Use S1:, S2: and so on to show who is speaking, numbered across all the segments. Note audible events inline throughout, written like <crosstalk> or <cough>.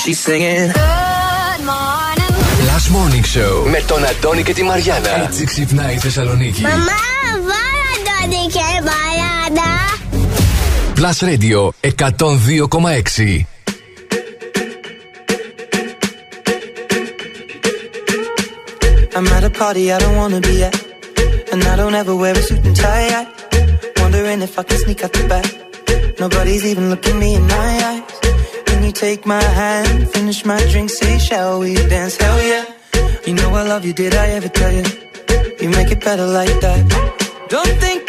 S1: She's singing. Good morning. Last Morning Show με τον Αντώνη και τη Μαριάνα. Έτσι ξυπνάει η Θεσσαλονίκη.
S2: Μαμά, βάλε Αντώνη και Μαριάνα.
S1: Plus Radio 102,6.
S3: I'm at a party I don't wanna be at. And I don't ever wear a suit and tie. I wondering if I can sneak out the back. Nobody's even looking me in my eyes. Take my hand, finish my drink, say, shall we dance? Hell yeah. You know I love you, did I ever tell you? You make it better like that. Don't think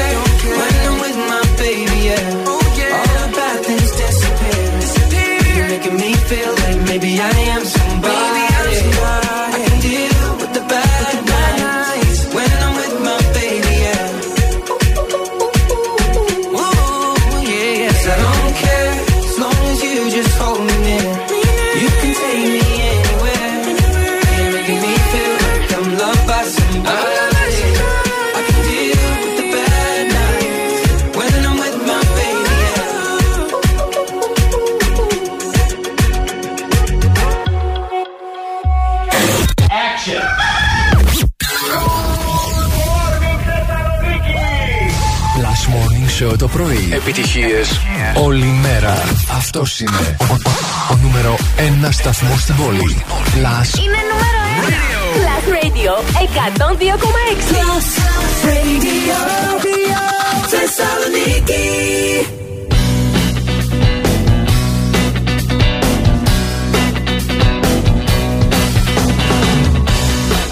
S1: Επιτυχίες όλη μέρα. Αυτός είναι ο, ο νούμερο 1 σταθμός στην πόλη. Plus
S4: Είναι νούμερο 1. Plus Radio 102,6. Plus Radio. Θεσσαλονίκη.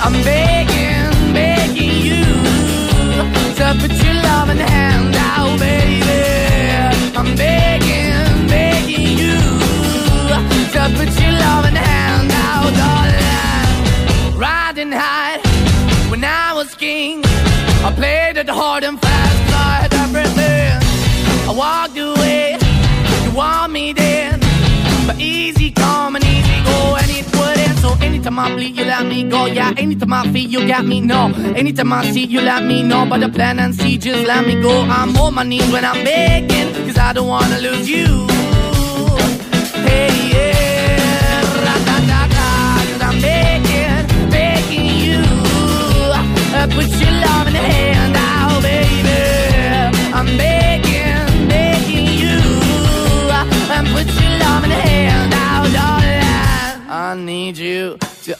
S5: I'm begging, begging you to put your I bleed, you let me go. Yeah, anytime I feel, you got me. No, anytime I see, you let me know. But the plan and see, just let me go. I'm on my knees when I'm begging, cause I don't wanna lose you. Hey, yeah, da da da cause I'm begging, begging you. I put your love in the hand out, oh, baby. I'm begging, begging you. I put your love in the hand out, oh, darling. I need you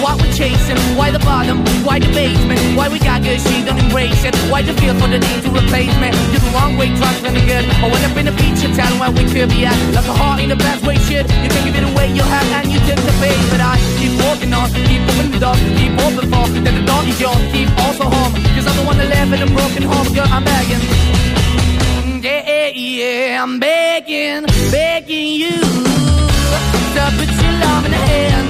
S5: Why we're chasing, why the bottom, why the basement, why we got good, she don't embrace it. Why the feel for the need to replace me? You're the wrong way, to the good. I went up in a feature town where we could be at, like a heart in the best way, shit. You can give it away, you have, and you tend to pay, but I keep walking on, keep moving the door, keep open for that the door is yours, keep also home, cause I'm the one that live in a broken home, girl, I'm begging. Yeah, yeah, yeah, I'm begging, begging you to put your love in the hand.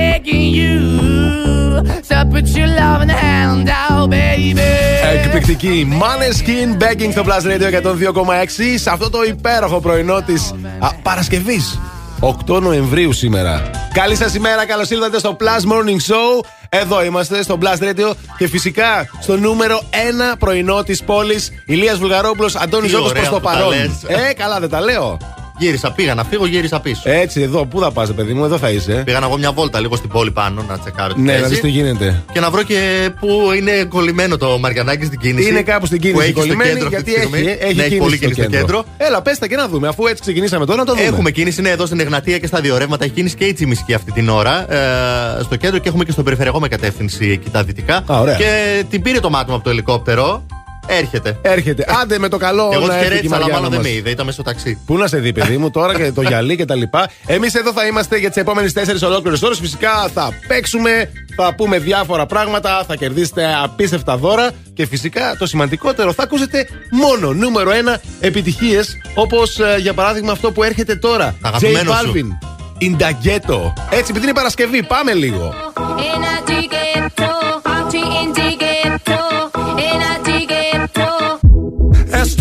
S5: you. To put your loving hand out, baby.
S6: Εκπληκτική Maneskin Begging στο Plus Radio 102,6 σε αυτό το υπέροχο πρωινό της Παρασκευής. 8 Νοεμβρίου σήμερα. Καλή σας ημέρα, καλώς ήλθατε στο Plus Morning Show. Εδώ είμαστε στο Blast Radio και φυσικά στο νούμερο 1 πρωινό της πόλης. Ηλίας Βουλγαρόπουλος, Αντώνης Ζώκος
S7: ωραία
S6: προς το
S7: που τα
S6: παρόν.
S7: λες.
S6: Ε, καλά, δεν τα λέω.
S7: Γύρισα, πήγα να φύγω, γύρισα πίσω.
S6: Έτσι, εδώ, πού θα πας, παιδί μου, εδώ θα είσαι.
S7: Πήγα να βγω μια βόλτα λίγο στην πόλη πάνω να τσεκάρω τι
S6: Ναι, να
S7: παίζει.
S6: δεις τι γίνεται.
S7: Και να βρω και πού είναι κολλημένο το Μαριανάκι στην κίνηση.
S6: Είναι κάπου στην
S7: που
S6: κίνηση
S7: έχει στο
S6: κολλημένη,
S7: κέντρο αυτή
S6: γιατί
S7: τη στιγμή.
S6: έχει, έχει,
S7: ναι, έχει
S6: κίνηση
S7: πολύ
S6: στο
S7: κίνηση στο κέντρο.
S6: Έλα, πες τα και να δούμε, αφού έτσι ξεκινήσαμε τώρα να το δούμε.
S7: Έχουμε κίνηση, ναι, εδώ στην Εγνατία και στα δύο ρεύματα. Έχει κίνηση και η Τσιμισκή αυτή την ώρα. Ε, στο κέντρο και έχουμε και στον περιφερειακό με κατεύθυνση εκεί τα δυτικά.
S6: Α, ωραία.
S7: Και την πήρε το μάτι μου από το ελικόπτερο. Έρχεται.
S6: Έρχεται. Άντε με το καλό
S7: Εγώ
S6: να
S7: τη
S6: έρθει και η
S7: χαιρέτησα, αλλά
S6: Μαριάννα
S7: μάλλον δεν
S6: μας.
S7: με είδε, ήταν μέσα στο ταξί.
S6: Πού να σε δει, παιδί μου, τώρα και το γυαλί και τα λοιπά. Εμείς εδώ θα είμαστε για τις επόμενες 4 ολόκληρες ώρες. Φυσικά θα παίξουμε, θα πούμε διάφορα πράγματα, θα κερδίσετε απίστευτα δώρα και φυσικά το σημαντικότερο θα ακούσετε μόνο νούμερο 1 επιτυχίες όπως για παράδειγμα αυτό που έρχεται τώρα.
S7: Τα αγαπημένο
S6: J
S7: σου.
S6: Balvin. Indaghetto. Έτσι, επειδή είναι Παρασκευή, πάμε λίγο.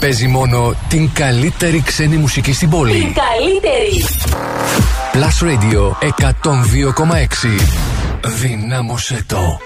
S1: Παίζει μόνο την καλύτερη ξένη μουσική στην πόλη.
S8: Την καλύτερη.
S1: Plus Radio 102,6. Δυνάμωσέ το.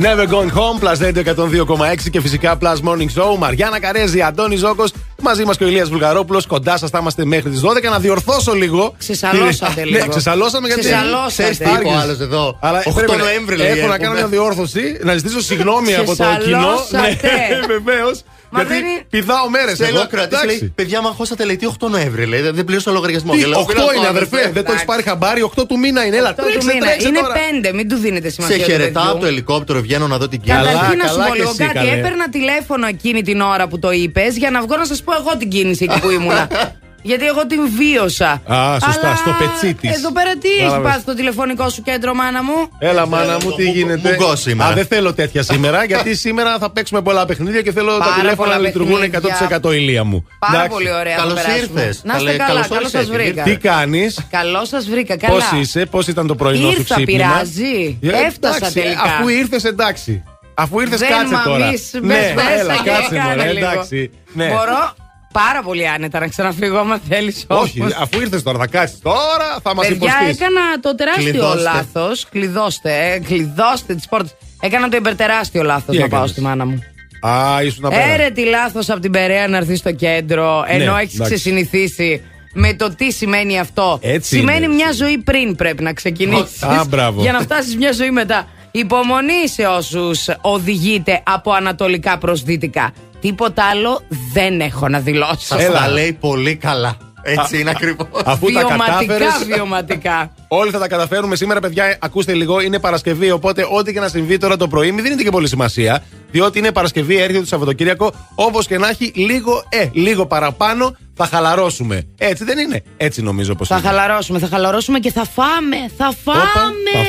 S9: Never
S6: Gone Home, Plus Radio 102,6 και φυσικά Plus Morning Show. Μαριάννα Καρέζη, Αντώνη Ζώκο, μαζί μας και ο Ηλίας Βουλγαρόπουλος. Κοντά σας θα είμαστε μέχρι τις 12. Να διορθώσω λίγο.
S10: Ξεσαλώσατε λίγο.
S6: Ναι, ξεσαλώσαμε γιατί.
S10: Ξεσαλώσατε.
S7: Ξέρεις τι είπε ο
S6: Άργησες.
S7: άλλος εδώ.
S6: Αλλά
S7: 8
S6: πρέπει να-
S7: Νοέμβρη λέει.
S6: Έχω να
S7: έχουμε.
S6: κάνω μια διόρθωση, να ζητήσω συγγνώμη από το κοινό.
S10: Ξεσαλώσατε. <laughs>
S6: βεβαίως.
S10: Μα
S6: Γιατί
S10: δεν είναι-
S6: πηδάω μέρες
S7: Στέλνει
S6: εδώ.
S7: ο κρατή,
S6: Εντάξει.
S7: λέει: Παιδιά, μα αγχώσατε λέει τι 8 Νοέμβρη. Λέει, δεν πλήρωσα λογαριασμό.
S6: Τι,
S7: Και λέω,
S6: 8
S7: «Πήρα
S6: είναι
S7: το
S6: αδερφέ, δεν το έχει πάρει χαμπάρι. 8 του μήνα είναι. Έλα,
S10: Αυτό του
S6: τρέξε,
S10: μήνα.
S6: τρέξε
S10: Είναι
S6: τώρα.
S10: πέντε, μην του δίνετε
S7: Σε
S10: σημασία. του
S7: χαιρετάω
S10: παιδιού.
S7: από το ελικόπτερο, βγαίνω να δω την κίνηση.
S6: Καλά,
S10: Καταρχήν να σου
S6: καλά
S10: πω
S6: και
S10: λίγο
S6: εσύ,
S10: κάτι.
S6: καλέ.
S10: Έπαιρνα τηλέφωνο εκείνη την ώρα που το είπες για να βγω να σας πω εγώ την κίνηση εκεί που ήμουνα. <laughs> Γιατί εγώ την βίωσα.
S6: Α, σωστά,
S10: Αλλά
S6: στο πετσί της.
S10: Εδώ πέρα τι έχεις
S6: Κατάλαβες.
S10: πάθει το τηλεφωνικό σου κέντρο, μάνα μου;
S6: Έλα, μάνα
S7: Θέλω
S6: μου,
S7: το
S6: τι
S7: μου-
S6: γίνεται;
S7: μουγκός σήμερα.
S6: Α, δεν θέλω τέτοια σήμερα, <laughs> γιατί σήμερα θα παίξουμε πολλά παιχνίδια και θέλω τα
S10: Πάρα
S6: τηλέφωνα
S10: πολλά
S6: να λειτουργούν
S10: παιχνίδια.
S6: 100% ηλία μου.
S10: Πάρα
S6: Εντάξει.
S10: πολύ ωραία. θα
S7: Καλώς
S10: περάσουμε.
S7: ήρθες.
S10: Να είστε
S7: Καλέ-
S10: καλά,
S7: καλώς
S10: καλώς
S7: όρισες,
S10: σας βρήκα.
S6: Τι κάνεις,
S10: Καλώς σας βρήκα, καλά.
S6: πώς είσαι, πώς ήταν το πρωινό σου
S10: Ήρθα,
S6: ξύπνημα;
S10: πειράζει.
S6: Ε,
S10: Έφτασα
S6: εντάξει,
S10: τελικά.
S6: Αφού ήρθες, εντάξει. Αφού ήρθες,
S10: Δεν
S6: κάτσε τώρα.
S10: μαμείς, μπες
S6: Ναι,
S10: μέσα
S6: έλα,
S10: και
S6: κάτσε
S10: κάνε
S6: τώρα,
S10: λίγο.
S6: εντάξει. Ναι.
S10: Μπορώ; Πάρα πολύ άνετα να ξαναφύγω άμα θέλεις
S6: Όχι, αφού ήρθες τώρα, θα κάτσεις τώρα, θα μας
S10: Παιδιά,
S6: υποστείς.
S10: έκανα το τεράστιο
S7: Κλειδώστε.
S10: λάθος. Κλειδώστε, ε, κλειδώστε τις πόρτες. Έκανα το υπερτεράστιο λάθος
S6: Τι
S10: να πάω
S6: έκανες;
S10: στη μάνα μου.
S6: Α, ήσουν απέναντι.
S10: Έρε τι λάθος από την Περαία να έρθεις στο κέντρο, ενώ
S6: Ναι,
S10: έχεις
S6: εντάξει.
S10: ξεσυνηθίσει με το τι σημαίνει αυτό.
S6: Έτσι
S10: σημαίνει
S6: είναι.
S10: μια ζωή πριν πρέπει να ξεκινήσεις.
S6: Α, μπράβο.
S10: Για να φτάσεις μια ζωή μετά. Υπομονή σε όσους οδηγείτε από ανατολικά προς δυτικά. Τίποτα άλλο δεν έχω να δηλώσω.
S7: Σας
S6: Έλα.
S7: τα λέει πολύ καλά. Έτσι είναι ακριβώς.
S6: Αφού τα κατάφερες.
S10: Βιωματικά, βιωματικά. <laughs>
S6: Όλοι θα τα καταφέρουμε σήμερα, παιδιά. Ακούστε λίγο, είναι Παρασκευή. Οπότε, ό,τι και να συμβεί τώρα το πρωί, μην δίνετε και πολύ σημασία. Διότι είναι Παρασκευή, έρχεται το Σαββατοκύριακο. Όπως και να έχει, λίγο, ε, λίγο παραπάνω θα χαλαρώσουμε. Έτσι δεν είναι. Έτσι νομίζω πως
S10: Θα
S6: είναι.
S10: χαλαρώσουμε, θα χαλαρώσουμε και θα φάμε. Θα φάμε.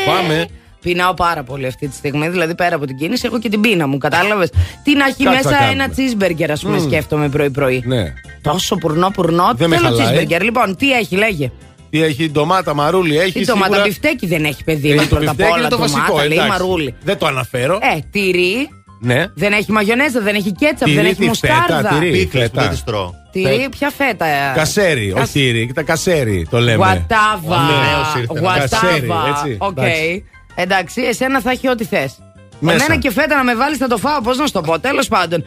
S6: θα φάμε.
S10: Πεινάω πάρα πολύ αυτή τη στιγμή. Δηλαδή, πέρα από την κίνηση, έχω και την πείνα μου. Κατάλαβες; Τι να έχει
S6: Κάτι θα
S10: μέσα
S6: κάνουμε.
S10: ένα cheeseburger, ας πούμε,
S6: Μμμ.
S10: σκέφτομαι πρωί-πρωί.
S6: Ναι.
S10: Τόσο πουρνό, πουρνό.
S6: Δεν με
S10: Θέλω
S6: χαλάει.
S10: cheeseburger. Λοιπόν, τι έχει, λέγε.
S6: Τι έχει ντομάτα, μαρούλι, έχει.
S10: Τι ντομάτα,
S6: σίγουρα-
S10: μπιφτέκι δεν έχει παιδί
S6: Ε,
S10: μου
S6: το
S10: πρώτα απ'
S6: μπιφτέκι
S10: όλα.
S6: είναι το βασικό.
S10: ντομάτα, λέει
S6: εντάξει.
S10: μαρούλι.
S6: Δεν το αναφέρω.
S10: Ε, τυρί.
S6: Ναι.
S10: Δεν έχει μαγιονέζα, δεν έχει κέτσαπ,
S6: Τυρί,
S10: δεν έχει
S6: τι
S10: μουστάρδα.
S6: φέτα, τυρί.
S7: Πίκλες που
S6: φέτα.
S7: δεν τις τρώω.
S10: Τυρί, ποια φέτα; ε;
S6: Κασέρι,
S10: Κασ-
S6: όχι τύρι, τα κασέρι το λέμε.
S10: Γουατάβα.
S6: Ο νέος ήρθε να- Κασέρι,
S10: Γουατάβα.
S6: έτσι.
S10: Οκ.
S6: Εντάξει.
S10: Εντάξει, εσένα θα έχει ό,τι θες.
S6: Μέσα.
S10: Εμένα και φέτα να με βάλεις θα το φάω, πώς να σου το πω. Τέλος πάντων.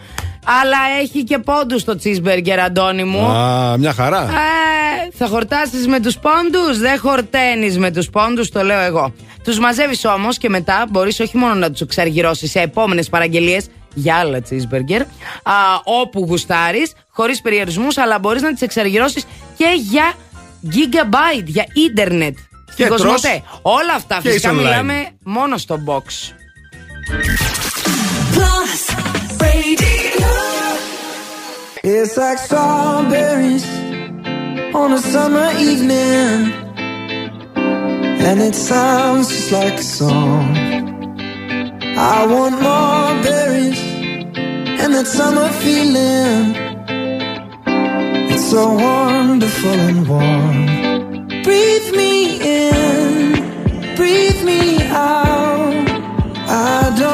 S10: Αλλά έχει και πόντους το cheeseburger, Αντώνη μου.
S6: Α, μια χαρά.
S10: Ε, θα χορτάσεις με τους πόντους. Δεν χορταίνεις με τους πόντους, το λέω εγώ. Τους μαζεύεις όμως και μετά μπορείς όχι μόνο να τους εξαργυρώσεις σε επόμενες παραγγελίες για άλλα cheeseburger, α, όπου γουστάρεις, χωρίς περιορισμούς, αλλά μπορείς να τις εξαργυρώσεις και για gigabyte, για ίντερνετ. Στην
S6: τρως
S10: Κοσμοτέ. Όλα αυτά
S6: και
S10: φυσικά
S6: είσαι online.
S10: μιλάμε μόνο στο box.
S9: It's like strawberries on a summer evening, and it sounds just like a song. I want more berries and that summer feeling. It's so wonderful and warm. Breathe me in, breathe me out. I don't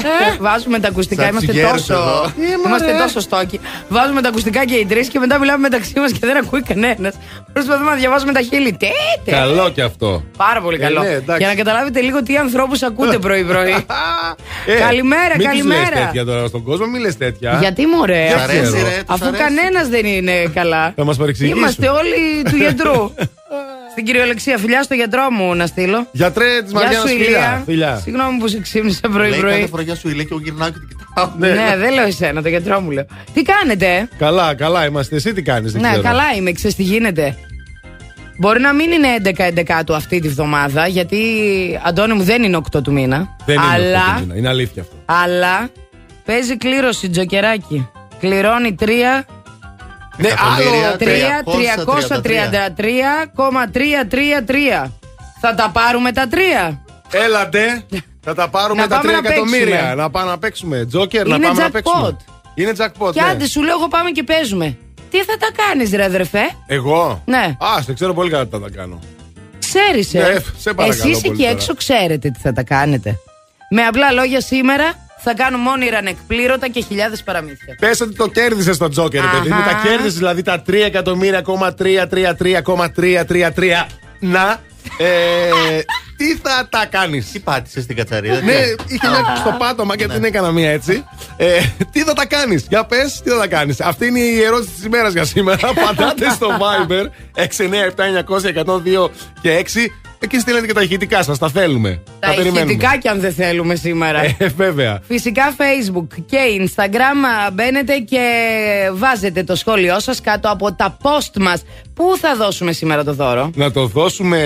S9: <laughs>
S10: Βάζουμε τα ακουστικά,
S7: Σαν
S10: είμαστε
S7: τσιγέρους
S10: τόσο.
S7: εδώ.
S10: Είμαστε τόσο στόκοι. Βάζουμε τα ακουστικά και οι τρεις και μετά μιλάμε μεταξύ μας και δεν ακούει κανένας. Προσπαθούμε να διαβάζουμε τα χείλη. Τέτε!
S6: Καλό και αυτό.
S10: Πάρα πολύ
S6: Ε,
S10: καλό.
S6: ναι, εντάξει.
S10: Για να καταλάβετε λίγο τι ανθρώπους ακούτε πρωί-πρωί. <laughs>
S6: Ε,
S10: Καλημέρα,
S6: μην τους
S10: καλημέρα.
S6: λες τέτοια τώρα στον κόσμο, μην λες τέτοια.
S10: Γιατί μου ρε,
S6: Δεν
S10: αφού-
S6: ξέρω.
S7: αρέσει, ρε, τους
S10: αφού
S7: αρέσει.
S10: κανένα δεν είναι καλά.
S6: Θα μας παρεξηγήσουν.
S10: Είμαστε όλοι του <laughs> γιατρού. Στην κυριολεξία, φιλιά στο γιατρό μου να στείλω.
S6: Γιατρέ της
S10: Γεια
S6: Μαριάννας
S10: σου,
S6: φιλιά.
S10: Ηλία.
S6: φιλιά.
S10: Συγγνώμη που σε ξύπνησα
S7: Λέει κάθε
S10: πρωί-πρωί.
S7: φορά γεια σου, λέει και εγώ γυρνάω και την κοιτάω.
S10: Ναι, δεν λέω εσένα, το γιατρό μου λέω. Τι κάνετε, ε;
S6: Καλά, καλά είμαστε. Εσύ τι κάνεις, δεν
S10: Ναι,
S6: ξέρω.
S10: καλά είμαι, ξέρεις τι γίνεται; Μπορεί να μην είναι 11-11 του αυτή τη βδομάδα, γιατί Αντώνη μου δεν είναι 8 του μήνα.
S6: Δεν είναι
S10: αλλά,
S6: αυτό το μήνα. Είναι αλήθεια αυτό.
S10: αλλά παίζει κλήρωση τζοκεράκι. Κληρώνει 3.
S6: Ναι, άλλο.
S10: 3-333,333. Θα τα πάρουμε τα τρία.
S6: Έλατε. Θα τα πάρουμε
S10: Να
S6: τα
S10: πάμε
S6: 3
S10: να
S6: εκατομμύρια.
S10: παίξουμε.
S6: Να πάμε να παίξουμε. Τζόκερ, να
S10: Είναι
S6: πάμε να
S10: jackpot.
S6: παίξουμε. Είναι jackpot.
S10: Και
S6: ναι.
S10: άντε σου λέω, εγώ πάμε και παίζουμε. Τι θα τα κάνεις, ρε αδερφέ;
S6: Εγώ;
S10: Ναι.
S6: Α, σε ξέρω πολύ καλά τι θα τα κάνω.
S10: Ξέρεις,
S6: Ναι,
S10: ε.
S6: σε παρακαλώ
S10: Εσείς
S6: πολύ
S10: εκεί
S6: τώρα.
S10: έξω ξέρετε τι θα τα κάνετε. Με απλά λόγια σήμερα θα κάνουμε όνειρα ανεκπλήρωτα και χιλιάδες παραμύθια.
S6: Πες ότι το κέρδισε στο Τζόκερ,
S10: Αχα.
S6: παιδί μου. Τα κέρδισε δηλαδή τα 3 εκατομμύρια,333,333. Να. Ε, <laughs> τι θα τα κάνεις;
S7: Τι πάτησες στην κατσαρίδα.
S6: Ναι, είχε μια στο πάτωμα και την έκανα μία έτσι. Ε, τι θα τα κάνεις, για πες, τι θα τα κάνεις; Αυτή είναι η ερώτηση της ημέρας για σήμερα. <laughs> Πατάτε στο Viber 697-900-102 και 6. Εκεί στείλετε και τα ηχητικά σας, τα θέλουμε.
S10: Τα
S6: περιμένουμε.
S10: ηχητικά κι αν δεν θέλουμε σήμερα.
S6: Ε, βέβαια.
S10: Φυσικά Facebook και Instagram α, μπαίνετε και βάζετε το σχόλιο σας κάτω από τα post μας. Πού θα δώσουμε σήμερα το δώρο;
S6: Να το δώσουμε.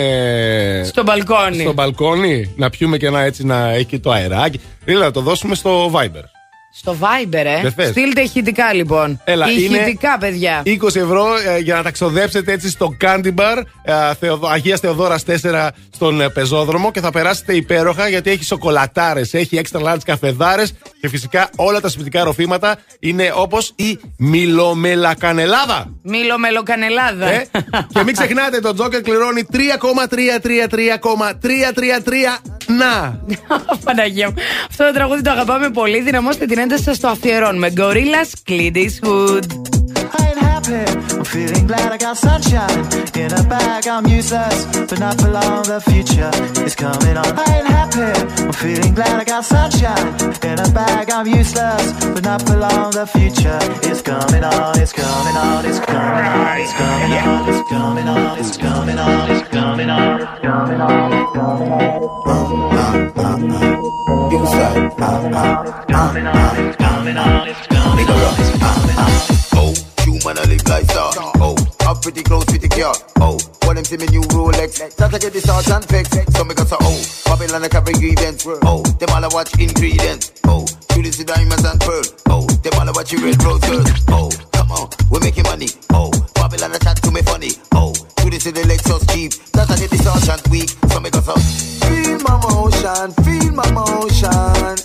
S10: Στο μπαλκόνι.
S6: Στο μπαλκόνι, να πιούμε και ένα έτσι να έχει και το αεράκι. Ή να το δώσουμε στο Viber.
S10: Στο Viber, ε.
S6: Δεν θες.
S10: Στείλτε ηχητικά λοιπόν.
S6: Έλα, είναι
S10: ηχητικά, παιδιά.
S6: 20 ευρώ ε, για να τα ξοδέψετε έτσι στο Candy Bar ε, Θεοδο, Αγίας Θεοδόρας 4 στον ε, πεζόδρομο και θα περάσετε υπέροχα γιατί έχει σοκολατάρες, έχει έξτρα large καφεδάρες και φυσικά όλα τα σπιτικά ροφήματα είναι όπως η μιλομελακανελάδα.
S10: Μήλο μελοκανελάδα.
S6: Ε, και μην ξεχνάτε, το Τζόκερ κληρώνει 3,333,333 να. <laughs>
S10: Παναγία μου. Αυτό το τραγούδι το αγαπάμε πολύ. Δυναμώστε την ένταση σας το αφιερώνουμε. Gorillaz Clint Eastwood.
S11: Happy. I'm feeling glad I got sunshine in a bag. I'm useless, but not for long. The future is coming on. I ain't happy. I'm feeling glad I got sunshine in a bag. I'm useless, but not for long. The future is coming on. It's coming on. It's coming on. It's coming on. It's coming on. It's coming on. It's coming on. It's coming on. It's coming on. Inside. coming on. It's coming on. It's coming on. It's
S12: coming on. Oh, human I live like star. Oh, I'm pretty close with the car. Oh, what them see me new Rolex. That I get the salt and fix. So me got so oh, Babylon I carry ingredients. Oh, them all I watch ingredients. Oh, you see diamonds and pearl. Oh, them all I watch you red roses. Oh, come on, we making money. Oh, Babylon I chat to me funny. Oh, you see the Lexus cheap. That I get the salt and weak. So me got so feel my motion, feel my motion.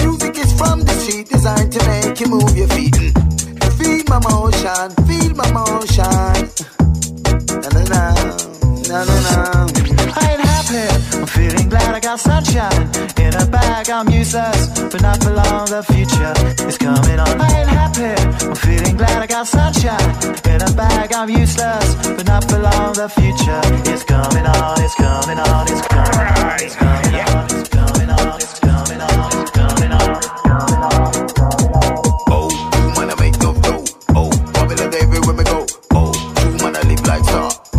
S12: <laughs> Music is from the street, designed to make you move your feet. My motion, feel my motion. Na na na, na na na.
S11: I ain't happy. I'm feeling glad I got sunshine in a bag. I'm useless, but not for long. The future is coming on. I ain't happy. I'm feeling glad I got sunshine in a bag. I'm useless, but not for long. The future is coming on. It's coming on. It's coming on. It's coming on. It's coming on.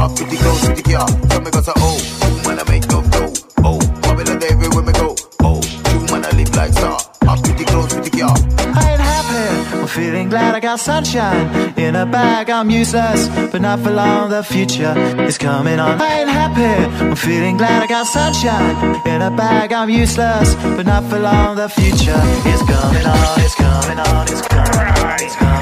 S12: Up with the clothes with the car. So me got so oh, woman I make no dough. Oh, Babylon everywhere me go. Oh, woman I live like star. Up with the clothes with the.
S11: I ain't happy. I'm feeling glad I got sunshine in a bag. I'm useless, but not for long. The future is coming on. I ain't happy. I'm feeling glad I got sunshine in a bag. I'm useless, but not for long. The future is coming on. It's coming on. It's coming on. It's coming on.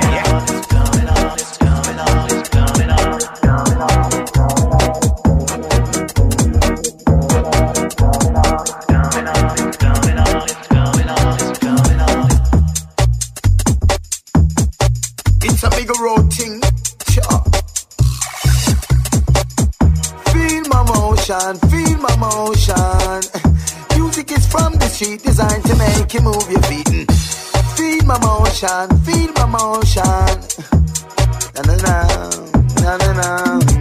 S12: Motion, feel my motion. Music is from the street, designed to make you move your feet. Feel my motion, feel my motion. Na na na, na na na.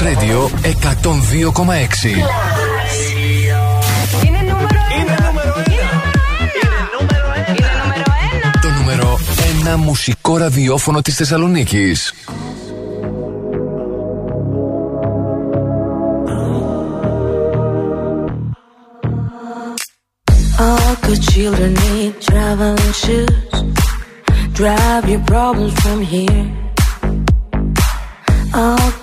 S1: Radio 102,6.
S4: Είναι νούμερο ένα.
S1: Το νούμερο 1 μουσικό ραδιόφωνο της Θεσσαλονίκης.
S13: All good children need traveling shoes. Drive your problems from here.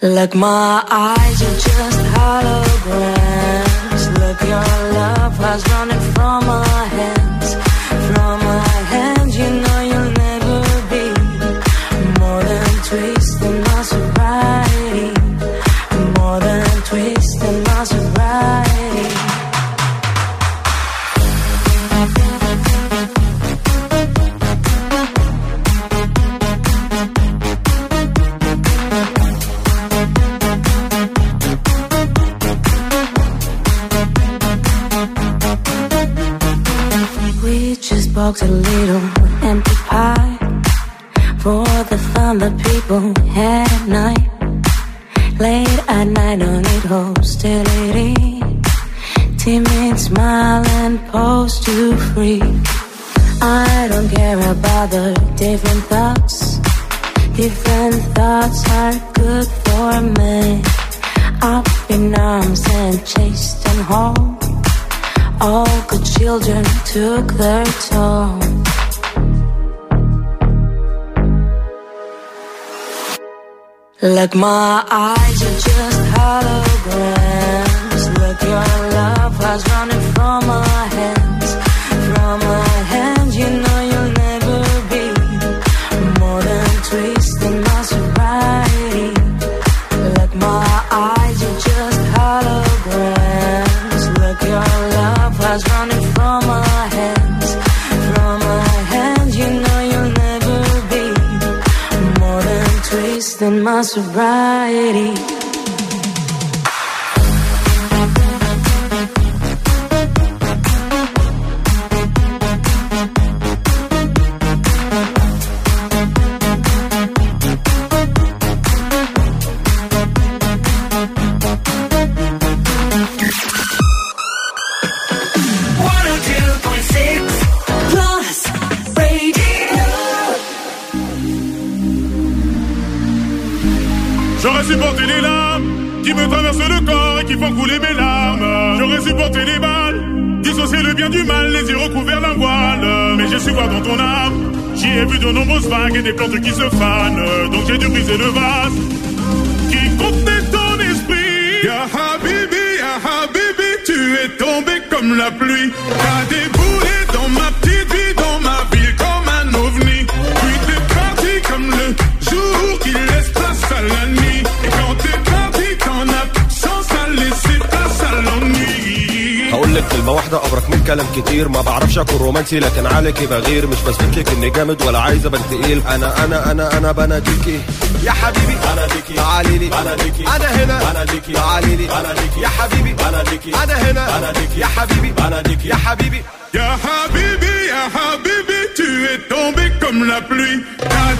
S13: Like my eyes are just holograms. Look, your love was running from my hands, my eyes
S14: بغير مش بثبت لك إني جامد ولا عايز أبان تقيل. أنا أنا أنا أنا بناديكي يا حبيبي بناديكي تعالي لي. بناديكي أنا هنا. بناديكي تعالي لي. بناديكي يا حبيبي. بناديكي أنا هنا. بناديكي يا حبيبي. بناديكي يا حبيبي.
S15: Ya Habibi, Ya Habibi, tu es tombé comme la pluie. T'as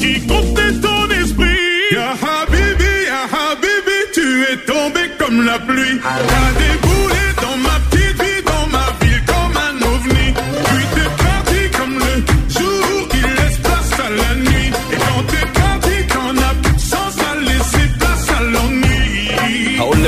S15: qui contenait ton esprit. Ya Habibi, Ya Habibi, tu es tombé comme la pluie. T'as déboulé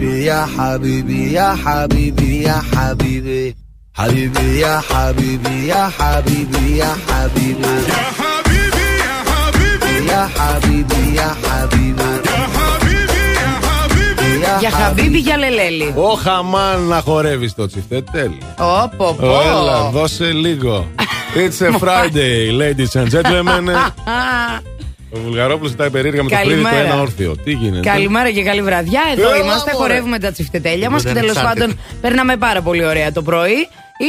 S14: حبيبي يا حبيبي يا حبيبي يا حبيبي حبيبي يا حبيبي يا حبيبي يا حبيبي
S16: Ya Habibi, Ya Habibi,
S14: يا حبيبي يا حبيبي
S16: Ya Habibi, Ya Habibi.
S10: Για χαμπίμπι, για λελέλη.
S6: Ο χαμάν να χορεύει το τσιφτέ. Τέλειο.
S10: Ω, πω, πω.
S6: Έλα, δώσε λίγο. <laughs> It's a Friday, ladies and gentlemen. <laughs> Ο Βουλγαρόπουλος ζητάει περίεργα με το πλήρη το
S10: Καλημέρα.
S6: ένα όρθιο. Τι γίνεται;
S10: Καλημέρα και καλή βραδιά. Εδώ
S6: Έλα,
S10: είμαστε,
S6: μωρέ.
S10: χορεύουμε τα τσιφτετέλια μας και
S6: Δεν
S10: τέλος
S6: εξάρτητα.
S10: πάντων περνάμε πάρα πολύ ωραία το πρωί.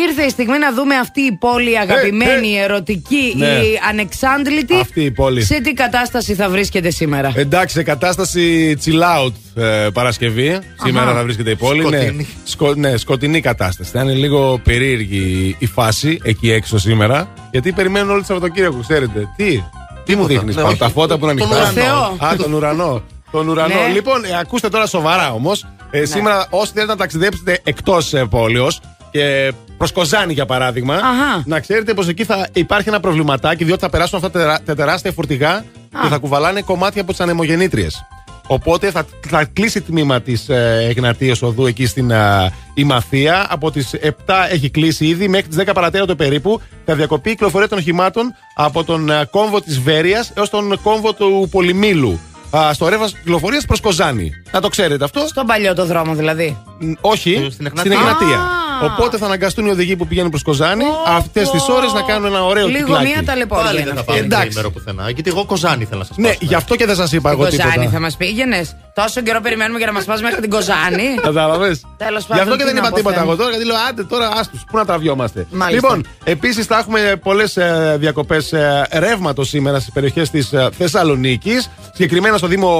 S10: Ήρθε η στιγμή να δούμε αυτή η πόλη αγαπημένη, η ερωτική,
S6: Ναι.
S10: η ανεξάντλητη.
S6: Αυτή η πόλη.
S10: Σε τι κατάσταση θα βρίσκεται σήμερα;
S6: Εντάξει, σε κατάσταση chill out ε, Παρασκευή. Σήμερα θα βρίσκεται η πόλη. Ναι,
S7: Σκοτεινή.
S6: σκο, ναι, σκοτεινή κατάσταση. Θα είναι λίγο περίεργη η φάση εκεί έξω σήμερα. Γιατί περιμένουν όλοι το Σαββατοκύριακο, ξέρετε. Τι, τι μου δείχνεις,
S7: ναι,
S6: τα
S7: όχι.
S6: φώτα που είναι
S7: Τον
S6: ανοιχτά.
S10: ουρανό.
S6: Α, τον ουρανό. Τον ουρανό.
S10: Ναι.
S6: Λοιπόν, ε, ακούστε τώρα σοβαρά όμως.
S10: Ναι.
S6: Σήμερα, όσοι θέλετε να ταξιδέψετε εκτός ε, πόλεως και προς Κοζάνη για παράδειγμα,
S10: Αχα.
S6: να ξέρετε πως εκεί θα υπάρχει ένα προβληματάκι, διότι θα περάσουν αυτά τα τερά- τα τεράστια φορτηγά και θα κουβαλάνε κομμάτια από τις ανεμογεννήτριες. Οπότε θα, θα κλείσει τμήμα της ε, Εγνατίας Οδού εκεί στην ε, Ημαθία. Από τις 7 έχει κλείσει ήδη μέχρι τις 10 παρατέταρτο περίπου. Θα διακοπεί η κυκλοφορία των οχημάτων από τον ε, κόμβο της Βέρειας έως τον κόμβο του Πολυμήλου. Α, στο ρεύμα κυκλοφορίας προς Κοζάνη. Να το ξέρετε αυτό.
S10: Στον παλιό το δρόμο δηλαδή.
S6: Μ, Όχι,
S7: στην
S6: στην
S7: Εγνατία.
S6: Εγνατία.
S10: Α.
S6: Οπότε θα αναγκαστούν οι οδηγοί που πηγαίνουν προς Κοζάνη αυτές τις ώρες να κάνουν ένα ωραίο
S10: Λίγο
S6: κυκλάκι.
S10: μία ταλαιπώρια.
S7: Πάλι
S10: είναι
S7: δεν θα
S10: αυτή.
S7: πάμε
S6: Εντάξει.
S7: τρίμερο πουθενά. Γιατί εγώ κοζάνη θέλω να σας πω.
S6: Ναι, γι' αυτό και δεν σας είπα εγώ
S10: Την Κοζάνη
S6: τίποτα.
S10: θα μας πήγαινε. Τόσο καιρό περιμένουμε για να μας πας μέχρι την Κοζάνη. <laughs>
S6: Κατάλαβες.
S10: Τέλος
S6: Γι'
S10: πάντων,
S6: αυτό και
S10: τι
S6: δεν
S10: να
S6: είπα
S10: πω,
S6: τίποτα
S10: Θεέ μου.
S6: εγώ τώρα, γιατί λέω άντε τώρα άστου, πού να τραβιόμαστε.
S10: Μάλιστα.
S6: Λοιπόν, επίσης θα έχουμε πολλές διακοπές ρεύματος σήμερα στις περιοχές της Θεσσαλονίκης. Συγκεκριμένα στο Δήμο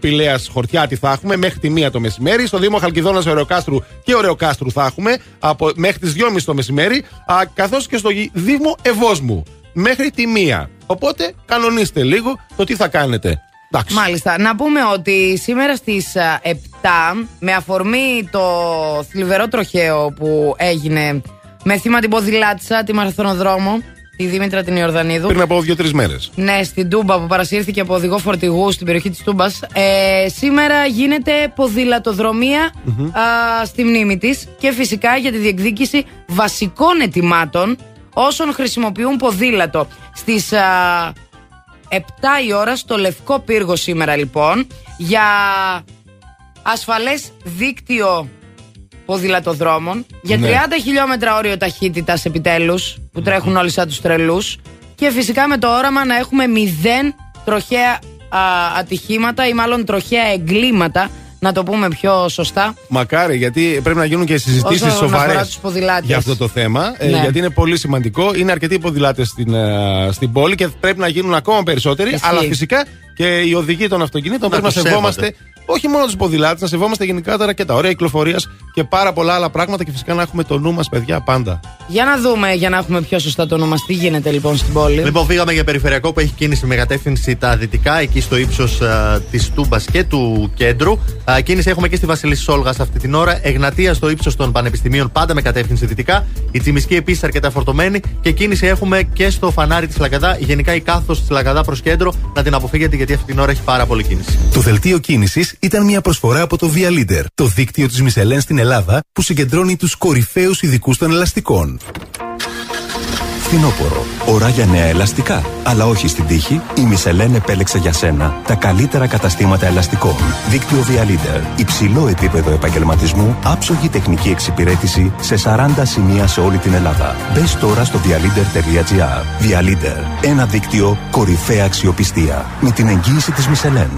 S6: Πηλέα Χορτιάτη θα έχουμε μέχρι τη 1 το μεσημέρι. Στο Δήμο Χαλκιδόνας Ωρεοκάστρου και Ωρεοκάστρου θα έχουμε από, μέχρι τις 2.30 το μεσημέρι. Καθώς και στο Γη- Δήμο Ευόσμου μέχρι τη 1. Οπότε κανονίστε λίγο το τι θα κάνετε. Εντάξει.
S10: Μάλιστα. Να πούμε ότι σήμερα στις 7, με αφορμή το θλιβερό τροχαίο που έγινε με θύμα την ποδηλάτησα, τη Μαραθωνοδρόμο, τη Δήμητρα την Ιορδανίδου.
S6: Πριν από δύο-τρεις μέρες.
S10: Ναι, στην Τούμπα που παρασύρθηκε από οδηγό φορτηγού στην περιοχή της Τούμπας ε, Σήμερα γίνεται ποδηλατοδρομία α, στη μνήμη της Και φυσικά για τη διεκδίκηση βασικών ετοιμάτων Όσων χρησιμοποιούν ποδήλατο Στις α, 7 η ώρα στο Λευκό Πύργο σήμερα λοιπόν Για ασφαλές δίκτυο ποδηλατοδρόμων Για 30
S6: Ναι.
S10: χιλιόμετρα όριο ταχύτητας επιτέλους Που τρέχουν όλοι σαν τους τρελούς Και φυσικά με το όραμα να έχουμε μηδέν τροχαία α, ατυχήματα Ή μάλλον τροχαία εγκλήματα Να το πούμε πιο σωστά
S6: Μακάρι, γιατί πρέπει να γίνουν και συζητήσεις
S10: Όσον αφορά
S6: σοβαρές
S10: τους ποδηλάτες.
S6: για αυτό το θέμα. ε,
S10: Ναι.
S6: γιατί είναι πολύ σημαντικό. Είναι αρκετοί ποδηλάτες στην, ε, στην πόλη και πρέπει να γίνουν ακόμα περισσότεροι.
S10: Ισχύει.
S6: Αλλά φυσικά και οι οδηγοί των αυτοκινήτων
S7: Να
S6: πρέπει να
S7: τους
S6: σεβόμαστε.
S7: Σέβονται.
S6: Όχι μόνο τους ποδηλάτες, να σεβόμαστε γενικότερα και τα ωραία κυκλοφορίας και πάρα πολλά άλλα πράγματα και φυσικά να έχουμε το νου μας, παιδιά, πάντα.
S10: Για να δούμε για να έχουμε πιο σωστά το όνομα Τι γίνεται λοιπόν στην πόλη
S7: Λοιπόν, φύγαμε για περιφερειακό που έχει κίνηση με κατεύθυνση τα δυτικά, εκεί στο ύψος της Τούμπας και του κέντρου. Α, κίνηση έχουμε και στη Βασιλίση Σόλγα αυτή την ώρα. Εγνατία στο ύψος των πανεπιστημίων, πάντα με κατεύθυνση δυτικά. Η Τσιμισκή επίσης αρκετά φορτωμένη. Και κίνηση έχουμε και στο φανάρι της Λαγκαδά. Γενικά η κάθος της Λαγκαδά προς κέντρο. Να την αποφύγετε γιατί αυτή την ώρα έχει πάρα πολύ κίνηση.
S17: Το δελτίο κίνησης ήταν μια προσφορά από το Via Leader, το δίκτυο της Μισελέν στην Ελλάδα που συγκεντρώνει τους κορυφαίους ειδικούς των ελαστικών.
S18: Φθινόπωρο. Ώρα για νέα ελαστικά. Αλλά όχι στην τύχη. Η Μισελέν επέλεξε για σένα τα καλύτερα καταστήματα ελαστικών. Δίκτυο Via Leader. Υψηλό επίπεδο επαγγελματισμού. Άψογη τεχνική εξυπηρέτηση σε 40 σημεία σε όλη την Ελλάδα. Μπες τώρα στο vialeader.gr. Via Leader. Ένα δίκτυο κορυφαία αξιοπιστία. Με την εγγύηση της Μισελέν.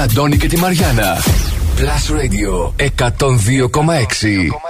S3: Αντώνη και τη Μαριάνα. Plus Radio 102,6.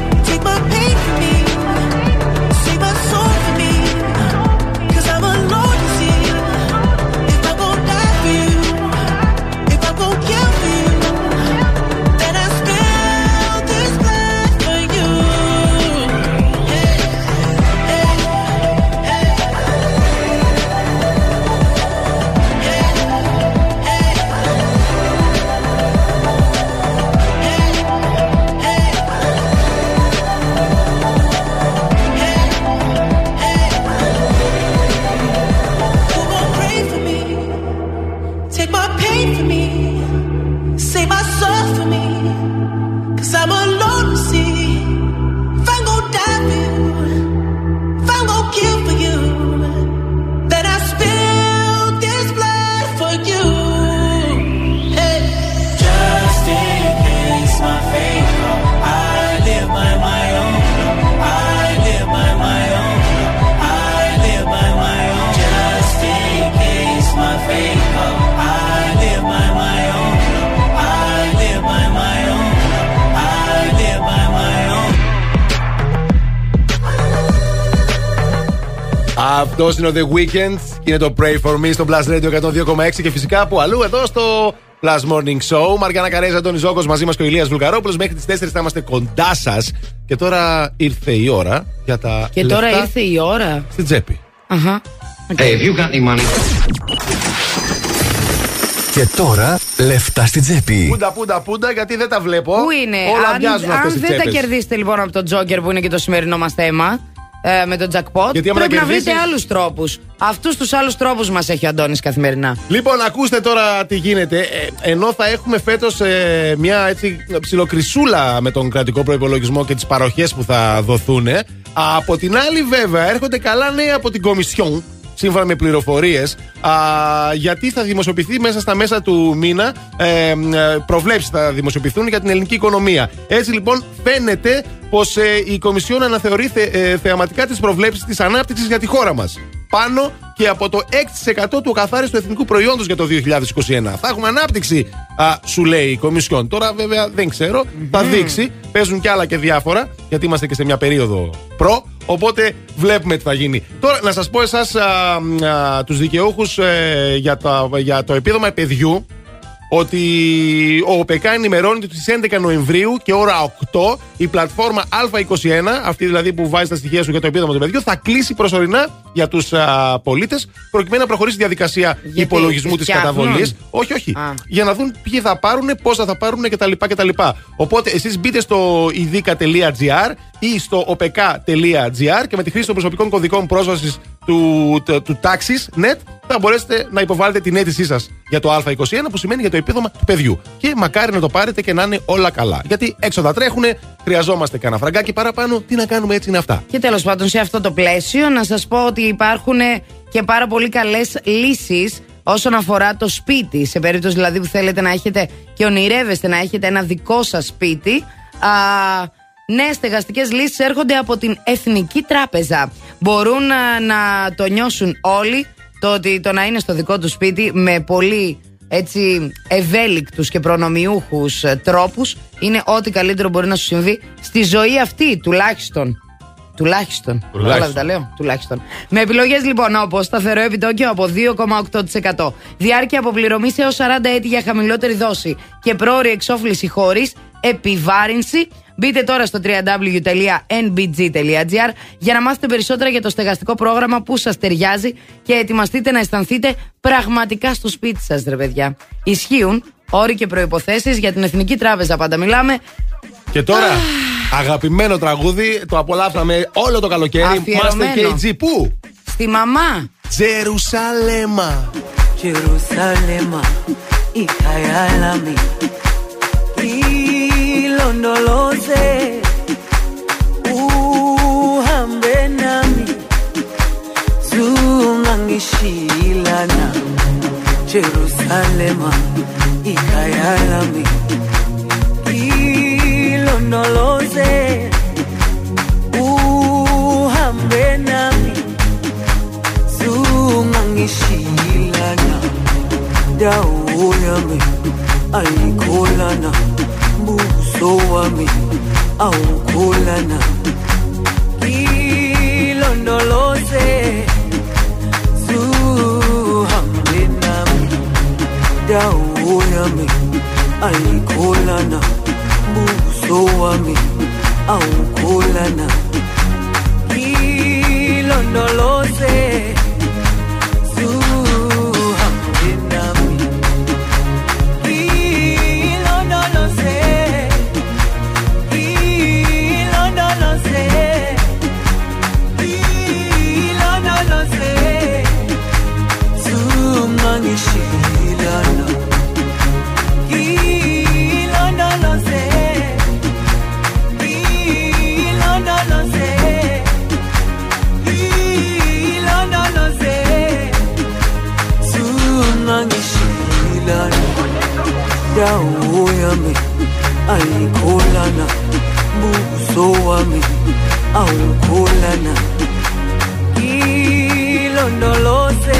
S19: My pain for me.
S6: Αυτό είναι ο The Weeknd και είναι το Pray for Me στο Plus Radio 102,6 και φυσικά από αλλού εδώ στο Plus Morning Show. Μαργιάνα Καρέζα, τον Ιζόκο μαζί μας και ο Ηλίας Βουλγαρόπουλος. Μέχρι τις 4 θα είμαστε κοντά σας. Και τώρα ήρθε η ώρα για τα.
S10: Και τώρα
S6: λεφτά
S10: ήρθε η ώρα.
S6: Στην τσέπη.
S10: Αχα.
S3: Hey, if you got any money. Και τώρα λεφτά στην τσέπη.
S6: Πούντα, πούντα, πούντα, γιατί δεν τα βλέπω.
S10: Πού είναι,
S6: Όλα
S10: αν,
S6: αδειάζουν αυτές
S10: αν
S6: οι
S10: δεν τα
S6: τσέπες.
S10: κερδίσετε λοιπόν από τον Τζόκερ που είναι και το σημερινό μας θέμα, ε, με τον jackpot,
S6: Γιατί άμα τα
S10: πρέπει να βρείτε
S6: κερδίσεις-
S10: άλλους τρόπους. Αυτούς τους άλλους τρόπους μας έχει ο Αντώνης καθημερινά.
S6: Λοιπόν, ακούστε τώρα τι γίνεται. Ε, ενώ θα έχουμε φέτος μια έτσι ψιλοκρισούλα με τον κρατικό προπολογισμό και τις παροχές που θα δοθούν. από την άλλη, βέβαια, έρχονται καλά νέα από την Κομισιόν. Σύμφωνα με πληροφορίες, γιατί θα δημοσιοποιηθεί μέσα στα μέσα του μήνα ε, ε, προβλέψεις θα δημοσιοποιηθούν για την ελληνική οικονομία. Έτσι λοιπόν φαίνεται πως η Κομισιόν αναθεωρεί θε, ε, θεαματικά τις προβλέψεις της ανάπτυξης για τη χώρα μας. Πάνω και από το 6% του καθάριστου εθνικού προϊόντος για το 2021. Θα έχουμε ανάπτυξη, α, σου λέει η Κομισιόν. Τώρα βέβαια δεν ξέρω, θα δείξει. Παίζουν κι άλλα και διάφορα, γιατί είμαστε και σε μια περίοδο προ. Οπότε βλέπουμε τι θα γίνει. Τώρα να σας πω εσάς α, α, τους δικαιούχους ε, για, το, για το επίδομα παιδιού ότι ο ΟΠΕΚΑ ενημερώνει ότι στις 11 Νοεμβρίου και ώρα 8 η πλατφόρμα Α21, αυτή δηλαδή που βάζει τα στοιχεία σου για το επίδομα του παιδιού, θα κλείσει προσωρινά για τους πολίτες προκειμένου να προχωρήσει η διαδικασία υπολογισμού της
S10: φτιάχνουν;
S6: καταβολής. Όχι, όχι.
S10: Α.
S6: Για να δουν ποιοι θα πάρουν, πόσα θα πάρουν κτλ. κτλ. Οπότε εσείς μπείτε στο idica.gr ή στο opk.gr και με τη χρήση των προσωπικών κωδικών πρόσβασης του, του, του Taxis Net θα μπορέσετε να υποβάλλετε την αίτησή σας για το Α21 που σημαίνει για το επίδομα του παιδιού. Και μακάρι να το πάρετε και να είναι όλα καλά. Γιατί έξοδα τρέχουν, χρειαζόμαστε κανένα φραγκάκι παραπάνω. Τι να κάνουμε, έτσι είναι αυτά.
S10: Και τέλος πάντων, σε αυτό το πλαίσιο, να σας πω ότι υπάρχουν και πάρα πολύ καλές λύσεις όσον αφορά το σπίτι. Σε περίπτωση δηλαδή που θέλετε να έχετε και ονειρεύεστε να έχετε ένα δικό σας σπίτι. Α, Νέες στεγαστικές λύσεις έρχονται από την Εθνική Τράπεζα. Μπορούν α, να το νιώσουν όλοι το ότι το να είναι στο δικό τους σπίτι με πολύ έτσι ευέλικτους και προνομιούχους ε, τρόπους είναι ό,τι καλύτερο μπορεί να σου συμβεί στη ζωή αυτή τουλάχιστον. Τουλάχιστον.
S6: Τουλάχιστον.
S10: Όλα τα λέω. Τουλάχιστον. Με επιλογές λοιπόν όπως σταθερό επιτόκιο από 2,8%, διάρκεια αποπληρωμής έως 40 έτη για χαμηλότερη δόση και πρόορη εξόφληση χωρίς επιβάρυνση. Μπείτε τώρα στο www.nbg.gr για να μάθετε περισσότερα για το στεγαστικό πρόγραμμα που σας ταιριάζει και ετοιμαστείτε να αισθανθείτε πραγματικά στο σπίτι σας, ρε παιδιά. Ισχύουν όροι και προϋποθέσεις για την Εθνική Τράπεζα. Πάντα μιλάμε.
S6: Και τώρα, αγαπημένο τραγούδι, το απολαύσαμε όλο το καλοκαίρι.
S10: Αφιερωμένο.
S6: Master KG, πού;
S10: Στη μαμά.
S6: Τζερουσαλέμα.
S3: Jerusalema, hija ulondoloze, uhambe nami, zungangishilana Jerusalema ikayalami ilondoloze uhambe nami zungangishilana dawo yami ayikolana mbubu uso wami awukhula nami ngilondoloze zuhambe nami dawo yami ayikhula nami wami awukhula nami ngilondoloze dawo yami ayikholana buso wami awukholana ilondoloze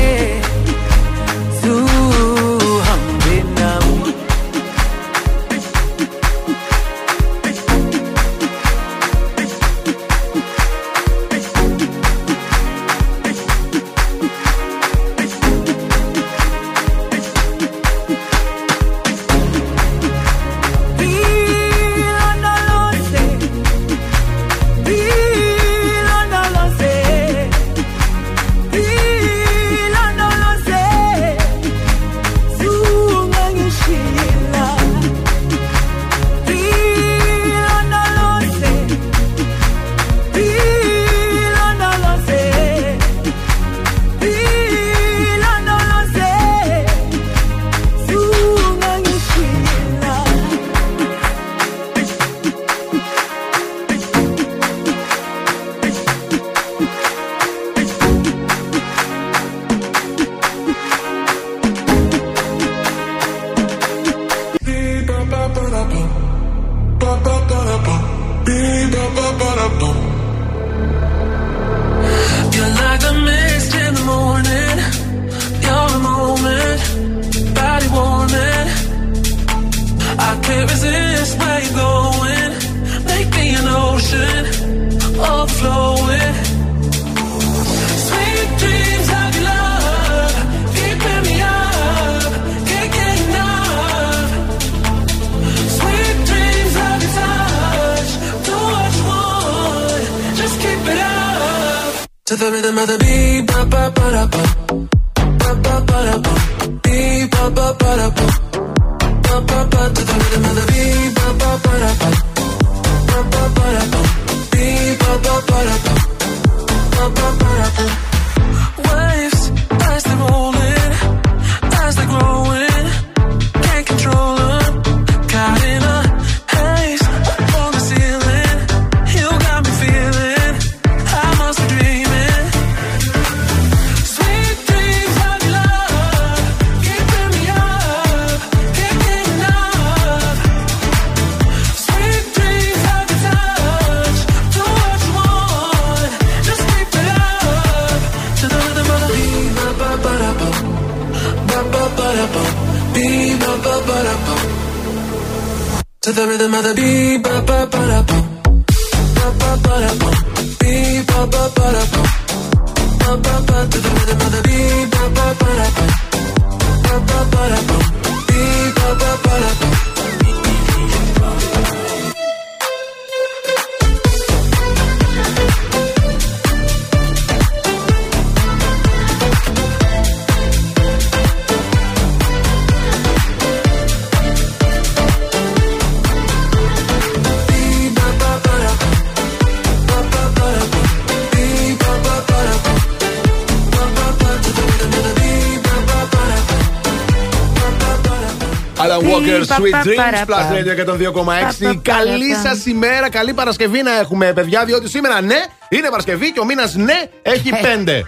S20: Sweet
S10: πα,
S6: Dreams,
S10: παρα,
S6: Plus
S10: πα.
S6: Radio 102,6.
S10: Πα, πα,
S6: Καλή
S10: παρα,
S6: σας ημέρα, καλή Παρασκευή να έχουμε, παιδιά, διότι σήμερα ναι, είναι Παρασκευή και ο μήνας ναι έχει
S10: Ε.
S6: πέντε.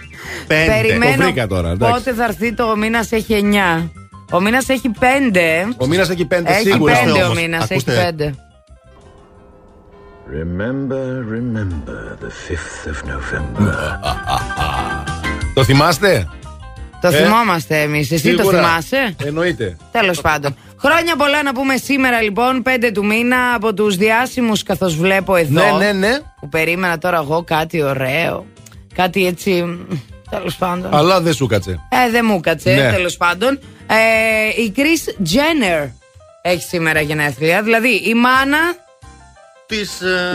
S6: Πέντε.
S10: Περιμένω
S6: Το βρήκα τώρα. εντάξει.
S10: πότε θα έρθει το μήνας έχει 9. Ο μήνας έχει 5.
S6: Ο μήνας έχει πέντε
S10: Έχει
S6: σίγουρα.
S10: 5 ο
S6: όμως.
S10: μήνας, έχει
S6: Ακούστε.
S10: 5.
S21: Remember, remember the 5th of November.
S6: Το θυμάστε;
S10: Το
S6: Ε,
S10: θυμόμαστε εμείς. Εσύ το
S6: Σίγουρα.
S10: θυμάσαι;
S6: Εννοείται.
S10: Τέλος πάντων. Χρόνια πολλά να πούμε σήμερα λοιπόν, 5 του μήνα, από τους διάσημους καθώς βλέπω εδώ.
S6: Ναι, ναι, ναι.
S10: Που περίμενα τώρα εγώ κάτι ωραίο. Κάτι έτσι. Τέλος πάντων.
S6: Αλλά δεν σου κάτσε.
S10: Ε, δεν μου κάτσε,
S6: Ναι.
S10: τέλος πάντων. Ε, η Chris Jenner έχει σήμερα γενέθλια. Δηλαδή η μάνα.
S7: Της.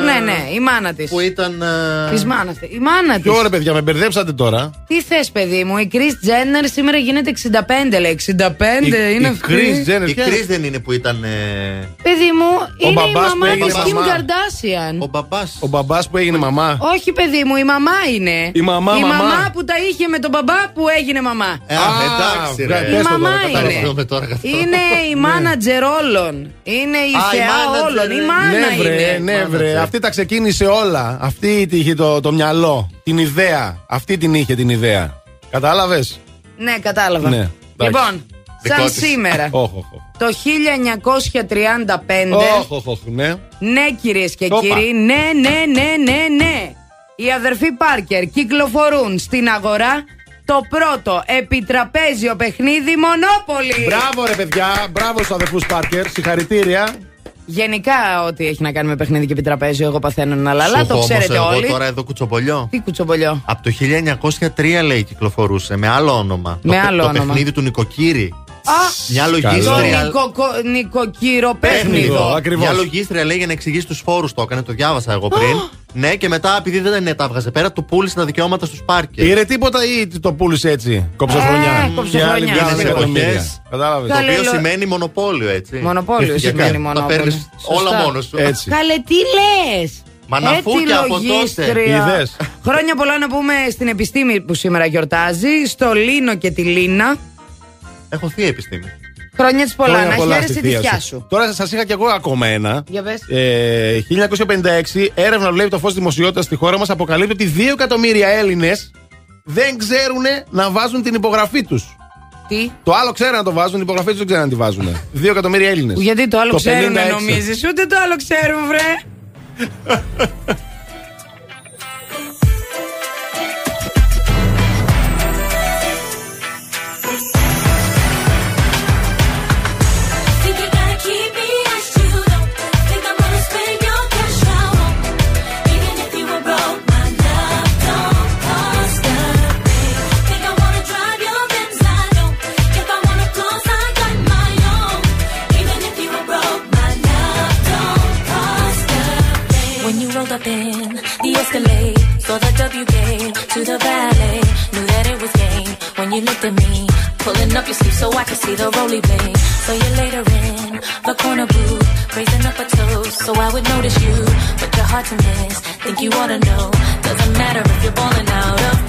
S10: ναι, ναι, η μάνα της.
S7: Που ήταν. ε,
S10: Της μάνας της. Η μάνα της.
S6: Ποιο ωραία, παιδιά, με μπερδέψατε τώρα.
S10: Τι θες, παιδί μου, η Chris Jenner σήμερα γίνεται 65, λέει. 65 είναι αυτή.
S7: Η Chris δεν είναι που ήταν. ε,
S10: Παιδί μου,
S6: Ο
S10: είναι η
S6: μπαμπάς που
S10: μαμά
S6: έγινε
S10: της Kim
S6: μαμά.
S10: Kardashian.
S7: Ο μπαμπάς.
S6: Ο μπαμπάς που έγινε μαμά.
S10: Όχι, παιδί μου, η μαμά είναι.
S6: Η μαμά,
S10: η
S6: μαμά.
S10: που τα είχε με τον μπαμπά που έγινε μαμά.
S7: Ε, α, εντάξει, ρε.
S10: Η μαμά
S7: Καταλαβαίνουμε
S10: είναι.
S7: τώρα καθόλου.
S10: Είναι η μάνατζερ όλων. Είναι η
S7: Α, η
S10: θεά
S7: manager,
S10: όλων. Η
S7: ναι.
S10: μάνα
S6: Ναι, βρε,
S10: είναι.
S6: ναι, βρε. Αυτή τα ξεκίνησε όλα. Αυτή τη είχε το, το μυαλό. Την ιδέα. Αυτή την είχε την ιδέα. Κατάλαβες;
S10: Ναι, κατάλαβα.
S6: Ναι, εντάξει.
S10: Λοιπόν,
S6: Δικό
S10: σαν
S6: της.
S10: σήμερα,
S6: Όχι, όχι.
S10: Το 1935.
S6: Όχι, όχι, όχι, ναι.
S10: Ναι, κυρίες και
S6: Όπα.
S10: κύριοι, ναι, ναι, ναι, ναι, ναι. Οι αδερφοί Πάρκερ κυκλοφορούν στην αγορά το πρώτο επιτραπέζιο παιχνίδι Μονόπολη.
S6: Μπράβο, ρε παιδιά. Μπράβο στους αδερφούς Πάρκερ. Συγχαρητήρια.
S10: Γενικά, ό,τι έχει να κάνει με παιχνίδι και επιτραπέζιο, εγώ παθαίνω ένα
S7: Σου
S10: λαλά,
S7: έχω
S10: το
S7: όμως
S10: ξέρετε
S7: εγώ
S10: όλοι.
S7: τώρα εδώ κουτσομπολιό.
S10: Τι κουτσομπολιό.
S7: Από το 1903 λέει κυκλοφορούσε με άλλο όνομα.
S10: Με
S7: το,
S10: άλλο
S7: το
S10: όνομα.
S7: παιχνίδι του Νοικοκύρη.
S10: Α,
S7: Μια
S10: το
S7: λογίστρια.
S10: νοικοκο- νοικοκυροπέχνιδο.
S6: Παιχνιδό.
S7: Μια λογίστρια λέει για να εξηγήσει τους φόρους το έκανε, το διάβασα εγώ πριν. ναι, και μετά επειδή δεν είναι, τα έβγαζε πέρα, του πούλησε τα δικαιώματα στους πάρκερ.
S6: Πήρε τίποτα ή το πούλησε έτσι. Κοψοχρονιά.
S10: Ε,
S6: Και
S10: κοψοχρονιά.
S6: άλλοι βγάζανε
S7: Είναι
S6: εκατομμύρια.
S7: εποχές.
S6: Κατάλαβες.
S7: Το
S10: Καλέ,
S7: οποίο
S10: λο-
S7: σημαίνει μονοπόλιο, έτσι.
S10: Μονοπόλιο
S7: Και
S10: σημαίνει
S7: τα
S10: μονόπολιο.
S7: παίρνεις όλα
S10: Σωστά.
S7: μόνος σου.
S6: Έτσι.
S10: Καλέ, τι λες!
S7: Μα να φούκια από τότε.
S6: Είδες.
S10: Χρόνια πολλά να πούμε στην επιστήμη που σήμερα γιορτάζει, στο Λίνο και τη Λίνα.
S7: Έχω θεία επιστήμη.
S10: Χρόνια της πολλά,
S6: Χρόνια
S10: να
S6: πολλά
S10: χαίρεσαι
S6: στη
S10: τη
S6: θεία
S10: θιά
S6: σου.
S10: σου.
S6: Τώρα σα είχα κι εγώ ακόμα ένα.
S10: Για πες.
S6: Ε, 1956, έρευνα που βλέπει το φως δημοσιότητας στη χώρα μας αποκαλύπτει ότι 2 εκατομμύρια Έλληνες δεν ξέρουν να βάζουν την υπογραφή τους.
S10: Τι;
S6: Το άλλο ξέρουν να το βάζουν, την υπογραφή τους δεν ξέρουν να τη βάζουν. 2 <laughs> εκατομμύρια Έλληνες.
S10: Γιατί το άλλο ξέρουν,
S6: 56.
S10: νομίζεις; Ούτε το άλλο ξέρουν, βρε. <laughs>
S13: so I can see the roly bang. So you're later in the corner booth, raising up a toast, so I would notice you. But you're hard to miss, think you wanna know. Doesn't matter if you're balling out of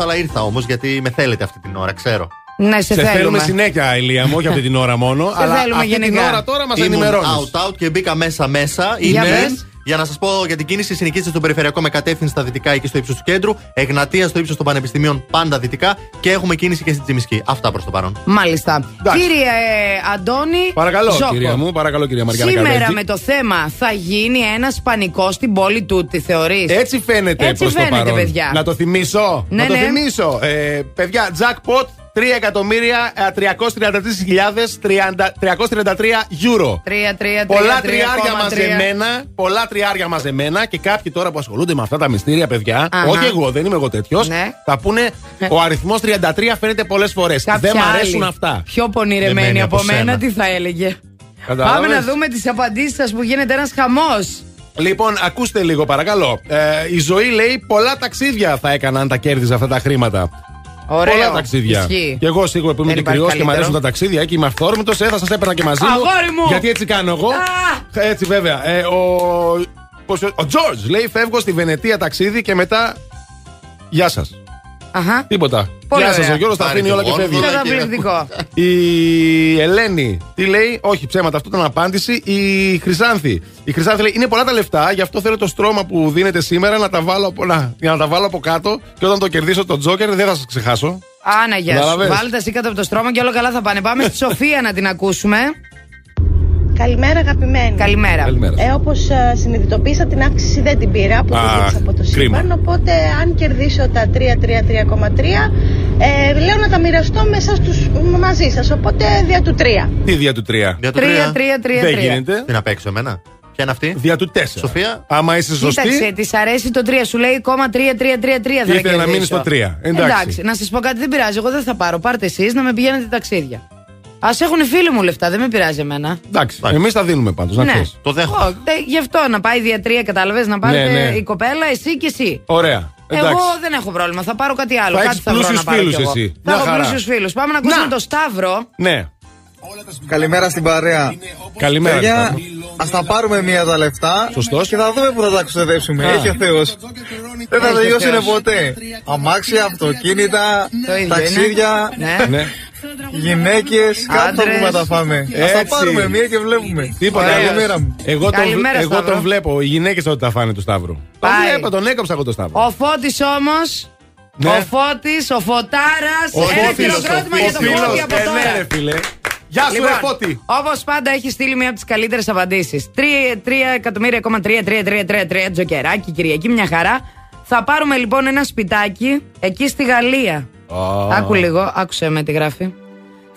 S7: εγώ ήμουν έξω, αλλά ήρθα όμως γιατί με θέλετε αυτή την ώρα, ξέρω.
S10: Ναι, σε,
S6: Σε θέλουμε
S10: θέλουμε.
S6: συνέχεια, Ηλία μου, όχι αυτή την ώρα μόνο.
S10: Σε
S6: αλλά
S10: θέλουμε
S6: αυτή την
S10: γενικά.
S6: ώρα τώρα μας
S7: Ήμουν
S6: ενημερώνεις.
S7: out, out και μπήκα μέσα μέσα.
S10: Για
S7: Είναι
S10: πες.
S7: Για να σας πω για την κίνηση συνεχίζεται στον περιφερειακό με κατεύθυνση στα δυτικά εκεί στο ύψος του κέντρου. Εγνατία στο ύψος των πανεπιστημίων πάντα δυτικά. Και έχουμε κίνηση και στην Τσιμισκή. Αυτά προς το παρόν.
S10: Μάλιστα. Κύριε ε, Αντώνη.
S6: Παρακαλώ,
S10: Ζόκο.
S6: κυρία μου, παρακαλώ, κυρία Μαριάννα
S10: Σήμερα
S6: Καρδέτζη.
S10: με το θέμα θα γίνει ένα πανικό στην πόλη του, τι θεωρείς;
S6: Έτσι φαίνεται
S10: Έτσι
S6: προς το
S10: φαίνεται,
S6: παρόν.
S10: παιδιά.
S6: Να το θυμίσω.
S10: Ναι,
S6: να το
S10: ναι.
S6: θυμίσω. Ε, παιδιά, jackpot 3 εκατομμύρια ε, 333.333 euro.
S10: Τρία, τρία, τρία,
S6: Πολλά
S10: τρία,
S6: τριάρια
S10: κόμμα τρία.
S6: μαζεμένα, πολλά τριάρια μαζεμένα και κάποιοι τώρα που ασχολούνται με αυτά τα μυστήρια, παιδιά,
S10: Αχα.
S6: όχι εγώ, δεν είμαι εγώ τέτοιος,
S10: Ναι.
S6: θα πούνε ο αριθμός 33 φαίνεται πολλές φορές.
S10: Κάποια
S6: Δεν μ' αρέσουν
S10: άλλη,
S6: αυτά.
S10: Πιο πονηρεμένη
S6: Δεμένη
S10: από,
S6: από
S10: μένα,
S6: σένα.
S10: τι θα έλεγε.
S6: Κατάλαβες;
S10: Πάμε να δούμε τις απαντήσεις σας που γίνεται ένας χαμός.
S6: Λοιπόν, ακούστε λίγο παρακαλώ. Ε, η ζωή λέει πολλά ταξίδια θα έκαναν αν τα κέρδιζε αυτά τα χρήματα.
S10: Ωραίο.
S6: Πολλά ταξίδια.
S10: Ισχύει.
S6: Και εγώ σίγουρα που είμαι
S10: Δεν
S6: και
S10: υπάρχει
S6: κρυό και μου
S10: καλύτερο.
S6: αρέσουν τα ταξίδια και είμαι αυθόρμητος, ε, θα σα έπαιρνα και μαζί μου.
S10: Αγόρι μου!
S6: Γιατί έτσι κάνω εγώ. Έτσι βέβαια. Ε, ο πώς- ο George λέει: Φεύγω στη Βενετία ταξίδι και μετά. Γεια σας.
S10: Αχα.
S6: Τίποτα.
S10: Πολύ
S6: Γεια σας.
S10: ωραία.
S6: Ο Γιώργος τα
S7: Πάρε
S6: αφήνει
S7: και
S6: όλα και φεύγει.
S7: γόνδολα.
S10: Καταπληκτικό.
S6: Η Ελένη, τι λέει, όχι ψέματα, αυτό ήταν απάντηση. Η Χρυσάνθη. Η Χρυσάνθη λέει: Είναι πολλά τα λεφτά, γι' αυτό θέλω το στρώμα που δίνετε σήμερα να τα βάλω από, να, για να τα βάλω από κάτω και όταν το κερδίσω το Τζόκερ δεν θα σας ξεχάσω.
S10: Άνα, γεια σου.
S6: Κατάλαβες;
S10: Βάλτε τα εσύ κάτω από το στρώμα και όλα καλά θα πάνε. Πάμε στη <laughs> Σοφία να την ακούσουμε.
S22: Καλημέρα αγαπημένη.
S10: Καλημέρα.
S6: Καλημέρα.
S22: Ε, όπως ε, συνειδητοποίησα την αύξηση δεν την πήρα που
S6: Α,
S22: την ζήτησα από το
S6: κρίμα.
S22: σύμπαν Οπότε αν κερδίσω τα 3-3-3,3 ε, λέω να τα μοιραστώ μέσα στους, μαζί σας Οπότε δια του 3
S6: Τι δια του 3.
S7: Για το
S10: Τρία,
S7: 3.
S10: τρία, τρία,
S6: Δεν
S10: τρία.
S6: γίνεται.
S7: Τι να παίξω εμένα; Ποια είναι αυτή;
S6: Δια του 4.
S7: Σοφία;
S6: Άμα είσαι σωστή.
S10: Κοίταξε, της αρέσει το 3. Σου λέει κόμμα 3-3-3-3 θα
S6: Ήθελε να
S10: κερδίσω.
S6: μείνει στο 3. Εντάξει.
S10: να σας πω κάτι, δεν πειράζει. Εγώ δεν θα πάρω. Πάρτε εσείς να με πηγαίνετε ταξίδια. Α έχουν οι φίλοι μου λεφτά, δεν με πειράζει εμένα.
S6: Εντάξει. Εμείς τα δίνουμε πάντως, να
S10: ναι.
S6: ξέρεις.
S7: Το δέχομαι.
S10: Ω, δε- γι' αυτό να πάει δια τρία, κατάλαβες, να πάρετε
S6: Ναι, ναι.
S10: η κοπέλα, εσύ και εσύ.
S6: Ωραία. Εντάξει.
S10: Εγώ δεν έχω πρόβλημα. Θα πάρω κάτι άλλο.
S6: Θα
S10: κάτι
S6: έχεις
S10: θα βρω
S6: πλούσιους
S10: να πάρω
S6: φίλους
S10: κι εγώ.
S6: εσύ.
S10: Θα
S6: Μια
S10: έχω
S6: χαρά.
S10: πλούσιους φίλους. Πάμε να ακούσουμε
S6: Να.
S10: το Σταύρο.
S6: Ναι.
S23: Καλημέρα στην παρέα.
S6: Καλημέρα.
S23: Παιδιά,
S6: Σταύρο.
S23: ας τα πάρουμε μία τα λεφτά
S6: Σωστός.
S23: και θα δούμε πού θα τα ξοδέψουμε.
S6: Α.
S23: Έχει ο Θεός. Δεν θα
S10: Έχει ο
S23: τελειώσουν
S10: Θεός.
S23: ποτέ. Αμάξια, αυτοκίνητα,
S10: Το ίδιο
S23: ταξίδια,
S10: είναι. Ναι.
S6: Ναι.
S23: γυναίκες. Κάτω θα
S10: Άντρες.
S23: πούμε να τα φάμε. Α τα
S6: Έτσι.
S23: πάρουμε μία και βλέπουμε.
S6: Τίποτα.
S23: Καλημέρα μου.
S6: Εγώ τον,
S10: Καλημέρα,
S6: εγώ
S10: Σταύρο.
S6: τον βλέπω. Οι γυναίκες ότι τα φάνε του Σταύρου. Τον
S10: Πάει.
S6: βλέπω, τον έκοψα εγώ το Σταύρο.
S10: Ο Φώτης όμως.
S6: Ναι.
S10: Ο Φώτης, ο Φωτάρας.
S6: Ο
S10: Ένα
S6: Φώτης,
S10: χειροκρότημα
S6: ο
S10: για τον
S6: φίλος.
S10: Φώτη από
S6: Ε, ναι,
S10: τώρα.
S6: ρε, φίλε. Γεια σου, ρε Φώτη.
S10: Όπως πάντα έχει στείλει μία από τις καλύτερες απαντήσεις. 3.333.333 τζοκεράκι, Κυριακή, μια χαρά. Θα πάρουμε λοιπόν ένα σπιτάκι εκεί στη Γαλλία. Άκου λίγο, άκουσε με τι γράφει.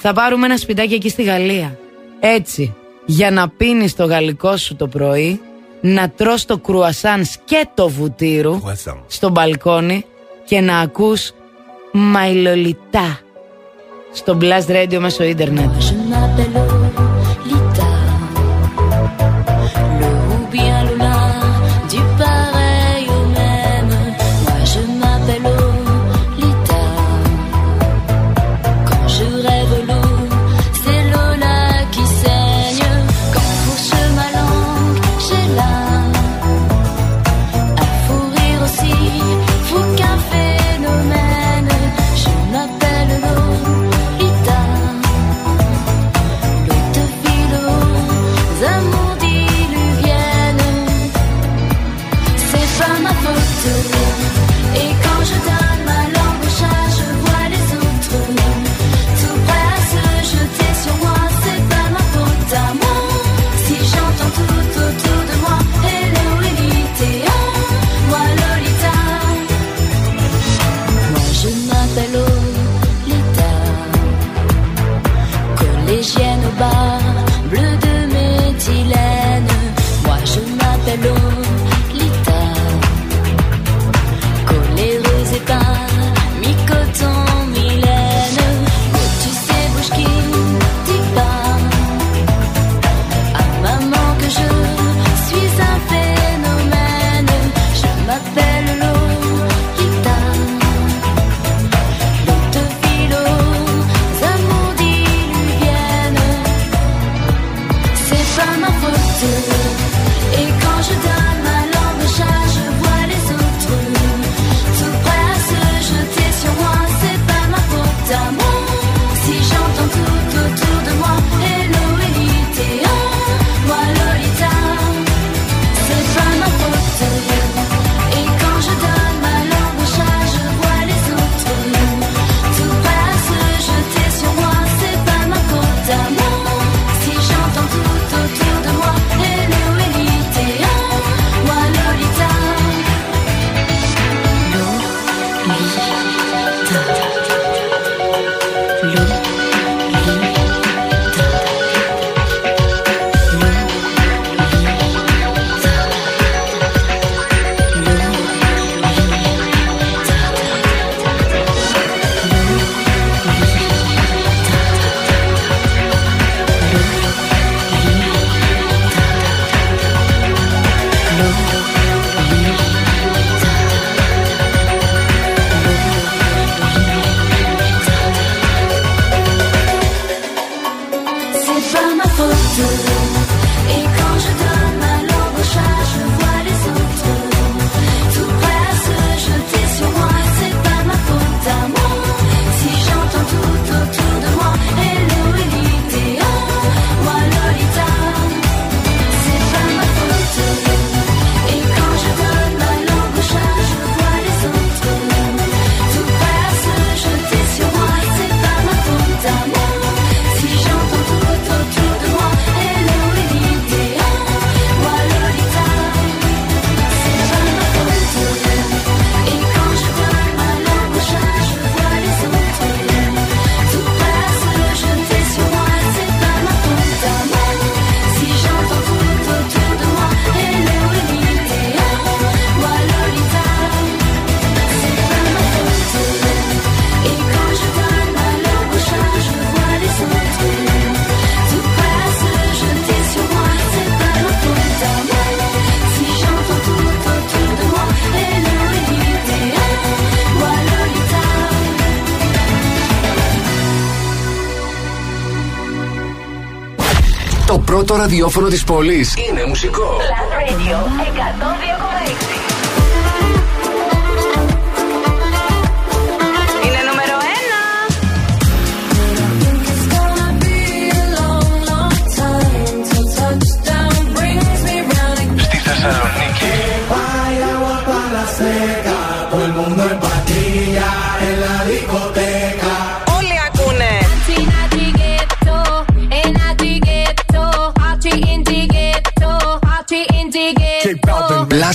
S10: Θα πάρουμε ένα σπιτάκι εκεί στη Γαλλία. Έτσι, για να πίνεις το γαλλικό σου το πρωί, να τρως το κρουασάν και το βουτύρου στο μπαλκόνι και να ακούς μαϊλολιτά στο Blast Radio μέσω ίντερνετ.
S1: το ραδιόφωνο της πόλης. είναι μουσικό.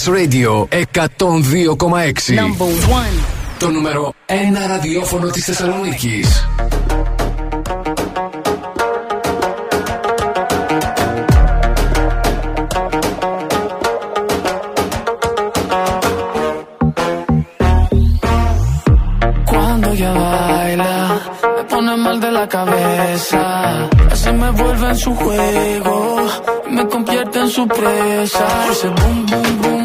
S24: Radio 102,6
S1: Το νούμερο 1 ραδιόφωνο της Θεσσαλονίκης
S25: cabeza. Se me vuelve en su juego, me convierte en su presa. Ese boom, boom, boom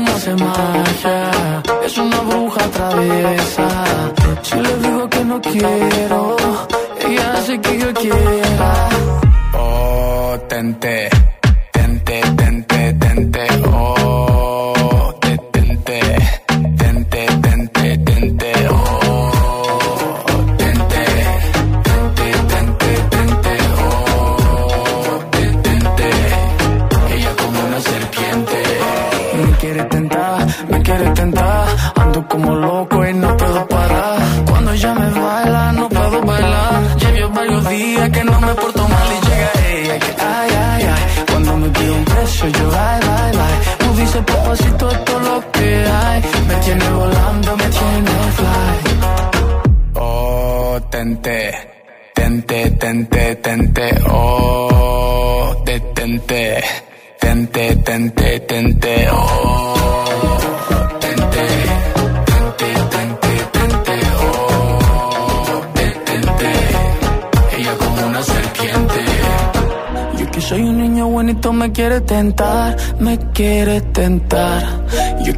S25: es una bruja traviesa. Si le digo que no quiero, ella hace que yo quiera. Potente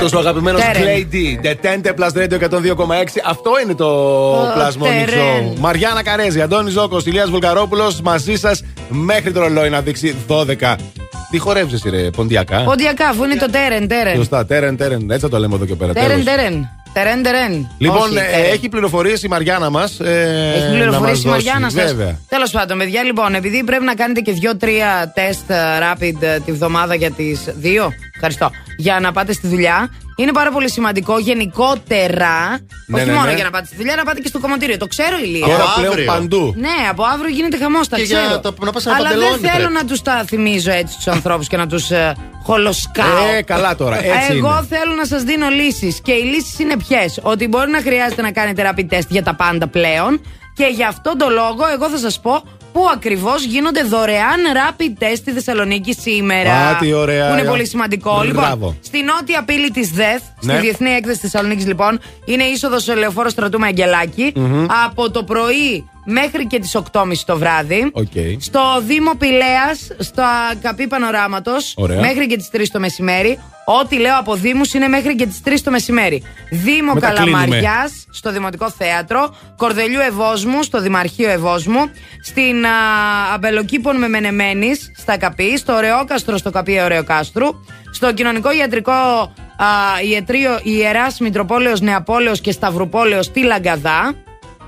S25: tente.
S6: Να το ο αγαπημένος
S10: Τέρεν.
S6: Clay D. Detente Plus Radio 102,6. Αυτό είναι το Plus Morning
S10: Τέρεν.
S6: Show. Μαριάννα Καρέζη, Αντώνη Ζώκος, Ηλίας Βουλγαρόπουλος μαζί σας μέχρι το ρολόι να δείξει 12. Τι χορεύεις, εσύ, ρε, ποντιακά;
S10: Ποντιακά, αφού είναι το τέρεν, τέρεν.
S6: Σωστά, τέρεν, τέρεν. Έτσι θα το λέμε εδώ και πέρα.
S10: Τέρεν,
S6: τέλος.
S10: τέρεν. Τερεν, τερεν.
S6: Λοιπόν,
S10: Όχι,
S6: ε,
S10: τέρεν.
S6: έχει πληροφορίες η Μαριάννα μας. Ε,
S10: Έχει πληροφορήσει η Μαριάννα σας.
S6: Βέβαια.
S10: Τέλος πάντων, παιδιά, λοιπόν, επειδή πρέπει να κάνετε και δύο-τρία τεστ ε, rapid ε, τη βδομάδα για τις δύο. Ευχαριστώ. Για να πάτε στη δουλειά. Είναι πάρα πολύ σημαντικό γενικότερα.
S6: Ναι,
S10: όχι
S6: ναι,
S10: μόνο
S6: ναι.
S10: για να πάτε στη δουλειά, να πάτε και στο κομμωτήριο. Το ξέρω, Ηλία.
S6: Τώρα
S7: Από
S6: πλέον
S7: αύριο.
S6: παντού.
S10: Ναι, από αύριο γίνεται χαμός, τα
S7: Και για
S10: ξέρω.
S7: το- να πας ένα
S10: Αλλά
S7: παντελόνι
S10: δεν θέλω
S7: πρέπει.
S10: να τους τα θυμίζω έτσι τους ανθρώπους και να τους ε, χολοσκάω.
S6: Ε, καλά τώρα, έτσι
S10: Εγώ
S6: είναι.
S10: θέλω να σας δίνω λύσεις. Και οι λύσεις είναι ποιες. Ότι μπορεί να χρειάζεται να κάνετε rapid test για τα πάντα πλέον. Και γι' αυτόν τον λόγο, εγώ θα σας πω πού ακριβώς γίνονται δωρεάν rapid test στη Θεσσαλονίκη σήμερα;
S6: Α, τι ωραία.
S10: Που είναι πολύ σημαντικό.
S6: Μπράβο.
S10: Λοιπόν, στη νότια πύλη της ΔΕΘ,
S6: Ναι.
S10: στη Διεθνή Έκθεση Θεσσαλονίκης, λοιπόν, είναι είσοδος λεωφόρο Στρατού με Αγγελάκη.
S6: Μμμ.
S10: Από το πρωί μέχρι και τις 8.30 το βράδυ.
S6: Οκ.
S10: Στο Δήμο Πυλαίας, στο ΚΑΠΗ Πανοράματος,
S6: Ωραία.
S10: μέχρι και τις 3 το μεσημέρι. Ό,τι λέω από Δήμους είναι μέχρι και τις 3 το μεσημέρι. Δήμο
S6: Μετά
S10: Καλαμαριάς, στο Δημοτικό Θέατρο. Κορδελιού Ευόσμου, στο Δημαρχείο Ευόσμου. Στην α, Αμπελοκήπων Μεμενεμένη, στα Καπί. Στο Ωρεόκαστρο, στο Καπί Ωρεοκάστρου. Στο Κοινωνικό Ιατρικό α, Ιετρείο Ιεράς Μητροπόλεως Νεαπόλεως και Σταυρουπόλεως στη Λαγκαδά.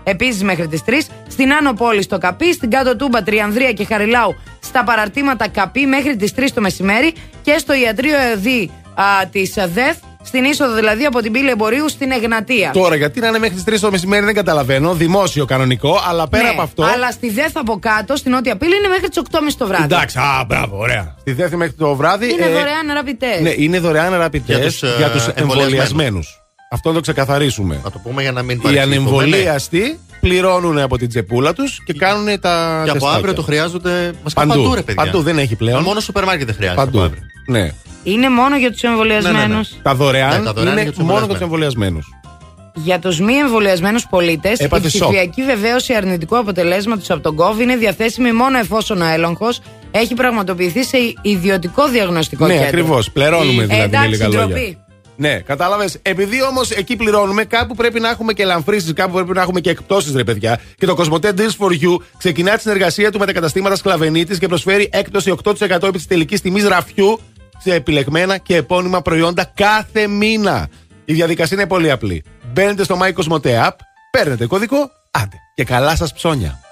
S10: Επίσης μέχρι τις 3. Στην Άνω Πόλη στο Καπί, στην Κάτω Τούμπα, Τριανδρία και Χαριλάου στα παραρτήματα Καπί μέχρι τις 3 το μεσημέρι και στο ιατρείο ΕΔ της ΔΕΘ, στην είσοδο δηλαδή από την πύλη εμπορίου στην Εγνατία.
S6: Τώρα, γιατί να είναι μέχρι τις 3 το μεσημέρι δεν καταλαβαίνω. Δημόσιο κανονικό, αλλά πέρα
S10: Ναι,
S6: από αυτό.
S10: Αλλά στη ΔΕΘ από κάτω, στην νότια πύλη, είναι μέχρι τις 8.30 το βράδυ.
S6: Εντάξει, α, μπράβο, ωραία. Στη δεύτερη μέχρι το βράδυ.
S10: Είναι
S6: ε,
S10: δωρεάν rapid test.
S6: Ναι, είναι δωρεάν rapid
S7: Για
S6: test
S7: τους, ε,
S6: για τους
S7: εμβολιασμένους.
S6: εμβολιασμένους. Αυτό να το ξεκαθαρίσουμε.
S7: Να το πούμε για να μην
S6: Οι
S7: παρεξηγηθούμε, ναι.
S6: ανεμβολίαστοι πληρώνουν από την τσεπούλα τους και κάνουν τα.
S7: Και από
S6: τεστάκια.
S7: αύριο το χρειάζονται. Μας
S6: Παντού.
S7: παντού, ρε παιδιά.
S6: Παντού δεν έχει πλέον.
S7: Μόνο σούπερ μάρκετ δεν χρειάζεται. από
S6: Παντού.
S7: αύριο.
S6: Ναι.
S10: Είναι μόνο για τους εμβολιασμένους.
S7: Ναι, ναι, ναι.
S6: Τα δωρεάν,
S7: Ναι, τα δωρεάν
S6: είναι
S7: για τους
S6: μόνο για τους εμβολιασμένους.
S10: Για τους μη εμβολιασμένους πολίτες, η
S6: Έπαθε σοκ.
S10: ψηφιακή βεβαίωση αρνητικού αποτελέσματος από τον COVID είναι διαθέσιμη μόνο εφόσον ο έλεγχος έχει πραγματοποιηθεί σε ιδιωτικό διαγνωστικό
S6: Ναι,
S10: κέντρο.
S6: ακριβώς. Πληρώνουμε
S10: Ε,
S6: δηλαδή με
S10: εντάξει,
S6: λίγα λόγια.
S10: Ντροπή.
S6: Ναι, κατάλαβες. Επειδή όμως εκεί πληρώνουμε, κάπου πρέπει να έχουμε και λαμφρίσει, κάπου πρέπει να έχουμε και εκπτώσεις, ρε παιδιά. Και το Cosmote Deals for You ξεκινά τη συνεργασία του με τα καταστήματα Σκλαβενίτης και προσφέρει έκπτωση 8% επί της τελικής τιμής ραφιού σε επιλεγμένα και επώνυμα προϊόντα κάθε μήνα. Η διαδικασία είναι πολύ απλή. Μπαίνετε στο My Cosmote App, παίρνετε κωδικό, άντε. Και καλά σας ψώνια.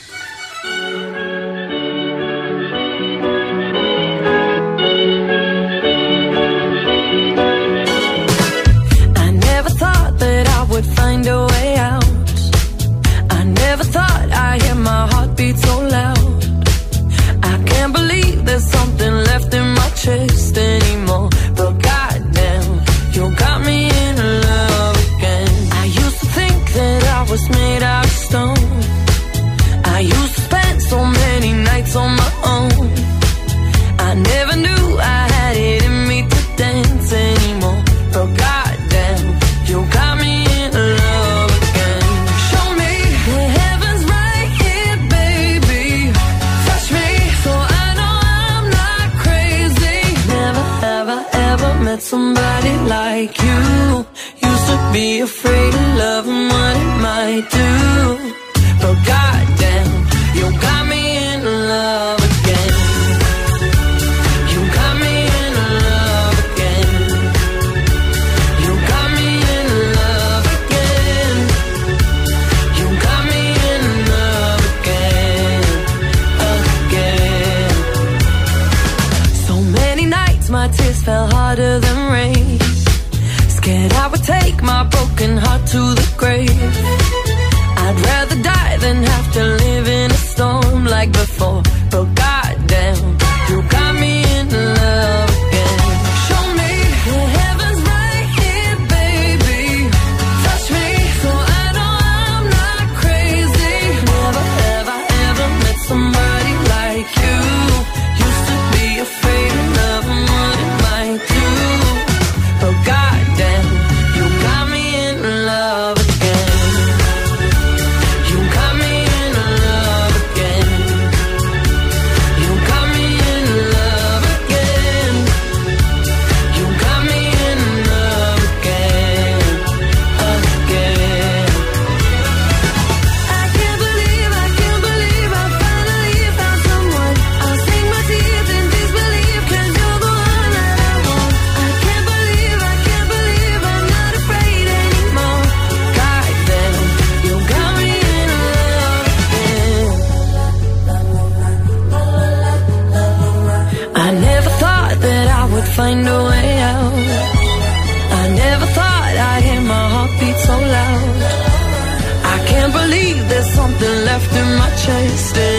S6: Stay.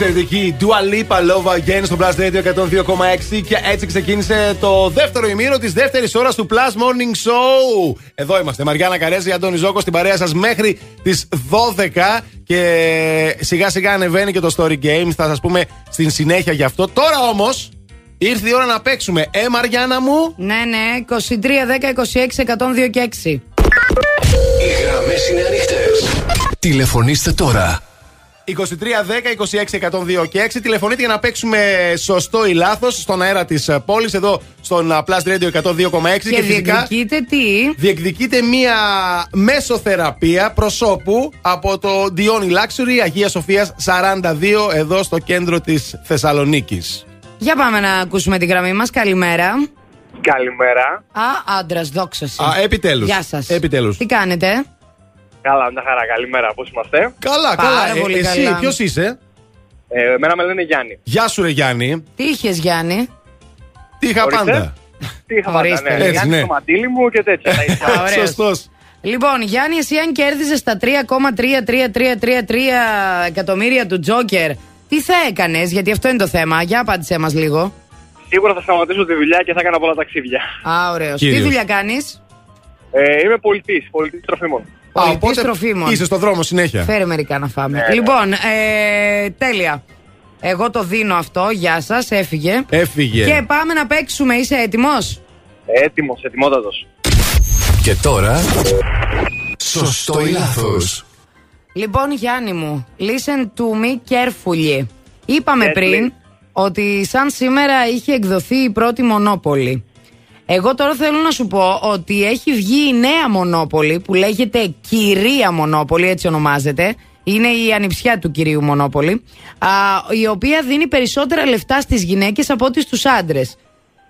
S6: Εξαιρετική Dua Lipa Love Again στο Plus Radio 102,6 και έτσι ξεκίνησε το δεύτερο ημίρο της δεύτερης ώρας του Plus Morning Show. Εδώ είμαστε. Μαριάννα Καρέζη, Αντώνη Ζώκος στην παρέα σας μέχρι τις 12 και σιγά σιγά ανεβαίνει και το Story Games. Θα σας πούμε στην συνέχεια γι' αυτό. Τώρα όμως ήρθε η ώρα να παίξουμε. Ε, Μαριάννα μου;
S10: Ναι, ναι, 23, 10, 26, 102 και 6.
S1: Οι γραμμέ είναι ανοιχτέ. Τηλεφωνήστε τώρα.
S6: 23, 10, 26, 102 και 6. Τηλεφωνείτε για να παίξουμε σωστό ή λάθος στον αέρα της πόλης, εδώ στον α, Plus Radio 102,6.
S10: Και,
S6: Και, φυσικά
S10: διεκδικείτε τι;
S6: διεκδικείται μία μεσοθεραπεία προσώπου από το Dioni Luxury Αγίας Σοφίας 42 εδώ στο κέντρο της Θεσσαλονίκης.
S10: Για πάμε να ακούσουμε την γραμμή μας. Καλημέρα.
S26: Καλημέρα.
S10: Α, άντρας, δόξα σου.
S6: Α, επιτέλους.
S10: Γεια σας.
S6: Επιτέλους.
S10: Τι κάνετε;
S26: Καλά, μια χαρά. Καλημέρα. Πώς είμαστε;
S6: Καλά,
S10: Πάρα
S6: καλά.
S10: πολύ
S6: εσύ,
S10: καλά.
S6: ποιος είσαι;
S26: Ε, εμένα με λένε Γιάννη.
S6: Γεια σου ρε Γιάννη.
S10: Τι είχες, Γιάννη;
S6: Τι είχα
S26: Ορίστε.
S6: πάντα;
S26: Τι είχα πάντα,
S10: Ορίστε.
S26: ναι.
S6: Έτσι,
S26: Γιάννη
S6: ναι.
S26: στο μαντίλι μου και τέτοια. τα ίδια.
S10: Α, ωραίος.
S6: Σωστός.
S10: Λοιπόν, Γιάννη, εσύ αν κέρδιζε τα 3,3333 εκατομμύρια του Τζόκερ, τι θα έκανες, γιατί αυτό είναι το θέμα. Για απάντησέ μας λίγο.
S26: Σίγουρα θα σταματήσω τη δουλειά και θα έκανα πολλά ταξίδια.
S10: Α, ωραίος. Τι
S6: Κύριος.
S10: δουλειά κάνεις;
S26: Ε, είμαι πολιτής, πολιτής τροφίμων.
S6: Α,
S10: Πολιτής
S6: οπότε
S10: τροφίμων.
S6: Είσαι στο δρόμο συνέχεια.
S10: Φέρε μερικά να φάμε.
S26: Ναι,
S10: λοιπόν, ε, τέλεια. Εγώ το δίνω αυτό. Γεια σας, έφυγε.
S6: Έφυγε.
S10: Και πάμε να παίξουμε. Είσαι έτοιμος;
S26: Έτοιμος, ετοιμότατο.
S1: Και τώρα. Σωστό ή λάθος.
S10: Λοιπόν, Γιάννη μου, listen to me carefully. Είπαμε
S26: Yes,
S10: πριν ότι σαν σήμερα είχε εκδοθεί η πρώτη Μονόπολη. Εγώ τώρα θέλω να σου πω ότι έχει βγει η νέα Μονόπολη που λέγεται Κυρία Μονόπολη, έτσι ονομάζεται. Είναι η ανιψιά του κυρίου Μονόπολη, α, η οποία δίνει περισσότερα λεφτά στις γυναίκες από ό,τι στους άντρες.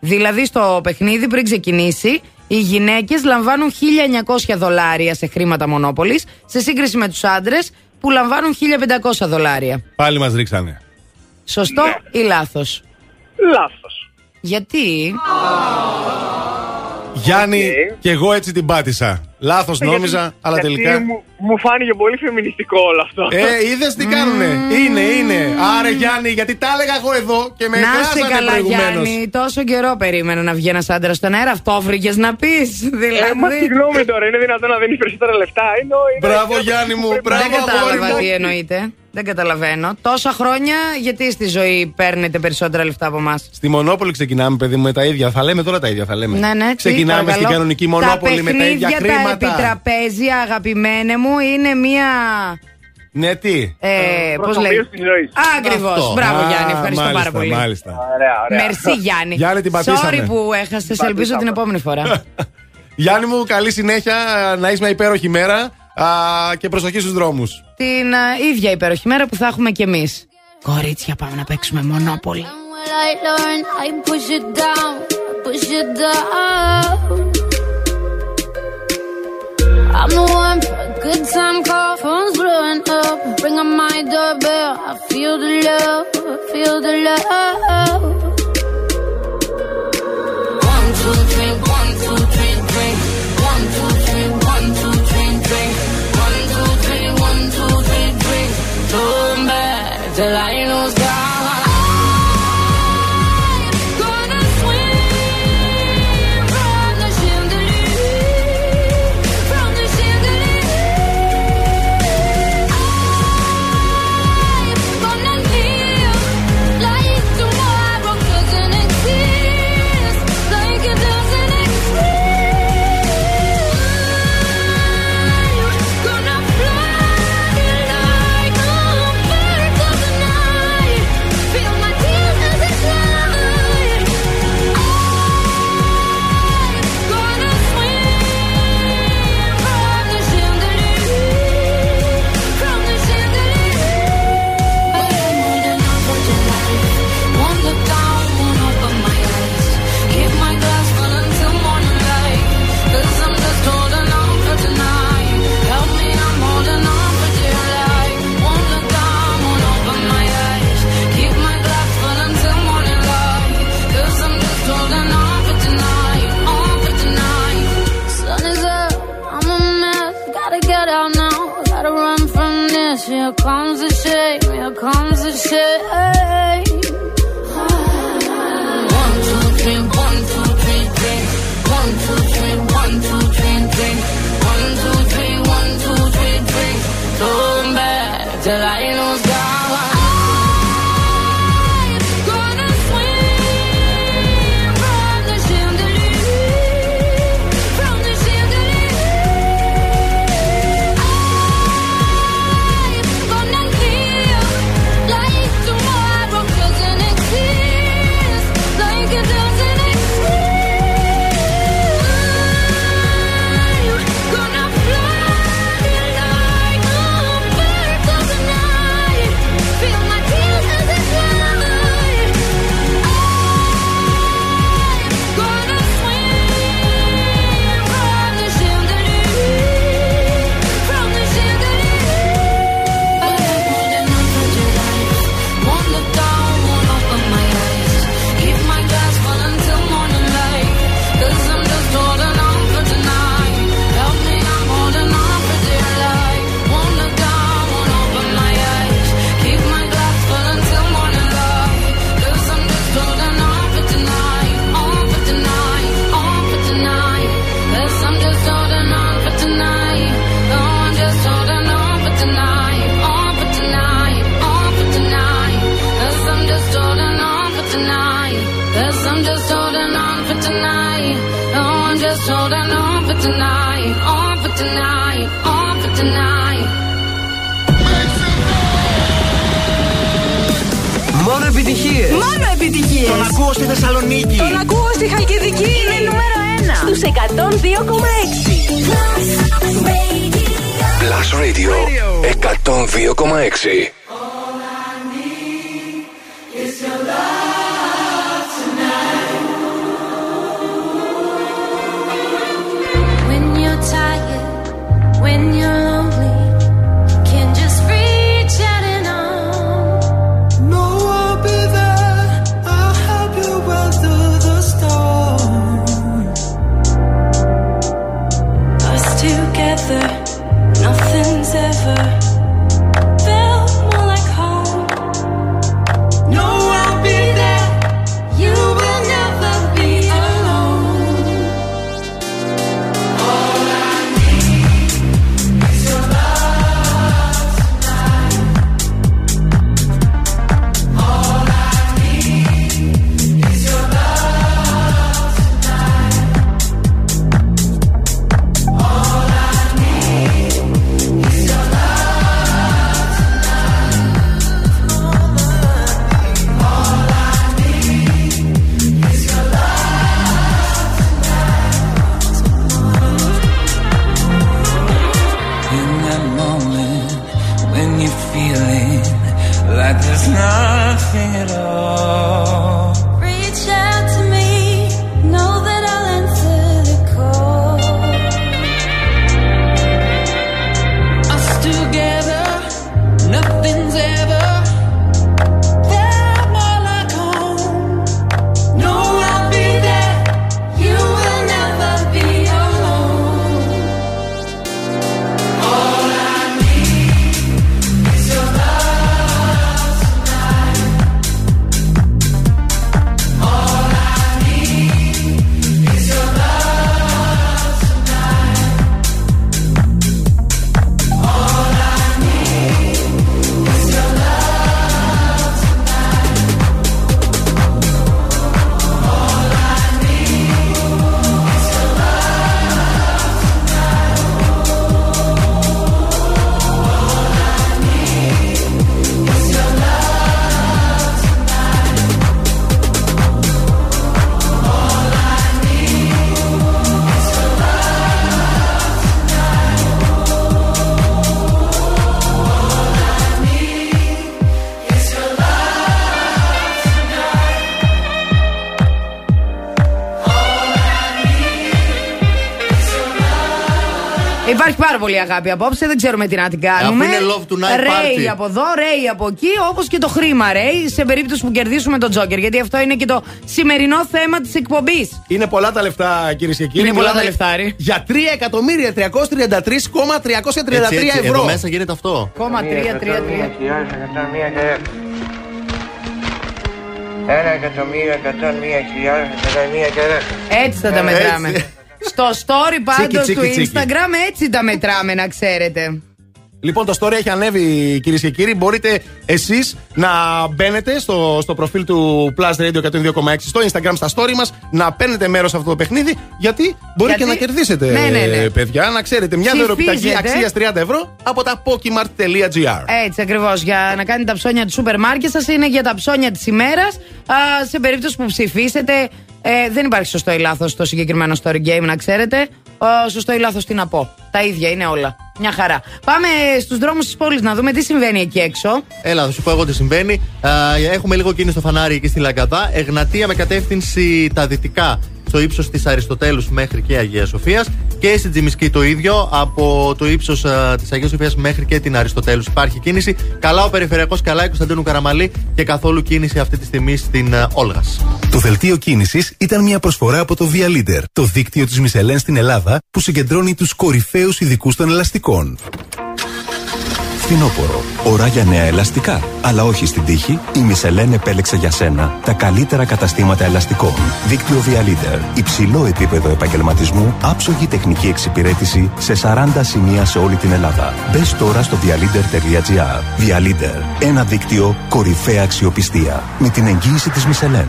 S10: Δηλαδή στο παιχνίδι πριν ξεκινήσει, οι γυναίκες λαμβάνουν 1900 δολάρια σε χρήματα Μονόπολης, σε σύγκριση με τους άντρες που λαμβάνουν 1500 δολάρια.
S6: Πάλι μας ρίξανε.
S10: Σωστό ή λάθος;
S26: Λάθος.
S10: Γιατί;
S6: Γιάννη, και εγώ έτσι την πάτησα. Λάθος νόμιζα, αλλά τελικά.
S26: Μου, μου φάνηκε πολύ φεμινιστικό όλο αυτό.
S6: Ε, είδες τι κάνουνε; Είναι, είναι. Άρε Γιάννη, γιατί τα έλεγα εγώ εδώ και με
S10: Να σε
S6: κράσανε
S10: καλά,
S6: προηγουμένως.
S10: Γιάννη. Τόσο καιρό περίμενα να βγει ένας άντρας στον αέρα. Αυτό βρήκες να πεις.
S26: Ε, μα
S10: Δηλαδή.
S26: συγγνώμη τώρα, είναι δυνατόν να δίνεις περισσότερα λεφτά; Είναι, είναι
S6: Μπράβο Γιάννη μου, μπράβο
S10: Δεν
S6: αγόρι
S10: κατάλαβα
S6: μου.
S10: τι εννοείται. Δεν καταλαβαίνω. Τόσα χρόνια, γιατί στη ζωή παίρνετε περισσότερα λεφτά από εμάς;
S6: Στη Μονόπολη ξεκινάμε, παιδί μου, με τα ίδια. Θα λέμε τώρα τα ίδια, θα λέμε.
S10: Ναι, ναι, τι,
S6: Ξεκινάμε στην
S10: παρακαλώ.
S6: κανονική Μονόπολη με τα ίδια
S10: Τα
S6: χρήματα.
S10: επιτραπέζια, αγαπημένε μου, είναι μία.
S6: Ναι, τι;
S10: Ε, Πώς
S26: προσωπείο
S10: λέει;
S26: της ζωής.
S10: Ακριβώς.
S6: Αυτό.
S10: Μπράβο,
S6: Α,
S10: Γιάννη. Ευχαριστώ
S6: μάλιστα,
S10: πάρα πολύ.
S6: Μάλιστα.
S26: Ωραία, ωραία.
S10: Μερσή, Γιάννη.
S6: Γιάννη, την πατήσαμε.
S10: Sorry που έχασες. Ελπίζω
S26: πατήσαμε.
S10: την επόμενη φορά. <laughs>
S6: Γιάννη μου, καλή συνέχεια, να είσαι μια υπέροχη μέρα α, και προσοχή στους δρόμους.
S10: Την ίδια υπέροχη μέρα που θα έχουμε κι εμείς. Κορίτσια, πάμε να παίξουμε μονόπολη. Πολύ αγάπη απόψε, δεν ξέρουμε τι να την κάνουμε.
S7: Αφού είναι love tonight
S10: Ρέι
S7: party.
S10: από εδώ, ρέι από εκεί, όπως και το χρήμα ρέι, σε περίπτωση που κερδίσουμε τον Τζόκερ. Γιατί αυτό είναι και το σημερινό θέμα της εκπομπής.
S6: Είναι πολλά τα λεφτά, κυρίες και κύριοι.
S10: Είναι πολλά
S6: Μιλάμε
S10: τα λεφτάρι.
S6: Για 3 εκατομμύρια 333,333
S7: Έτσι, έτσι,
S6: ευρώ.
S7: Εδώ μέσα γίνεται αυτό.
S10: Κόμμα 3-3-3.
S27: Ένα εκατομμύριο εκατόν μία χιλιάδες εκατόν μία και δέκα.
S10: Έτσι θα τα
S6: Ε,
S10: μετράμε.
S6: Έτσι.
S10: Στο story πάντω
S6: τσίκι,
S10: του
S6: τσίκι.
S10: Instagram έτσι τα μετράμε, να ξέρετε.
S6: Λοιπόν, το story έχει ανέβει, κυρίες και κύριοι. Μπορείτε εσείς να μπαίνετε στο, στο προφίλ του Plus Radio 102,6 στο Instagram, στα story μας, να παίρνετε μέρος σε αυτό το παιχνίδι. Γιατί μπορεί
S10: Γιατί-
S6: και να κερδίσετε,
S10: Ναι, ναι, ναι.
S6: ε, παιδιά. Να ξέρετε, μια δωροπιταγή
S10: Ψηφίζετε.
S6: αξίας 30 ευρώ από τα pokimart.gr.
S10: Έτσι ακριβώς. Για να κάνετε τα ψώνια του σούπερ μάρκετ σας είναι για τα ψώνια της ημέρας. Σε περίπτωση που ψηφίσετε, ε, δεν υπάρχει σωστό ή λάθος στο συγκεκριμένο story game, να ξέρετε. Ο, σωστό ή λάθος τι να πω. Τα ίδια είναι όλα. Μια χαρά. Πάμε στους δρόμους της πόλης να δούμε τι συμβαίνει εκεί έξω.
S7: Έλα, θα σου πω εγώ τι συμβαίνει. Α, έχουμε λίγο κίνηση στο φανάρι εκεί στη Λαγκαδά. Εγνατία με κατεύθυνση τα δυτικά στο ύψος της Αριστοτέλους μέχρι και Αγίας Σοφίας. Και στην Τζιμισκή το ίδιο, από το ύψος της Αγίας Σοφίας μέχρι και την Αριστοτέλους υπάρχει κίνηση. Καλά ο Περιφερειακός, καλά η Κωνσταντίνου Καραμαλή και καθόλου κίνηση αυτή τη στιγμή στην Όλγας.
S17: Το δελτίο κίνησης ήταν μια προσφορά από το Via Leader, το δίκτυο της Μισελέν στην Ελλάδα που συγκεντρώνει τους κορυφαίους ειδικούς των ελαστικών.
S18: Φθινόπωρο. Ώρα για νέα ελαστικά. Αλλά όχι στην τύχη. Η Μισελέν επέλεξε για σένα τα καλύτερα καταστήματα ελαστικών. Δίκτυο Via Leader. Υψηλό επίπεδο επαγγελματισμού. Άψογη τεχνική εξυπηρέτηση σε 40 σημεία σε όλη την Ελλάδα. Μπες τώρα στο vialeader.gr. Via Leader. Ένα δίκτυο κορυφαία αξιοπιστία. Με την εγγύηση της Μισελέν.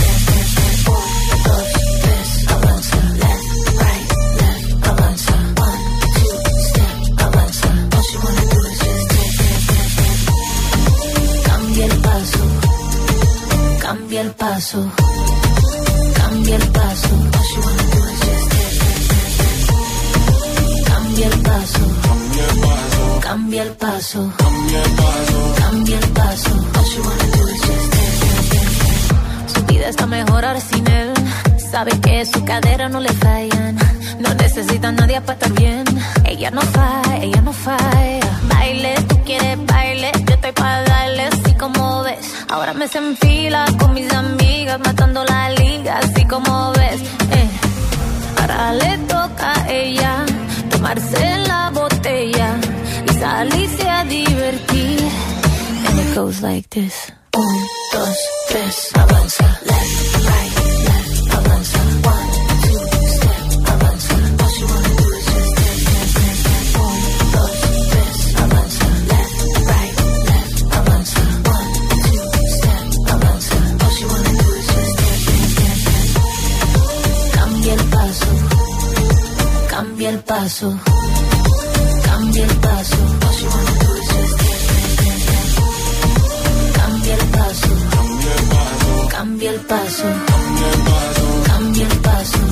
S13: paso, cambia el paso. Cambia el paso, cambia el paso, cambia el paso. Su vida está mejor ahora sin él. Sabe que su cadera no le fallan. No necesita nadie para estar bien. Ella no falla, ella no falla. Baile, tú quieres baile. Estoy para darle así como ves. Ahora me se con mis amigas, matando la liga, así como ves. Eh. Ahora le toca a ella tomarse la botella y salirse a divertir. And it goes like this. Un, dos, tres, avanza. Left, right, Cambia el paso, cambia el paso. Cambia el paso, cambia el paso, cambia el paso.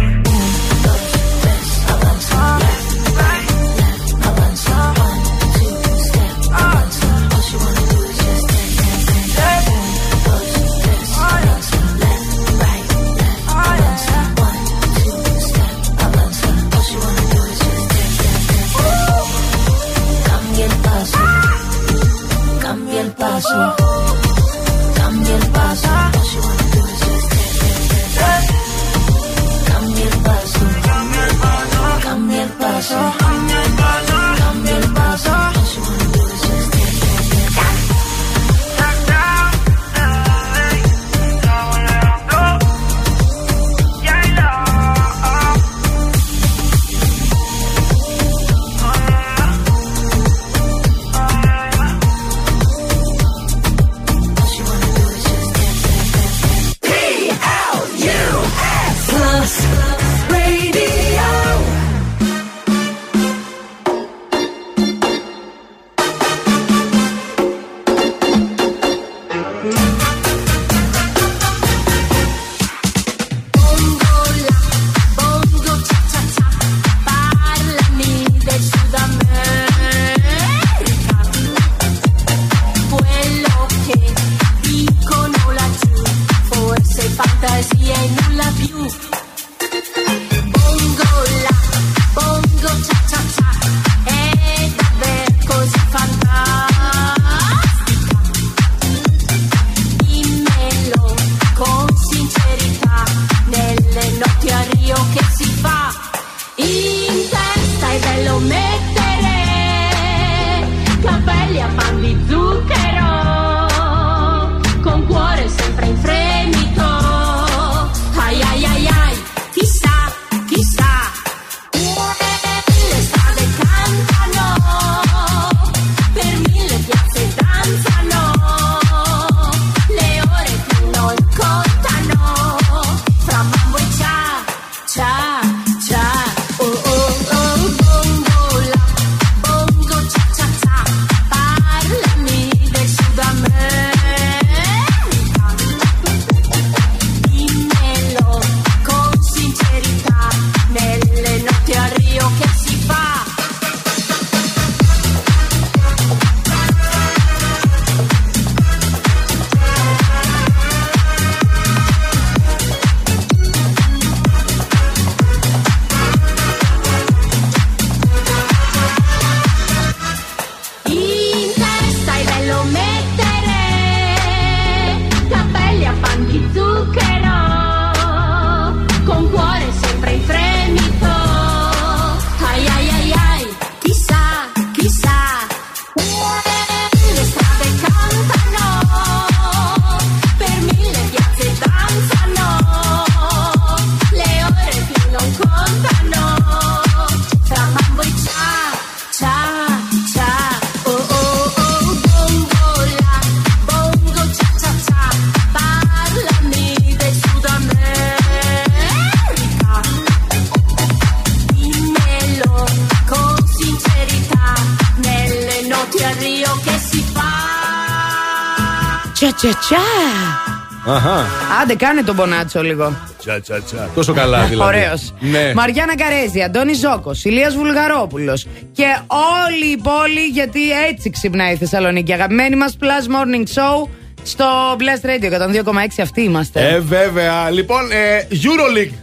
S10: Άντε, κάνε τον πονάτσο λίγο.
S6: Τσα, τσα, τσα. Τόσο καλά δηλαδή.
S10: Ωραίος.
S6: Ναι.
S10: Μαριάννα Καρέζη, Αντώνη Ζώκος, Ηλίας Βουλγαρόπουλος και όλη η πόλη, γιατί έτσι ξυπνάει η Θεσσαλονίκη. Αγαπημένη μας Plus Morning Show στο Blast Radio 102,6. Αυτοί είμαστε.
S6: Ε, βέβαια. Λοιπόν, ε, Euroleague.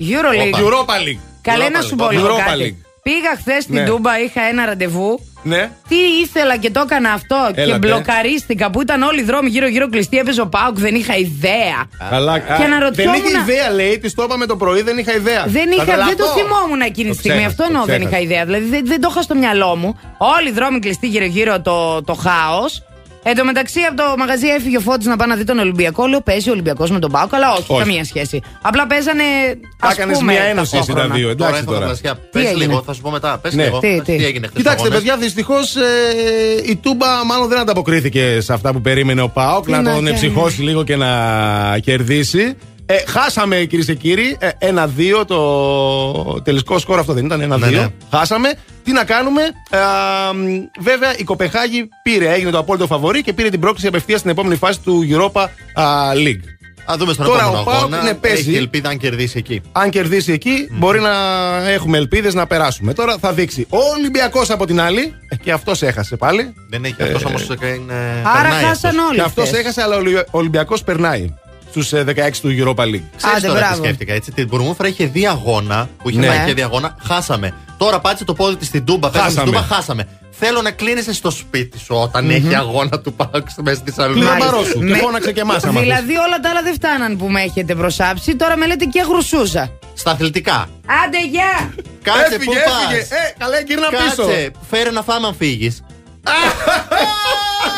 S10: Euroleague.
S6: Europa League.
S10: Καλέ να σου πω λίγο
S6: Europa
S10: κάτι.
S6: League.
S10: Πήγα χθες στην
S6: Ναι.
S10: Τούμπα, είχα ένα ραντεβού.
S6: Ναι.
S10: Τι ήθελα και το έκανα αυτό και
S6: Έλατε.
S10: μπλοκαρίστηκα που ήταν όλοι οι δρόμοι γύρω-γύρω κλειστοί. Έπαιζε ο Πάουκ, δεν είχα ιδέα.
S6: Καλά.
S10: Και
S6: α,
S10: αναρωτιόμουν-
S6: Δεν είχε ιδέα, λέει. Της το είπαμε το πρωί, δεν είχα ιδέα.
S10: Δεν, είχα,
S6: Θα
S10: δεν το
S6: τρελαθώ.
S10: θυμόμουν εκείνη τη
S6: Το
S10: στιγμή.
S6: ξέχασα,
S10: Αυτό
S6: το
S10: εννοώ δεν
S6: ξέχασα.
S10: είχα ιδέα. Δηλαδή δεν, δεν το είχα στο μυαλό μου. Όλοι οι δρόμοι κλειστοί γύρω-γύρω το, το χάος. Εν τω μεταξύ από το μαγαζί έφυγε ο Φώτης να πάει να δει τον Ολυμπιακό. Λέω παίζει ο Ολυμπιακός με τον Πάο. Καλά, όχι,
S6: Όχι.
S10: καμία σχέση. Απλά παίζανε.
S6: Τα
S10: ας
S6: έκανες
S10: πούμε,
S6: μια ένωση εσύ τα
S10: ταυτόχρονα.
S6: δύο. Εντάξει
S7: Τώρα
S6: τώρα.
S7: τώρα.
S10: Τι
S7: Πες
S10: έγινε;
S7: λίγο, θα σου πω μετά. Πες
S6: Ναι.
S7: λίγο.
S10: Τι,
S7: Πες
S10: τι.
S7: έγινε χθες
S6: Κοιτάξτε,
S7: αγώνες.
S6: παιδιά, δυστυχώς η Τούμπα μάλλον δεν ανταποκρίθηκε σε αυτά που περίμενε ο Πάοκ.
S10: Τι
S6: Να
S10: να
S6: τον
S10: κάνει.
S6: εψυχώσει λίγο και να κερδίσει. Ε, χάσαμε κυρίες και κύριοι. Ε, Ένα-δύο το τελικό σκορ αυτό δεν ήταν. Ένα-δύο.
S7: Ναι, ναι.
S6: Χάσαμε. Τι να κάνουμε; Ε, α, μ, βέβαια η Κοπεχάγη πήρε, έγινε το απόλυτο φαβορή και πήρε την πρόκληση απευθείας στην επόμενη φάση του Europa α, League.
S7: Α δούμε στον
S6: Τώρα
S7: επόμενο
S6: ο Πάοκ,
S7: αγώνα.
S6: ναι, παίζει.
S7: Έχει ελπίδα αν κερδίσει εκεί.
S6: Αν κερδίσει εκεί, μπορεί να έχουμε ελπίδες να περάσουμε. Τώρα θα δείξει. Ο Ολυμπιακός από την άλλη, ε, και αυτός έχασε πάλι.
S7: Δεν έχει
S6: Ε,
S7: αυτό όμως. Είναι...
S10: Άρα
S7: περνάει
S10: χάσαν
S7: αυτός.
S10: όλοι.
S6: Και αυτός
S10: χθες.
S6: έχασε, αλλά ο Ολυμπιακός περνάει στου 16 του Europa League.
S7: Ξέρεις
S10: Άντε,
S7: τώρα τι
S10: μπράβο.
S7: σκέφτηκα έτσι. Την Μπουρμούφρα είχε δει αγώνα που είχε
S6: Ναι.
S7: πάει και δει αγώνα. Χάσαμε. Τώρα πάτησε το πόδι της στην Τούμπα. Πέσαμε στην
S6: Χάσαμε.
S7: Τούμπα, χάσαμε. Θέλω να κλείνεσαι στο σπίτι σου όταν έχει αγώνα του Πάουκ μέσα στη Θεσσαλονίκη.
S6: Κλείνω
S10: Μάλιστα.
S6: μπαρός σου. Και
S10: Με-
S6: φώναξε και εμάς.
S10: Δηλαδή όλα τα άλλα δεν φτάναν που με έχετε προσάψει. Τώρα με λέτε και γρουσούζα.
S7: Στα αθλητικά.
S10: Άντε, γεια!
S7: Κάτσε που
S6: Έφυγε, έφυγε.
S7: πας;
S6: Ε, καλά, γύρνα πίσω.
S7: Κάτσε. Φέρε να φάμε αν
S6: φύγεις. <laughs>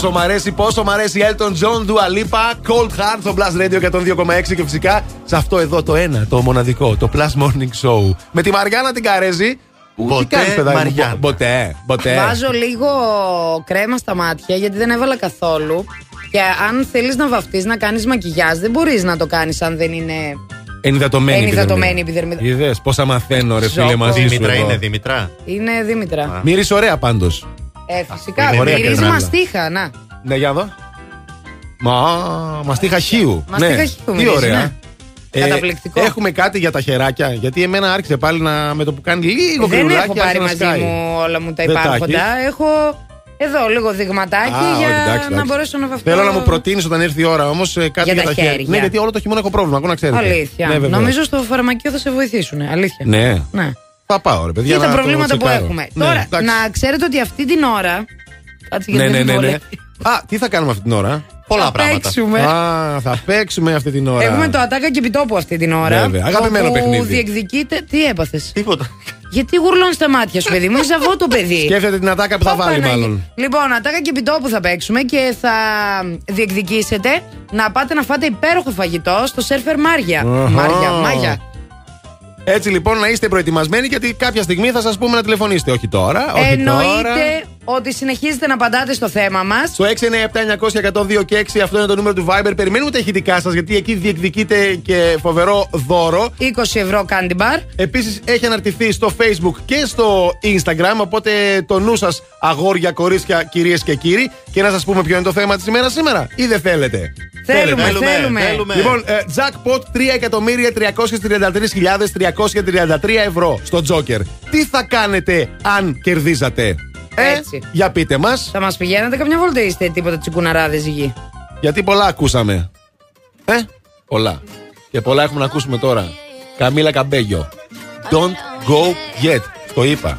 S6: πόσο μ' αρέσει, πόσο μ' αρέσει Elton John, Dua Lipa, Cold Heart στο Plus Radio 102,6 και φυσικά σε αυτό εδώ το ένα, το μοναδικό, το Plus Morning Show. Με τη Μαριάννα την Καρέζη. Που τι
S7: Ποτέ
S6: κάνεις, παιδάκι μου,
S7: Μαριάννα.
S6: πο- Ποτέ, ποτέ.
S10: Βάζω λίγο κρέμα στα μάτια γιατί δεν έβαλα καθόλου. Και αν θέλεις να βαφτεί, να κάνεις μακιγιάζ, δεν μπορείς να το κάνεις αν δεν είναι.
S6: Ενυδατωμένη
S10: Ενυδατωμένη επιδερμίδα.
S6: Είδες πόσα μαθαίνω, ρε φίλε,
S10: Ζώκο.
S6: μαζί σου.
S7: Δήμητρα
S6: εδώ.
S7: είναι Δήμητρα.
S10: Είναι Δήμητρα.
S6: Μυρίζει ωραία πάντως.
S10: Ε, φυσικά.
S6: Ωραία
S10: Μυρίζει
S6: κρεμάλα.
S10: μαστίχα, να.
S6: Ναι, για δω. Μα, μαστίχα χείου.
S10: Μαστίχα
S6: ναι.
S10: χείου
S6: Τι
S10: μυρίζει,
S6: ωραία.
S10: ναι. Καταπληκτικό.
S6: Έχουμε κάτι για τα χεράκια, γιατί εμένα άρχισε πάλι να, με το που κάνει λίγο
S10: δεν
S6: γρηγοράκι,
S10: έχω πάρει
S6: άρχισε να
S10: μαζί
S6: σκάει.
S10: μου όλα μου τα
S6: Δεν τα
S10: υπάρχοντα.
S6: έχεις;
S10: Έχω εδώ λίγο δειγματάκι
S6: Α,
S10: για
S6: όχι, εντάξει,
S10: να
S6: εντάξει.
S10: μπορέσω να βαφτώ.
S6: Θέλω να μου προτείνεις όταν έρθει η ώρα όμως κάτι
S10: Για
S6: για,
S10: τα
S6: τα χέρια.
S10: χέρια.
S6: Ναι, γιατί όλο το χειμώνα έχω πρόβλημα, ακόμα να ξέρετε.
S10: Αλήθεια.
S6: Ναι, βεβαίως.
S10: Νομίζω στο φαρμακείο θα σε βοηθήσουν. Αλήθεια.
S6: Ναι.
S10: Ναι.
S6: Θα πάω, ρε παιδιά.
S10: Και τα
S6: να το
S10: προβλήματα που
S6: τσεκάρω.
S10: έχουμε.
S6: Ναι,
S10: Τώρα,
S6: εντάξει.
S10: να ξέρετε ότι αυτή την ώρα. Κάτσε
S6: Ναι,
S10: γιατί
S6: ναι,
S10: δεν
S6: ναι,
S10: είναι
S6: ναι. Α, τι θα κάνουμε αυτή την ώρα;
S7: Πολλά
S10: Θα
S7: πράγματα.
S10: παίξουμε.
S6: Α, θα παίξουμε αυτή την ώρα.
S10: Έχουμε το ατάκα και επιτόπου αυτή την ώρα.
S6: Βέβαια. Αγαπημένο
S10: όπου
S6: παιχνίδι.
S10: διεκδικείται. Τι έπαθες;
S7: Τίποτα.
S10: Γιατί γουρλώνεις τα μάτια σου, παιδί μου, είσαι αυτό το παιδί.
S6: Σκέφτεται την ατάκα που θα
S10: Ω,
S6: βάλει,
S10: Παναγί-
S6: μάλλον.
S10: Λοιπόν, ατάκα και επιτόπου θα παίξουμε και θα διεκδικήσετε να πάτε να φάτε υπέροχο φαγητό στο σερφερ Μάρια.
S6: Αχα.
S10: Μάρια, Μάγια.
S6: Έτσι λοιπόν να είστε προετοιμασμένοι γιατί κάποια στιγμή θα σας πούμε να τηλεφωνήσετε. Όχι τώρα. Όχι τώρα.
S10: Εννοείται ότι συνεχίζετε να απαντάτε στο θέμα μας.
S6: Στο 697-900-102 και 6 αυτό είναι το νούμερο του Viber. Περιμένουμε τα ηχητικά σας γιατί εκεί διεκδικείτε και φοβερό δώρο.
S10: 20 ευρώ candy bar.
S6: Επίσης έχει αναρτηθεί στο Facebook και στο Instagram. Οπότε το νου σας, αγόρια, κορίτσια, κυρίες και κύριοι. Και να σας πούμε ποιο είναι το θέμα της ημέρας σήμερα, ή δεν θέλετε;
S10: Θέλουμε,
S6: Θέλετε.
S10: θέλουμε.
S7: θέλουμε.
S6: Λοιπόν, ε, jackpot 3.333.333 ευρώ στο Joker. Τι θα κάνετε αν κερδίζατε, ε,
S10: Έτσι.
S6: για πείτε μας.
S10: Θα μας πηγαίνετε καμιά βόλτα ή είστε τίποτα τσικουναράδε γη.
S6: Γιατί πολλά ακούσαμε. Ε, πολλά. Και πολλά έχουμε να ακούσουμε τώρα. Καμίλα Καμπέγιο. Don't go yet. Το είπα.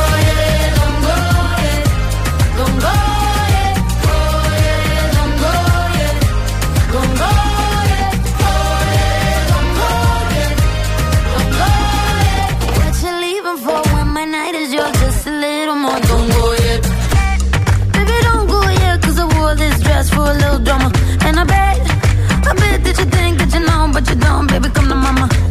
S28: baby, come to mama.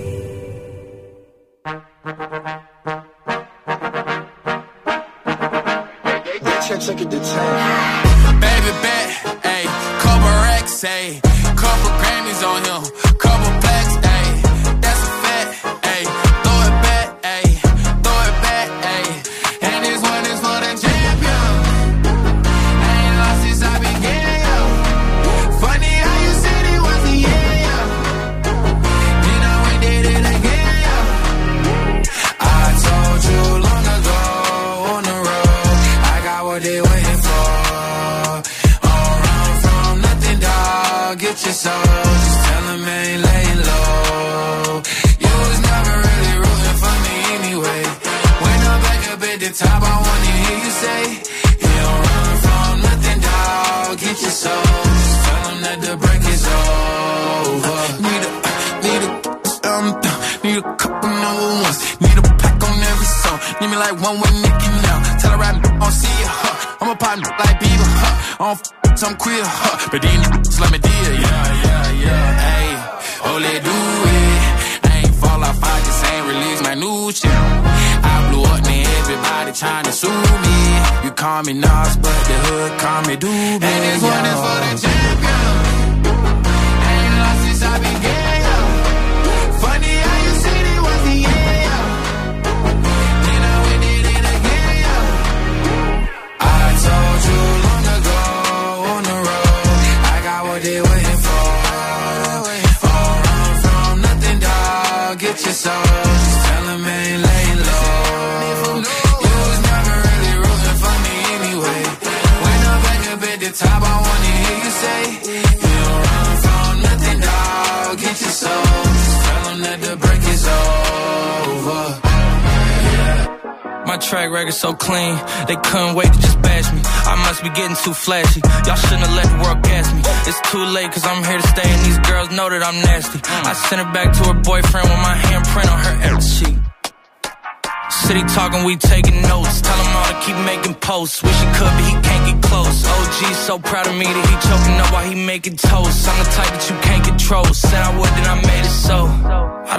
S29: So proud of me that he choking up while he making toast. I'm the type that you can't control. Said I would, then I made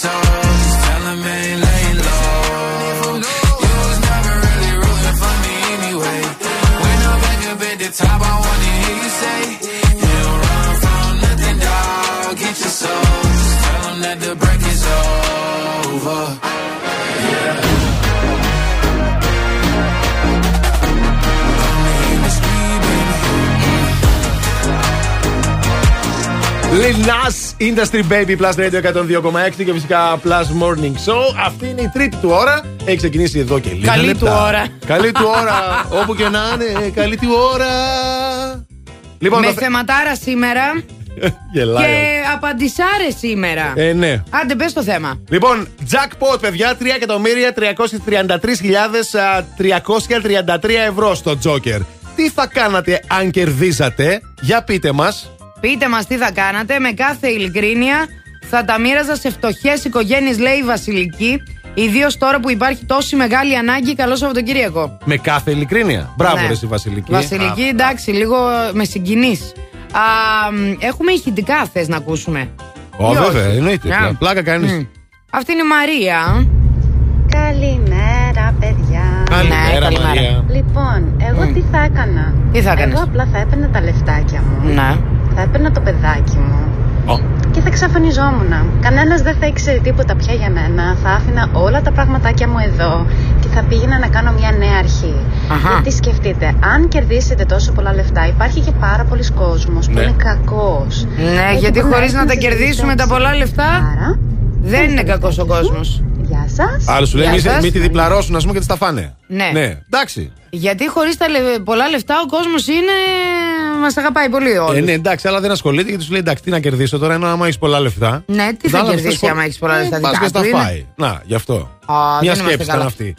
S30: songs. Tell him ain't
S6: Lil Nas, Industry Baby, Plus Radio 102,6 και φυσικά Plus Morning Show. Αυτή είναι η τρίτη του ώρα. Έχει ξεκινήσει εδώ και λίγα
S10: Καλή
S6: λεπτά.
S10: του ώρα.
S6: Καλή του ώρα. <laughs> Όπου και να είναι, καλή του ώρα. Λοιπόν,
S10: Με
S6: θα-
S10: θεματάρα σήμερα <laughs>
S6: Γελάει.
S10: και απαντησάρε σήμερα.
S6: Ε, ναι.
S10: Άντε, πες το θέμα.
S6: Λοιπόν, jackpot, παιδιά, 3.333.333 ευρώ στο Joker. Τι θα κάνατε αν κερδίζατε, για πείτε μας.
S10: Πείτε μας τι θα κάνατε. Με κάθε ειλικρίνεια θα τα μοίραζα σε φτωχές οικογένειες, λέει η Βασιλική. Ιδίως τώρα που υπάρχει τόση μεγάλη ανάγκη. Καλό Σαββατοκύριακο.
S6: Με κάθε ειλικρίνεια. Μπράβο,
S10: Ναι.
S6: ρε, εσύ, Βασιλική.
S10: Βασιλική, εντάξει, λίγο με συγκινείς. Έχουμε ηχητικά, θες να ακούσουμε;
S6: Ω,
S10: Ή όχι;
S6: βέβαια, εννοείται.
S10: Ναι.
S6: Πλάκα κάνει.
S10: Μμ. Αυτή είναι η Μαρία.
S22: Καλημέρα, παιδιά.
S6: Καλημέρα,
S10: Ναι, καλημέρα.
S6: Μαρία.
S22: Λοιπόν, εγώ
S10: Μμ.
S22: τι θα έκανα.
S10: Τι θα έκανες;
S22: Εγώ απλά θα έπαιρνα τα λεφτάκια μου.
S10: Ναι.
S22: Θα έπαιρνα το παιδάκι μου. Και θα εξαφανιζόμουν. Κανένας δεν θα ήξερε τίποτα πια για μένα. Θα άφηνα όλα τα πραγματάκια μου εδώ και θα πήγαινα να κάνω μια νέα αρχή.
S10: Αχα.
S22: Γιατί σκεφτείτε, αν κερδίσετε τόσο πολλά λεφτά, υπάρχει και πάρα πολλοί κόσμος που
S10: Ναι.
S22: είναι κακός.
S10: Ναι, γιατί χωρίς να τα κερδίσουμε τα πολλά λεφτά, δεν είναι κακός ο κόσμος.
S22: Γεια σας.
S6: Άλλο σου λέει,
S10: Γεια
S6: μη,
S10: σας.
S6: μη τη διπλαρώσουν, ας πούμε, και τη τα φάνε.
S10: Ναι.
S6: ναι. Εντάξει.
S10: Γιατί χωρίς τα λε- πολλά λεφτά ο κόσμος είναι. Μας αγαπάει πολύ όλους.
S6: Ε, ναι, εντάξει, αλλά δεν ασχολείται γιατί σου λέει εντάξει, τι να κερδίσω τώρα, ενώ άμα έχεις πολλά λεφτά.
S10: Ναι, τι θα
S6: Τα άλλα
S10: κερδίσει
S6: λεφτά
S10: άμα έχεις πολλά λεφτά
S6: Ε, πας
S10: δικά
S6: και
S10: του.
S6: στα
S10: είναι.
S6: φάει. Να, γι' αυτό.
S10: Α,
S6: Μια
S10: δεν είμαστε
S6: σκέψη ήταν
S10: καλά.
S6: αυτή.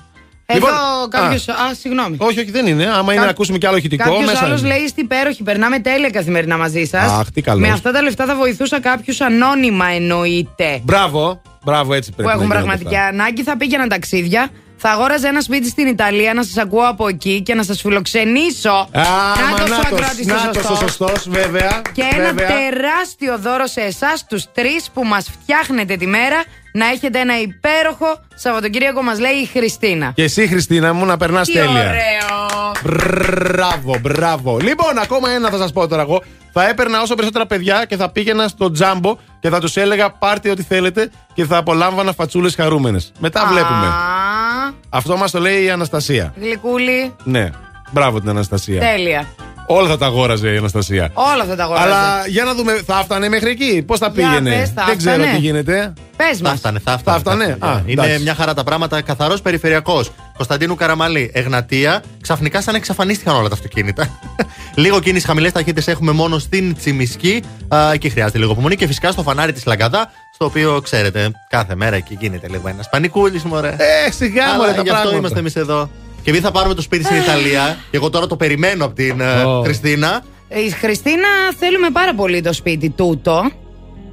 S10: Εδώ
S6: Λοιπόν,
S10: κάποιο. Α, συγγνώμη.
S6: Όχι, όχι, δεν είναι. Άμα είναι να ακούσουμε κι άλλο ηχητικό,
S10: Κάποιος
S6: μέσα.
S10: άλλος
S6: είναι.
S10: λέει είστε υπέροχοι, περνάμε τέλεια καθημερινά μαζί σας.
S6: Αχ, τι καλός.
S10: Με αυτά τα λεφτά θα βοηθούσα κάποιους ανώνυμα εννοείται.
S6: Μπράβο, μπράβο, έτσι πρέπει
S10: που έχουν
S6: να γίνονται
S10: πραγματική
S6: αυτά.
S10: ανάγκη, θα πήγαιναν ταξίδια. Θα αγόραζα ένα σπίτι στην Ιταλία να σας ακούω από εκεί και να σας φιλοξενήσω.
S6: Α, μα
S10: Νάτος ο
S6: νάτος,
S10: ακροατής ο
S6: νάτος ο
S10: σωστός.
S6: σωστός, βέβαια.
S10: Και ένα
S6: βέβαια.
S10: τεράστιο δώρο σε εσάς τους τρεις που μας φτιάχνετε τη μέρα να έχετε ένα υπέροχο Σαββατοκύριακο, μας λέει η Χριστίνα.
S6: Και εσύ, Χριστίνα μου, να περνάς
S10: Τι
S6: τέλεια.
S10: ωραίο!
S6: Μπράβο, μπράβο. Λοιπόν, ακόμα ένα θα σας πω τώρα εγώ. Θα έπαιρνα όσο περισσότερα παιδιά και θα πήγαινα στο τζάμπο και θα τους έλεγα πάρτε ό,τι θέλετε και θα απολάμβανα φατσούλες χαρούμενες. Μετά βλέπουμε.
S10: Α,
S6: Αυτό μας το λέει η Αναστασία.
S10: γλυκούλη,
S6: Ναι. Μπράβο την Αναστασία.
S10: τέλεια.
S6: Όλα θα τα αγόραζε η Αναστασία.
S10: Όλα θα τα αγοράζει.
S6: Αλλά για να δούμε, θα φτάνε μέχρι εκεί; Πώς θα
S10: Για
S6: πήγαινε;
S10: πες, θα
S6: Δεν ξέρω
S10: φτάνε.
S6: τι γίνεται.
S10: Πες
S7: Θα
S10: μα.
S7: φτάνε, θα
S6: Θα
S7: φτάνε.
S6: φτάνε. Α,
S7: Είναι
S6: εντάξει.
S7: μια χαρά τα πράγματα. Καθαρός περιφερειακός. Κωνσταντίνου Καραμαλή, Εγνατία. Ξαφνικά σαν εξαφανίστηκαν όλα τα αυτοκίνητα. <laughs> λίγο κίνηση χαμηλές ταχύτητες έχουμε μόνο στην Τσιμισκή. Α, εκεί χρειάζεται λίγο υπομονή. Και φυσικά στο φανάρι της Λαγκαδά. Στο οποίο ξέρετε, κάθε μέρα εκεί γίνεται λίγο ένας πανικούλης, μωρέ.
S6: Ε, σιγά
S7: Αλλά
S6: μωρέ τα
S7: γι' αυτό
S6: πράγματα.
S7: είμαστε εμείς εδώ. Και επειδή θα πάρουμε το σπίτι στην Ιταλία, και εγώ τώρα το περιμένω από την ε,
S6: Ω.
S7: Χριστίνα.
S10: Η Χριστίνα θέλουμε πάρα πολύ το σπίτι τούτο.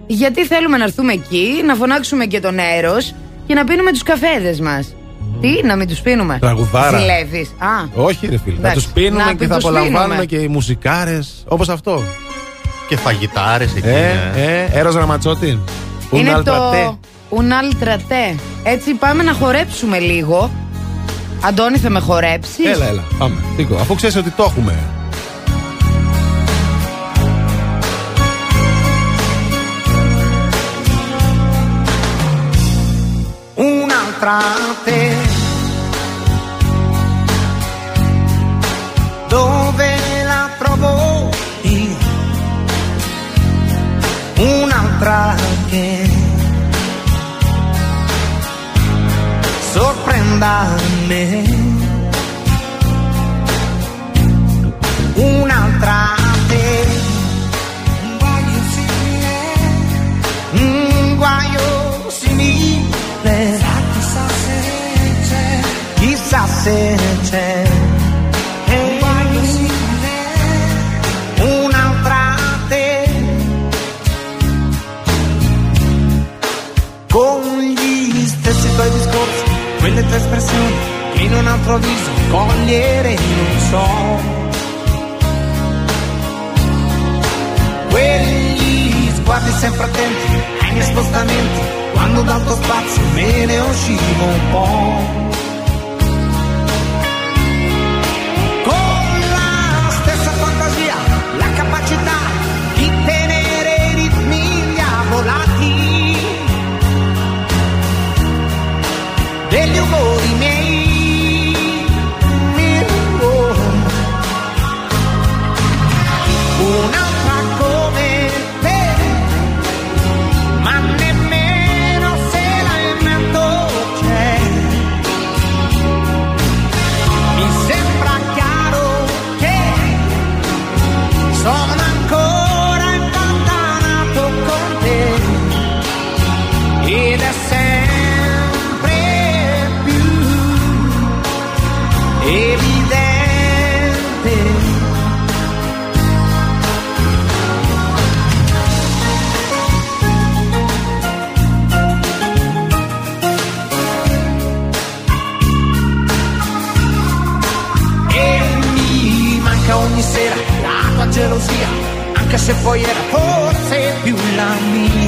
S10: Γιατί θέλουμε να έρθουμε εκεί, να φωνάξουμε και τον Έρο και να πίνουμε τους καφέδες μας. Τι, να μην τους πίνουμε.
S6: Τραγουδάρα.
S10: Ζηλεύεις. Α,
S6: Όχι, ρε φίλε. Θα
S10: Εντάξει,
S6: τους πίνουμε
S10: να
S6: και θα
S10: τους
S6: απολαμβάνουμε
S10: πίνουμε.
S6: και οι μουσικάρες. Όπως αυτό.
S7: Και φαγητάρες εκεί.
S6: Ε,
S7: ε.
S6: ε, Έρος Ραματσότη.
S10: είναι
S6: Ουνάλ
S10: το
S6: Τρατέ.
S10: Unal Traté. Έτσι πάμε να χορέψουμε λίγο. Αντώνη, θα με χορέψεις;
S6: Έλα, έλα. Πάμε. Τίκο, αφού ξέρεις ότι το έχουμε.
S31: un'altra te. Dove la trovo io? Un'altra che sorprenda me. Un'altra te. Un guaio simile. Un guaio simile. Chissà se c'è. Chissà se c'è. Stessi tuoi discorsi, quelle tue espressioni che in un altro viso cogliere non so. Quegli sguardi sempre attenti ai miei spostamenti, quando dal tuo spazio me ne uscivo un po'. dele o. gelosia, anche se poi era forse più la mia.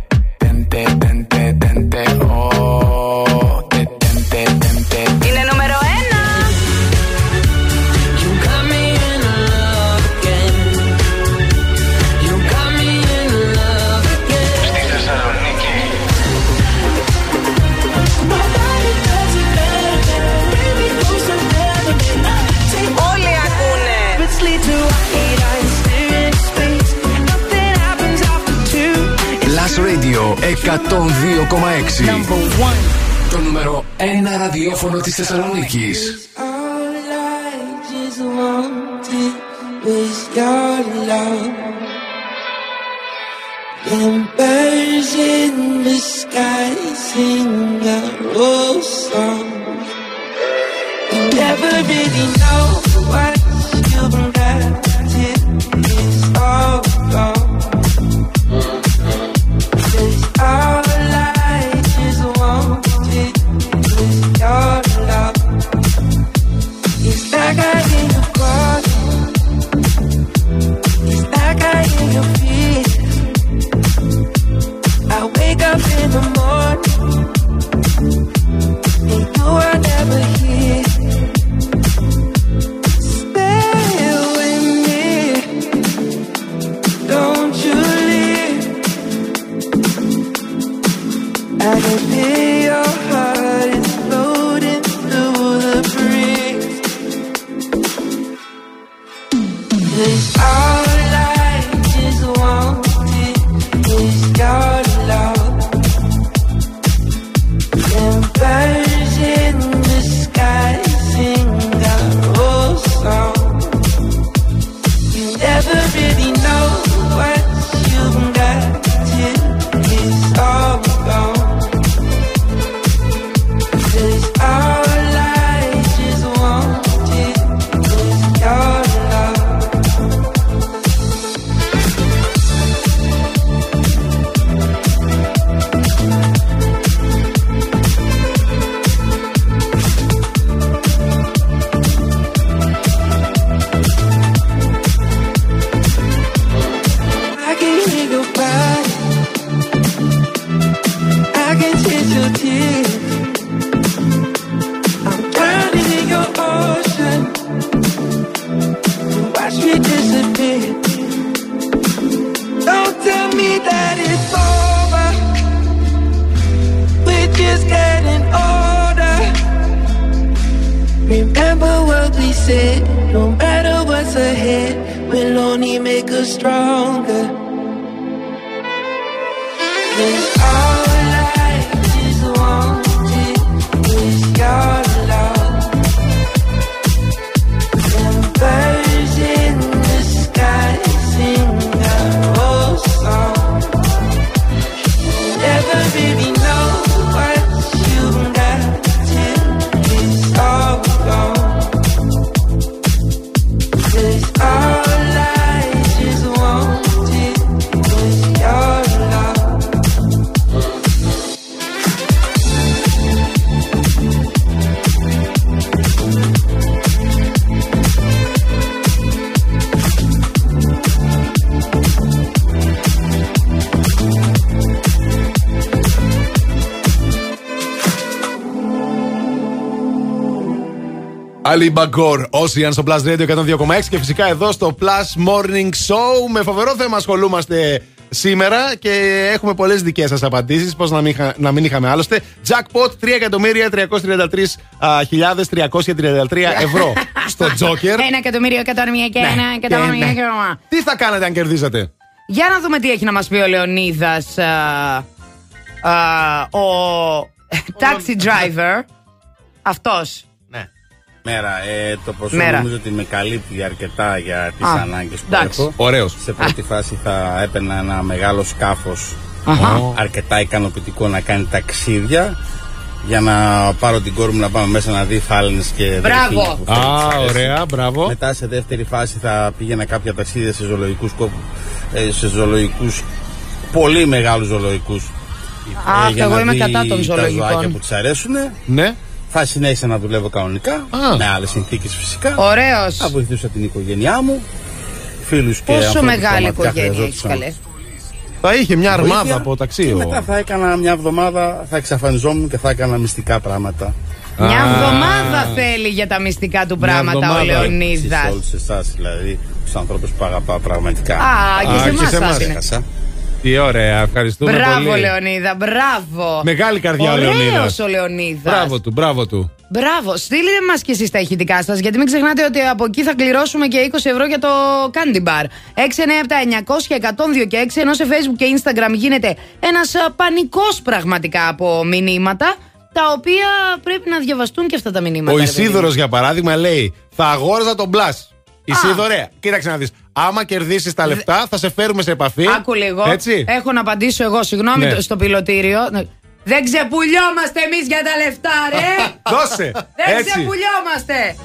S1: Το νούμερο 1 ραδιόφωνο της Θεσσαλονίκης.
S13: All I just wanted was your love. And birds in the sky sing a
S6: Ali Μπαγκόρ, Ocean στο Plus Radio 102,6 και φυσικά εδώ στο Plus Morning Show. Με φοβερό θέμα ασχολούμαστε σήμερα και έχουμε πολλές δικές σας απαντήσεις. Πώς να, μην είχα- να μην είχαμε άλλωστε. Jackpot 3.333.333 ευρώ στο Joker.
S10: Ένα εκατομμύριο, εκατομμύρια και ένα εκατομμύριο.
S6: ναι.
S10: και ένα.
S6: Τι θα κάνετε αν κερδίζατε.
S10: Για να δούμε τι έχει να μας πει ο Λεωνίδας α, α, Ο taxi driver Αυτός
S32: Μέρα, ε, το ποσό
S10: Μέρα.
S32: νομίζω ότι με καλύπτει αρκετά για τις
S10: Α,
S32: ανάγκες που
S10: εντάξει.
S32: έχω.
S6: Ωραίος.
S32: Σε πρώτη φάση θα έπαιρνα ένα μεγάλο σκάφος
S10: Αχα.
S32: αρκετά ικανοποιητικό να κάνει ταξίδια για να πάρω την κόρη μου να πάμε μέσα να δει φάλαινες και
S10: Μπράβο.
S32: δελφίνια που θέλει, της
S6: Α,
S32: αρέσει.
S6: ωραία, μπράβο.
S32: Μετά σε δεύτερη φάση θα πήγαινα κάποια ταξίδια σε ζωολογικούς κόπου, ε, σε ζωολογικούς, πολύ μεγάλους ζωολογικούς.
S10: Αχ,
S32: για
S10: εγώ
S32: να
S10: είμαι
S32: δει
S10: κατά των
S32: Τα
S10: ζωολογικών.
S32: ζωάκια που της αρέσουν.
S6: Ναι.
S32: Θα συνέχισα να δουλεύω κανονικά, με άλλες συνθήκες φυσικά.
S10: Ωραίος.
S32: Θα βοηθούσα την οικογένειά μου, φίλους και
S10: Πόσο
S32: ανθρώπους
S10: μεγάλη
S32: πραγματικά
S10: οικογένεια έχεις
S32: χρειαζόντουσαν.
S10: καλέ.
S6: Θα είχε μια
S32: Βοήθεια.
S6: αρμάδα από ταξί.
S32: Και
S6: ο-
S32: μετά θα έκανα μια εβδομάδα, θα εξαφανιζόμουν και θα έκανα μυστικά πράγματα.
S10: Μια
S6: Α.
S10: εβδομάδα θέλει για τα μυστικά του πράγματα ο
S6: εβδομάδα.
S10: Λεωνίδας.
S32: Σε όλους εσάς, δηλαδή, τους ανθρώπους που αγαπάω πραγματικά.
S10: Α, και
S6: Α,
S10: σε
S6: και
S10: εμάς
S6: σε
S10: θα
S6: εμάς.
S10: είναι.
S32: Έχασα.
S6: Τι ωραία, ευχαριστούμε
S10: Μπράβο,
S6: πολύ.
S10: Λεωνίδα, μπράβο.
S6: Μεγάλη καρδιά ο
S10: Ωραίος
S6: Λεωνίδας.
S10: ο Λεωνίδας.
S6: Μπράβο του, μπράβο του.
S10: Μπράβο. Στείλτε μας και εσείς τα ηχητικά σας, γιατί μην ξεχνάτε ότι από εκεί θα κληρώσουμε και 20 ευρώ για το Candy Bar. 697-900-102 και 6, ενώ σε Facebook και Instagram γίνεται ένας πανικός πραγματικά από μηνύματα, τα οποία πρέπει να διαβαστούν και αυτά τα μηνύματα.
S6: Ο
S10: ρε παιδί μου.
S6: Ισίδωρο, για παράδειγμα, λέει: Θα αγόραζα τον μπλα. Ισίδωρε, κοίταξε να δεις. Άμα κερδίσεις τα λεφτά, θα σε φέρουμε σε επαφή.
S10: Άκου λίγο.
S6: Έτσι.
S10: Έχω να απαντήσω εγώ, συγγνώμη,
S6: Ναι.
S10: το- στο πιλωτήριο. Ναι. Δεν ξεπουλιόμαστε εμείς για τα λεφτά, ρε! <laughs>
S6: Δώσε.
S10: Δεν
S6: Έτσι.
S10: ξεπουλιόμαστε!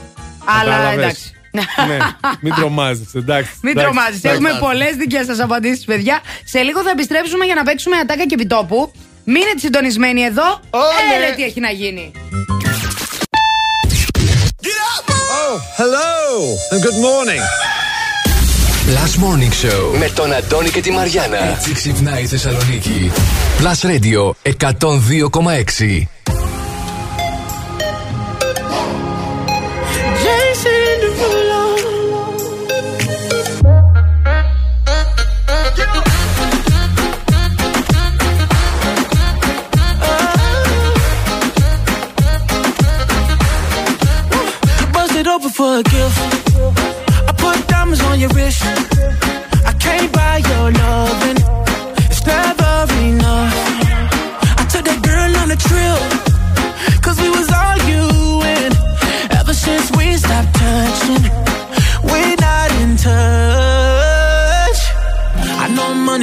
S10: Αλλά
S6: Κατάλαβες.
S10: εντάξει.
S6: ναι, μην τρομάζεις, εντάξει.
S10: Μην
S6: εντάξει,
S10: τρομάζεις.
S6: εντάξει.
S10: Έχουμε πολλές δικές σας απαντήσεις, παιδιά. Σε λίγο θα επιστρέψουμε για να παίξουμε ατάκα και επιτόπου. Μείνετε συντονισμένοι εδώ.
S6: Όλε.
S10: Έλε, τι έχει να γίνει.
S1: Hello and good morning. Last Morning Show με τον Αντώνη και τη Μαριάνα. Έτσι ξυπνάει η Θεσσαλονίκη. Plus Radio 102,6.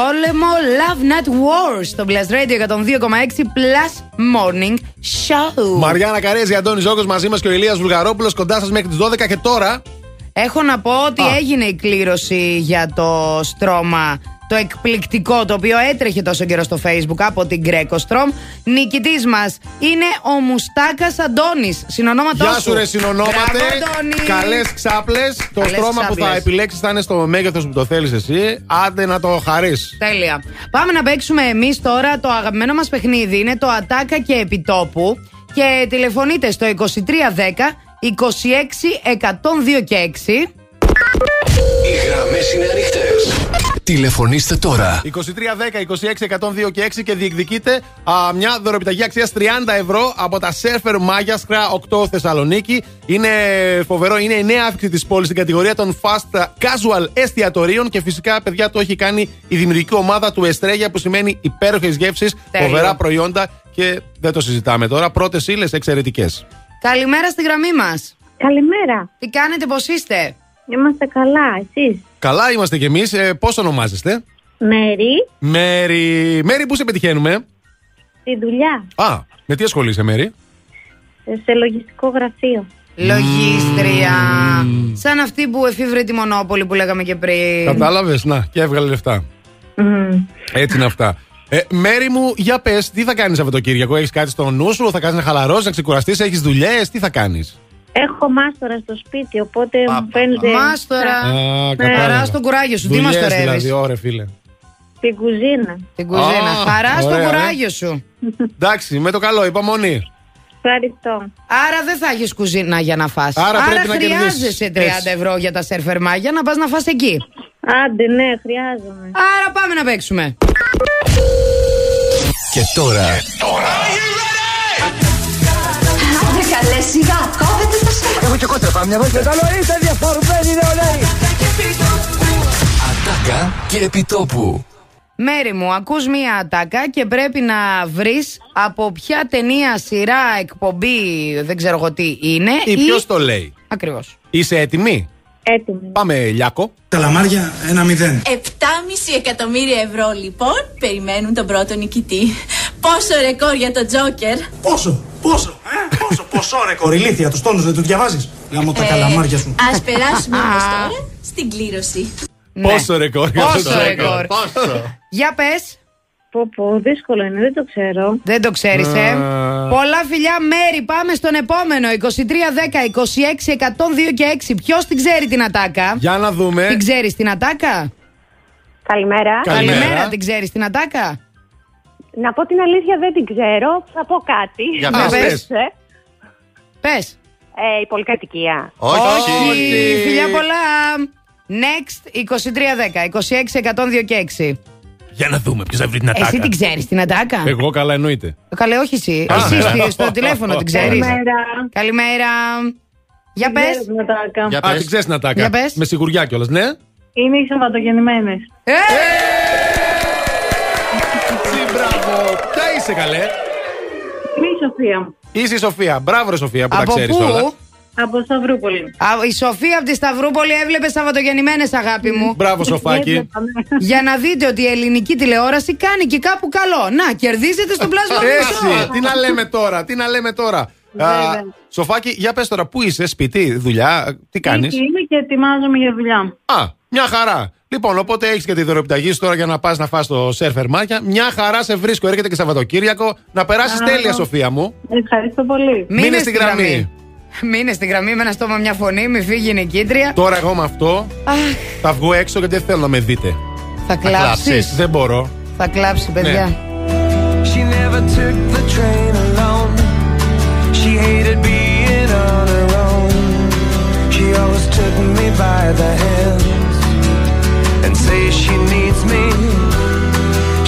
S10: πόλεμο. Love Not Wars στο Blast Radio 102,6 Plus Morning Show.
S6: Μαριάννα Καρέζη, Αντώνης Ζόκο μαζί μας και ο Ηλίας Βουλγαρόπουλος κοντά σας μέχρι τις 12 και τώρα.
S10: Έχω να πω ότι έγινε η κλήρωση για το στρώμα το εκπληκτικό το οποίο έτρεχε τόσο καιρό στο facebook από την Γκρέκοστρομ. Νικητής μας είναι ο Μουστάκας Αντώνης. Συνονόματός
S6: Γεια σου, ρε συνονόματε.
S10: Μπράβο, Αντώνη.
S6: Καλές ξάπλες. Το
S10: Καλές
S6: στρώμα που θα
S10: ξάπλες.
S6: επιλέξεις θα είναι στο μέγεθος που το θέλεις εσύ. Άντε να το χαρείς.
S10: Τέλεια. Πάμε να παίξουμε εμείς τώρα το αγαπημένο μας παιχνίδι. Είναι το Ατάκα και Επιτόπου. Και τηλεφωνείτε στο 2310 26 102 και 6.
S1: Οι γραμμέ είναι ανοιχτέ. Τηλεφωνήστε τώρα.
S6: 2310 26 102 και 6 και διεκδικείτε α, μια δωροπιταγή αξία 30 ευρώ από τα Surfer Maya Σκρά 8 Θεσσαλονίκη. Είναι φοβερό, είναι η νέα αύξηση της πόλης στην κατηγορία των fast casual εστιατορίων και φυσικά, παιδιά, το έχει κάνει η δημιουργική ομάδα του Εστρέγια που σημαίνει υπέροχες γεύσεις,
S10: Τέλειο.
S6: φοβερά προϊόντα και δεν το συζητάμε τώρα. Πρώτες ύλες εξαιρετικές.
S10: Καλημέρα στη γραμμή μας.
S33: Καλημέρα.
S10: Τι κάνετε, πώς είστε;
S33: Είμαστε καλά, εσείς;
S6: Καλά είμαστε κι εμείς. Ε, Πώς ονομάζεστε,
S33: Μέρη,
S6: Μέρη. Μέρη, πού σε πετυχαίνουμε;
S33: στη δουλειά,
S6: Α, με τι ασχολείσαι, Μέρη.
S33: σε λογιστικό γραφείο.
S10: Λογίστρια. Σαν αυτή που εφήβρε τη μονόπολη που λέγαμε και πριν.
S6: Κατάλαβες, να, και έβγαλε λεφτά. Έτσι είναι αυτά. Ε, Μέρη μου, για πες, τι θα κάνεις Σαββατοκύριακο, έχεις κάτι στο νου σου, θα κάνεις να χαλαρώσεις, να ξεκουραστείς, έχεις δουλειές, τι θα κάνεις;
S33: Έχω μάστορα στο σπίτι, οπότε μου φαίνεται...
S10: Μάστορα.
S6: Α,
S10: Ναι, Χαρά στο κουράγιο σου. Τι μαστορεύει.
S6: δηλαδή, ωραία φίλε.
S33: Στην κουζίνα.
S10: Την κουζίνα.
S6: Α,
S10: Χαρά στο
S6: ωραία,
S10: κουράγιο σου. <laughs>
S6: Εντάξει, με το καλό, υπομονή.
S33: Ευχαριστώ.
S10: Άρα δεν θα έχεις κουζίνα για να φας.
S6: Άρα πρέπει να
S10: χρειάζεσαι 30
S6: κερδίσεις.
S10: ευρώ για τα σερφερ μάγια να πας να φας εκεί.
S33: Άντε, ναι, χρειάζομαι.
S10: Άρα πάμε να παίξουμε.
S1: Και τώρα
S34: Άντε καλέ σιγά, κόβεται το σακ.
S9: Έχω και κότρεπα μια βόλτα. Καλό είστε διαφορμένοι νεολαίοι.
S1: Ατάκα και επιτόπου.
S10: Μέρη μου, ακούς μία ατάκα και πρέπει να βρεις από ποια ταινία, σειρά, εκπομπή, δεν ξέρω εγώ τι είναι.
S6: Ή ποιος το λέει.
S10: Ακριβώς.
S6: Είσαι έτοιμη;
S33: Έτοιμη.
S6: Πάμε, Λιάκο.
S35: Καλαμάρια, ένα μηδέν.
S4: 7,5 εκατομμύρια ευρώ λοιπόν περιμένουν τον πρώτο νικητή. Πόσο ρεκόρ για το Τζόκερ;
S35: Πόσο, πόσο, ε, πόσο, πόσο ρεκόρ, ηλίθεια, τους τόνους δεν του διαβάζεις; Γάμω τα
S4: Ε,
S35: καλαμάρια σου.
S4: Ας περάσουμε όμως τώρα στην κλήρωση.
S6: Πόσο ρεκόρ για
S10: Ναι. Πόσο
S6: το
S10: ρεκόρ. Για πες.
S33: Πω, πω, δύσκολο είναι, δεν το ξέρω.
S10: Δεν το ξέρεις, ε.
S6: Α.
S10: Πολλά φιλιά, Μέρη. Πάμε στον επόμενο. 2310 26 102 και 6. Ποιος την ξέρει την ατάκα;
S6: Για να δούμε.
S10: Την ξέρεις την ατάκα;
S33: Καλημέρα.
S6: Καλημέρα.
S10: Την ξέρεις την ατάκα;
S33: Να πω την αλήθεια, δεν την ξέρω. Θα πω κάτι.
S6: Για
S10: πες,
S6: πες.
S10: πες.
S33: Ε,
S10: Πες.
S33: ε, η πολυκατοικία.
S6: Όχι.
S10: Φιλιά πολλά. Next 2310 26 102 και 6.
S6: Για να δούμε ποιος θα βρει την ατάκα.
S10: Εσύ την ξέρεις την ατάκα;
S6: Εγώ καλά εννοείται.
S10: Καλέ, όχι εσύ.
S6: Α,
S10: Εσύ
S6: ναι.
S10: στη- στο τηλέφωνο την ξέρεις.
S33: Καλημέρα.
S10: Καλημέρα. Για
S33: Δεν
S10: πες.
S33: ξέρω την ατάκα.
S7: Για
S6: Α,
S7: πες.
S6: την ξέρεις την ατάκα.
S10: Για πες.
S6: Με σιγουριά κιόλας, ναι;
S33: Είναι οι Σαββατογεννημένες.
S10: Ε!
S6: Τι μπράβο. Ποια είσαι καλέ.
S33: Είναι η Σοφία.
S6: Είσαι η Σοφία. Μπράβο, ρε Σοφία που τα
S10: Από
S6: ξέρεις όλα.
S10: πού;
S33: Από Σταυρούπολη.
S10: Α, η Σοφία από τη Σταυρούπολη έβλεπε Σαββατογεννημένες, αγάπη μου.
S6: Μπράβο, Σοφάκι.
S10: Για να δείτε ότι η ελληνική τηλεόραση κάνει και κάπου καλό. Να, κερδίζετε στο πλάσμα
S6: Έτσι. Τι να λέμε τώρα, τι να λέμε τώρα. Α,
S33: Βέβαια.
S6: Σοφάκι, για πες τώρα, πού είσαι, σπίτι, δουλειά, τι κάνεις;
S33: Είμαι και ετοιμάζομαι για δουλειά.
S6: Α, μια χαρά. Λοιπόν, οπότε έχεις και τη δωροπιταγή σου τώρα για να πας να φας το σερφερ μάκια. Μια χαρά σε βρίσκω. Έρχεται και Σαββατοκύριακο. Να περάσεις
S33: Α.
S6: τέλεια, Σοφία μου.
S33: Ευχαριστώ πολύ.
S6: Μείνε στη γραμμή.
S10: Μείνε στη γραμμή με ένα στόμα, μια φωνή, μη φύγει η νικήτρια.
S6: Τώρα εγώ με αυτό
S10: Αχ,
S6: θα βγω έξω γιατί δεν θέλω να με δείτε.
S10: θα κλάψεις.
S6: Δεν μπορώ.
S10: Θα κλάψεις, παιδιά.
S9: She never took the train alone. She hated being on her own. She always took me by the hands and she needs me.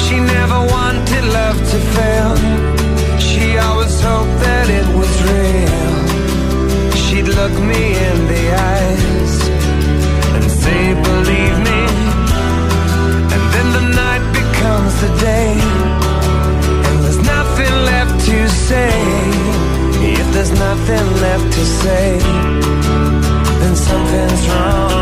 S9: She never wanted love to fail. She always hoped that it was real. She'd look me in the eyes and say, believe me. And then the night becomes the day. And there's nothing left to say. If there's nothing left to say, then something's wrong.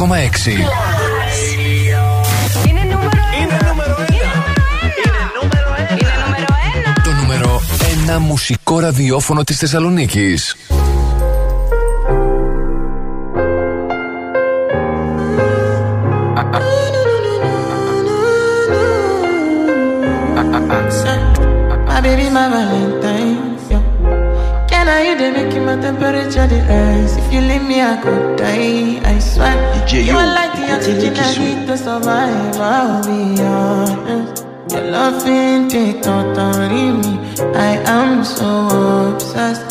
S9: you killed me with your smile.
S1: Είναι νούμερο 1. Το νούμερο 1 μουσικό ραδιόφωνο της Θεσσαλονίκης.
S36: My baby, my Valentine. Yeah. Can I you they make my temperature the rise? If you leave me, I could die. I swear.
S31: DJ,
S36: You are like the oxygen I need to survive. I'll be honest. Your love ain't it totally me. I am so obsessed.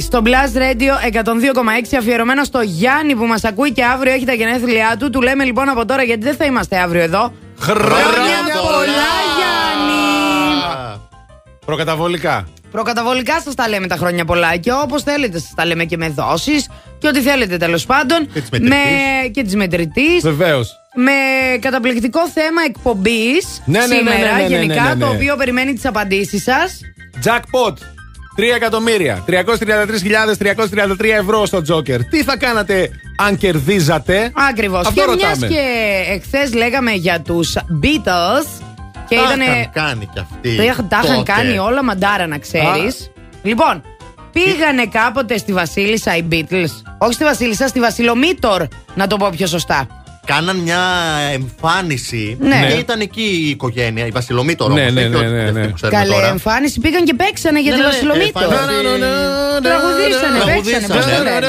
S10: Στο Blast Radio 102,6 αφιερωμένο στο Γιάννη που μας ακούει και αύριο έχει τα γενέθλιά του. Του λέμε λοιπόν από τώρα γιατί δεν θα είμαστε αύριο εδώ.
S6: Χρόνια
S10: πολλά, Γιάννη!
S6: Προκαταβολικά.
S10: Προκαταβολικά σας τα λέμε τα χρόνια πολλά και όπως θέλετε σας τα λέμε και με δόσεις και ό,τι θέλετε τέλος πάντων.
S6: Και της μετρητής.
S10: με... και τη μετρητής.
S6: Βεβαίως.
S10: Με καταπληκτικό θέμα εκπομπής
S6: Ναι, ναι, ναι,
S10: σήμερα
S6: ναι, ναι, ναι,
S10: γενικά,
S6: ναι, ναι.
S10: το οποίο περιμένει τις απαντήσεις σας.
S6: Jackpot. 3 εκατομμύρια. 333.333 ευρώ στο Τζόκερ. Τι θα κάνατε αν κερδίζατε;
S10: Ακριβώς.
S6: Αυτό
S10: Και μιας
S6: ρωτάμε.
S10: και εχθές λέγαμε για τους Beatles και
S7: Τα
S10: ήταν.
S7: είχαν κάνει κι αυτοί.
S10: Τα είχαν- τα είχαν
S7: τότε.
S10: κάνει όλα μαντάρα, να ξέρεις. Λοιπόν, πήγανε κάποτε στη Βασίλισσα οι Beatles. Όχι στη Βασίλισσα, στη Βασιλομήτωρ, να το πω πιο σωστά.
S7: Κάναν μια εμφάνιση.
S10: Ναι.
S7: Και ήταν εκεί η οικογένεια, η Βασιλομήτωρο.
S6: Ναι,
S7: όμως,
S6: ναι,
S7: όχι
S6: ναι,
S7: ότι
S6: ναι,
S7: αυτή
S6: ναι.
S7: που ξέρουμε
S10: Καλέ
S7: τώρα.
S10: εμφάνιση πήγαν και παίξανε για
S7: Ναι,
S10: τη
S7: ναι,
S10: Βασιλομήτωρ.
S7: εμφάνιση.
S10: Τραγουδήσανε, παίξανε. πώς το
S7: Τραγουδήσανε.
S10: λένε.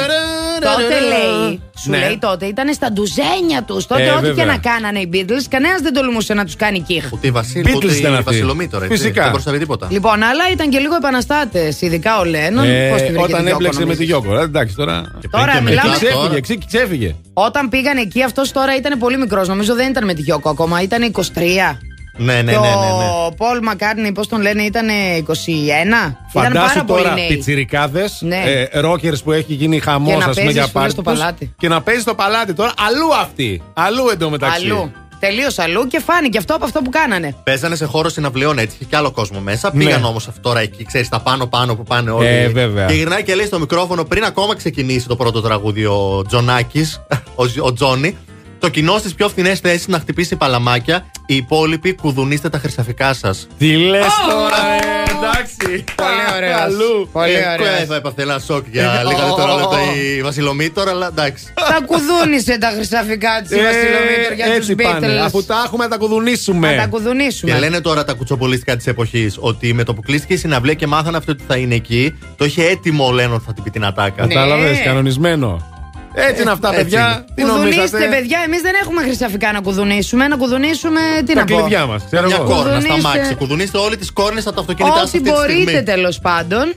S10: Τότε λέει, σου
S6: Ναι.
S10: λέει τότε ήταν στα ντουζένια τους. Τότε
S6: Ε,
S10: ό,τι και
S6: βέβαια.
S10: να κάνανε οι Beatles, κανένας δεν τολμούσε να τους κάνει κύχ.
S7: Ούτε η Βασίλη,
S6: Beatles
S7: ούτε
S6: ήταν
S7: η
S6: αυτοί.
S7: Βασιλομήτωρα. έτσι.
S6: Φυσικά.
S7: Δεν προστατεύει τίποτα.
S10: Λοιπόν, αλλά ήταν και λίγο επαναστάτες, ειδικά ο Λένον.
S6: Ε,
S10: Πώς τη βρήκε
S6: όταν
S10: τη Γιώκο,
S6: έπλεξε με
S10: νομίζεις;
S6: τη Γιώκο. Ε, Εντάξει τώρα.
S10: Τώρα
S7: και
S10: μιλάμε-
S7: μετά τώρα.
S6: Ξέφυγε, ξέ- ξέφυγε.
S10: Όταν πήγαν εκεί, αυτός τώρα ήταν πολύ μικρός. Νομίζω δεν ήταν με τη Γιώκο ακόμα, ήταν 23.
S7: Ναι, ναι, ναι.
S10: και
S7: ναι, ναι.
S10: ο Πολ Μακάρνι, πώς τον λένε, ήταν 21. ήταν
S6: Φαντάσου
S10: πάρα πολύ
S6: τώρα
S10: νέοι.
S6: πιτσιρικάδες,
S10: Ναι.
S6: ε, ρόκερς που έχει γίνει χαμός,
S10: Και να
S6: ας πούμε,
S10: παίζεις,
S6: για
S10: φίλε,
S6: πάρτι.
S10: στο
S6: τους.
S10: παλάτι.
S6: Και να παίζεις στο παλάτι τώρα. Αλλού αυτή. Αλλού εντωμεταξύ.
S10: Αλλού. Τελείως αλλού και φάνηκε αυτό από αυτό που κάνανε.
S7: Παίζανε σε χώρο συναυλιών έτσι, είχε και άλλο κόσμο μέσα.
S6: Ναι.
S7: Πήγαν όμως τώρα εκεί, ξέρεις, τα πάνω-πάνω που πάνε όλοι.
S6: Ε, βέβαια.
S7: Και γυρνάει και λέει στο μικρόφωνο πριν ακόμα ξεκινήσει το πρώτο τραγούδι ο Τζονάκης, <laughs> ο, Ζ- ο Τζόνι. Το κοινό στις πιο φθηνές θέσεις να χτυπήσει παλαμάκια. Οι υπόλοιποι κουδουνίστε τα χρυσαφικά σας.
S6: Τι λες τώρα, ε, εντάξει.
S10: Πολύ ωραίος.
S6: Αλλού.
S10: Πολύ
S7: Ε,
S10: ωραίος.
S7: θα έπαθε ένα σοκ για
S6: Ε,
S7: λίγα
S6: ω,
S7: δευτερόλεπτα
S6: ω, ω.
S7: η Βασιλομήτωρα, αλλά εντάξει.
S10: Τα κουδούνισε τα χρυσαφικά της
S6: Ε,
S10: Βασιλομήτωρ για τους
S6: έτσι πάνε.
S10: Beatles.
S6: Αφού τα έχουμε, να τα κουδουνίσουμε.
S10: Να τα κουδουνίσουμε.
S7: Και λένε τώρα τα κουτσοπολίστικα της εποχής ότι με το που κλείστηκε η συναυλία και μάθανε αυτό ότι θα είναι εκεί, το είχε έτοιμο ο Λένον θα την πει την ατάκα.
S6: Κατάλαβες,
S10: Ναι.
S6: κανονισμένο. Έτσι είναι αυτά,
S7: Έτσι
S6: παιδιά. Τι
S10: Κουδουνίστε,
S6: νομίζατε.
S10: παιδιά, εμείς δεν έχουμε χρυσαφικά να κουδουνίσουμε. Να κουδουνίσουμε, τι
S6: Τα
S10: να πω.
S6: κλειδιά μας. Ξέρω
S7: Μια
S6: εγώ.
S7: κόρνα στα
S10: Κουδουνίστε-
S7: μάξι. Κουδουνίστε όλη τις κόρνες από τα αυτοκίνητά σας
S10: Ό,τι
S7: αυτή τη
S10: μπορείτε
S7: στιγμή.
S10: τέλος πάντων.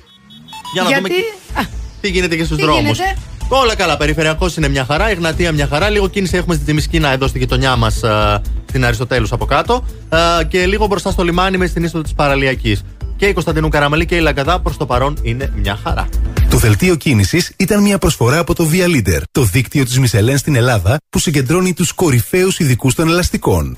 S7: Για να
S10: γιατί.
S7: δούμε
S10: Α,
S7: τι γίνεται και στους
S10: Τι
S7: δρόμους.
S10: γίνεται;
S7: Όλα καλά. Περιφερειακός είναι μια χαρά. Εγνατία μια χαρά. Λίγο κίνηση έχουμε στην Τζιμισκίνα εδώ στη γειτονιά μας, στην Αριστοτέλους από κάτω. Α, Και λίγο μπροστά στο λιμάνι με στην είσοδο της Παραλιακής. Και η Κωνσταντινού Καραμαλή και η Λαγκαδά προς το παρόν είναι μια χαρά.
S17: Το δελτίο κίνησης ήταν μια προσφορά από το Via Leader, το δίκτυο της Μισελέν στην Ελλάδα που συγκεντρώνει τους κορυφαίους ειδικούς των ελαστικών.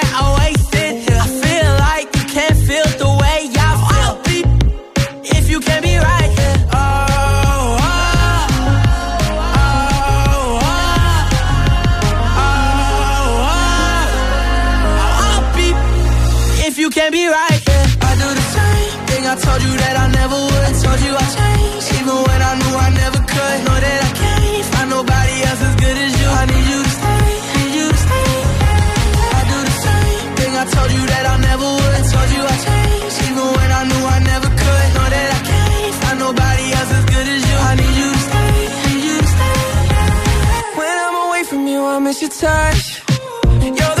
S3: your touch. You're the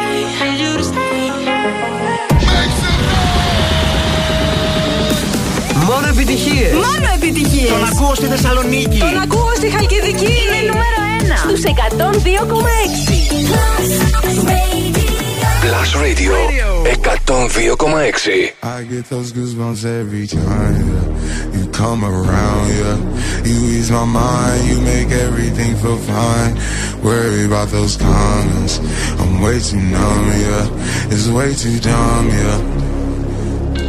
S37: επιτυχίε.
S24: Μόνο επιτυχίε.
S37: Τον ακούω στη Θεσσαλονίκη.
S24: Τον ακούω στη Χαλκιδική. Είναι νούμερο 1 στου 102,6.
S1: Plus Radio 102,6.
S15: I get those goosebumps every time yeah. you come around. Yeah, you ease my mind, you make everything feel fine. Worry about those comments, I'm way too numb. Yeah, it's way too dumb. Yeah,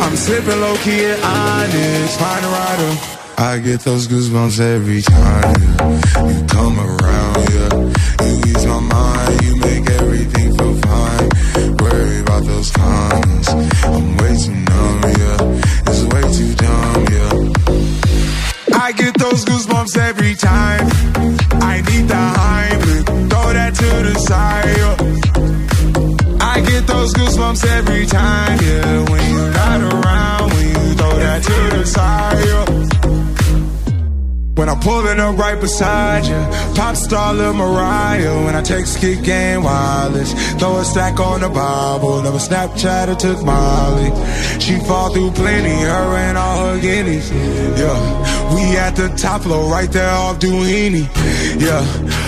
S15: I'm slipping low key and honest. Find a rider. I get those goosebumps every time yeah. you come around. Yeah, you ease my mind. You make everything feel fine. Worry about those comments. I'm way too numb. Yeah, it's way too dumb. Yeah, I get those goosebumps every time. I need the hype. Throw that to the side. Yeah those goosebumps every time, yeah. When you're not around, when you throw that to the side, yeah. When I'm pulling up right beside you, pop star Lil Mariah. When I text kick game wireless, throw a stack on the Bible. Never Snapchat or took Molly. She fall through plenty, her and all her guineas. Yeah, we at the top floor, right there off Duini. Yeah.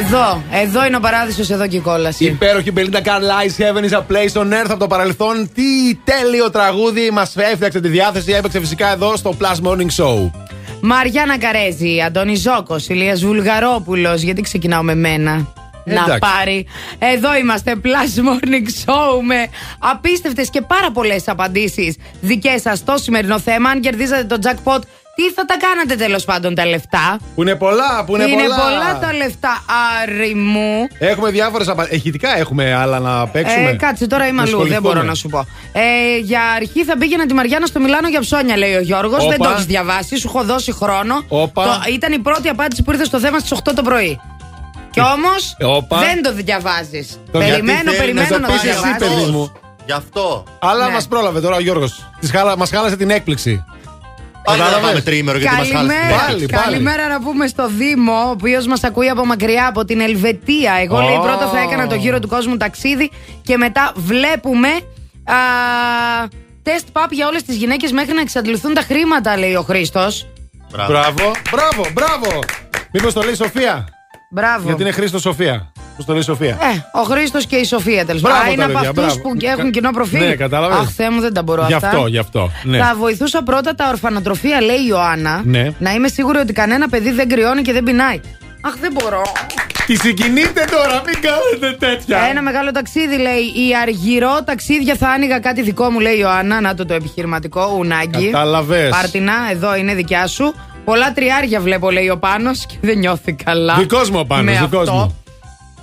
S10: Εδώ, εδώ είναι ο παράδεισος, εδώ και η κόλαση.
S6: Υπέροχη Belinda Carlisle Heaven is a place on earth από το παρελθόν. Τι τέλειο τραγούδι μας έφτιαξε τη διάθεση. Έπαιξε φυσικά εδώ στο Plus Morning Show.
S10: Μαριάννα Καρέζη, Αντώνη Ζώκος, Ηλίας Βουλγαρόπουλος. Γιατί ξεκινάω με μένα. Να
S6: Εντάξει.
S10: πάρει. Εδώ είμαστε, Plus Morning Show με απίστευτες και πάρα πολλές απαντήσεις δικές σας στο σημερινό θέμα. Αν κερδίζατε το jackpot, τι θα τα κάνατε τέλος πάντων τα λεφτά;
S6: Που είναι πολλά, που είναι,
S10: πολλά. τα λεφτά, Άρη μου.
S6: Έχουμε διάφορες απαντήσει. Εχητικά έχουμε άλλα να παίξουμε.
S10: Ε, κάτσε τώρα είμαι αλλού, δεν μπορώ να σου πω. Ε, για αρχή θα πήγαινα τη Μαριάννα στο Μιλάνο για ψώνια, λέει ο Γιώργος.
S6: Όπα.
S10: Δεν το έχεις διαβάσει, σου έχω δώσει χρόνο.
S6: Όπα.
S10: Το- ήταν η πρώτη απάντηση που ήρθε στο θέμα στις 8 το πρωί. Και όμως
S6: Όπα.
S10: δεν το διαβάζεις.
S6: Το
S10: Περιμένω,
S6: γιατί θέλει
S10: περιμένω
S6: να
S10: να
S6: το
S10: το
S6: πεις εσύ,
S10: διαβάσει.
S6: παιδί μου.
S7: Γι' αυτό.
S6: Αλλά
S10: Ναι.
S6: μας πρόλαβε τώρα ο Γιώργος. Μας χάλασε την έκπληξη.
S7: Πάλι να
S6: Κατάλαβες;
S7: πάμε τρίμερο γιατί μας χάλασε. την
S10: Καλημέρα,
S6: Πάλι, πάλι.
S10: καλημέρα να πούμε στο Δήμο, ο οποίος μας ακούει από μακριά, από την Ελβετία. Εγώ λέει
S6: Ω.
S10: πρώτα θα έκανα το γύρο του κόσμου ταξίδι και μετά βλέπουμε α, τεστ παπ για όλες τις γυναίκες μέχρι να εξαντληθούν τα χρήματα, λέει ο Χρήστος.
S7: Μπράβο.
S6: Μπράβο, μπράβο, μπράβο. Μήπως το λέει Σοφία;
S10: Μπράβο.
S6: Γιατί είναι Χρήστος Σοφία. Πώ το λέει Σοφία.
S10: Ε, ο Χρήστος και η Σοφία τέλος
S6: Μπράβο
S10: πάντων. Είναι
S6: τα
S10: από
S6: παιδιά,
S10: αυτούς
S6: μπράβο.
S10: που έχουν κοινό προφίλ.
S6: Ναι, κατάλαβες.
S10: Αχ, Θεέ μου, δεν τα μπορώ
S6: Γι'
S10: αυτά.
S6: αυτό, γι' αυτό. Ναι.
S10: Θα βοηθούσα πρώτα τα ορφανοτροφία, λέει η Ιωάννα.
S6: Ναι.
S10: Να είμαι σίγουρη ότι κανένα παιδί δεν κρυώνει και δεν πεινάει. Αχ, δεν μπορώ.
S6: Τη συγκινείτε τώρα, μην κάνετε τέτοια.
S10: Ένα μεγάλο ταξίδι λέει. Η αργυρό ταξίδια θα άνοιγα κάτι δικό μου, λέει η Ιωάννα. Να το το επιχειρηματικό, ουνάκι.
S6: Κατάλαβες.
S10: Πάρτινα, εδώ είναι δικιά σου. Πολλά τριάρια βλέπω, λέει ο Πάνος και δεν νιώθει καλά.
S6: Δικός μου ο Πάνος,
S10: με
S6: δικός
S10: αυτό.
S6: μου.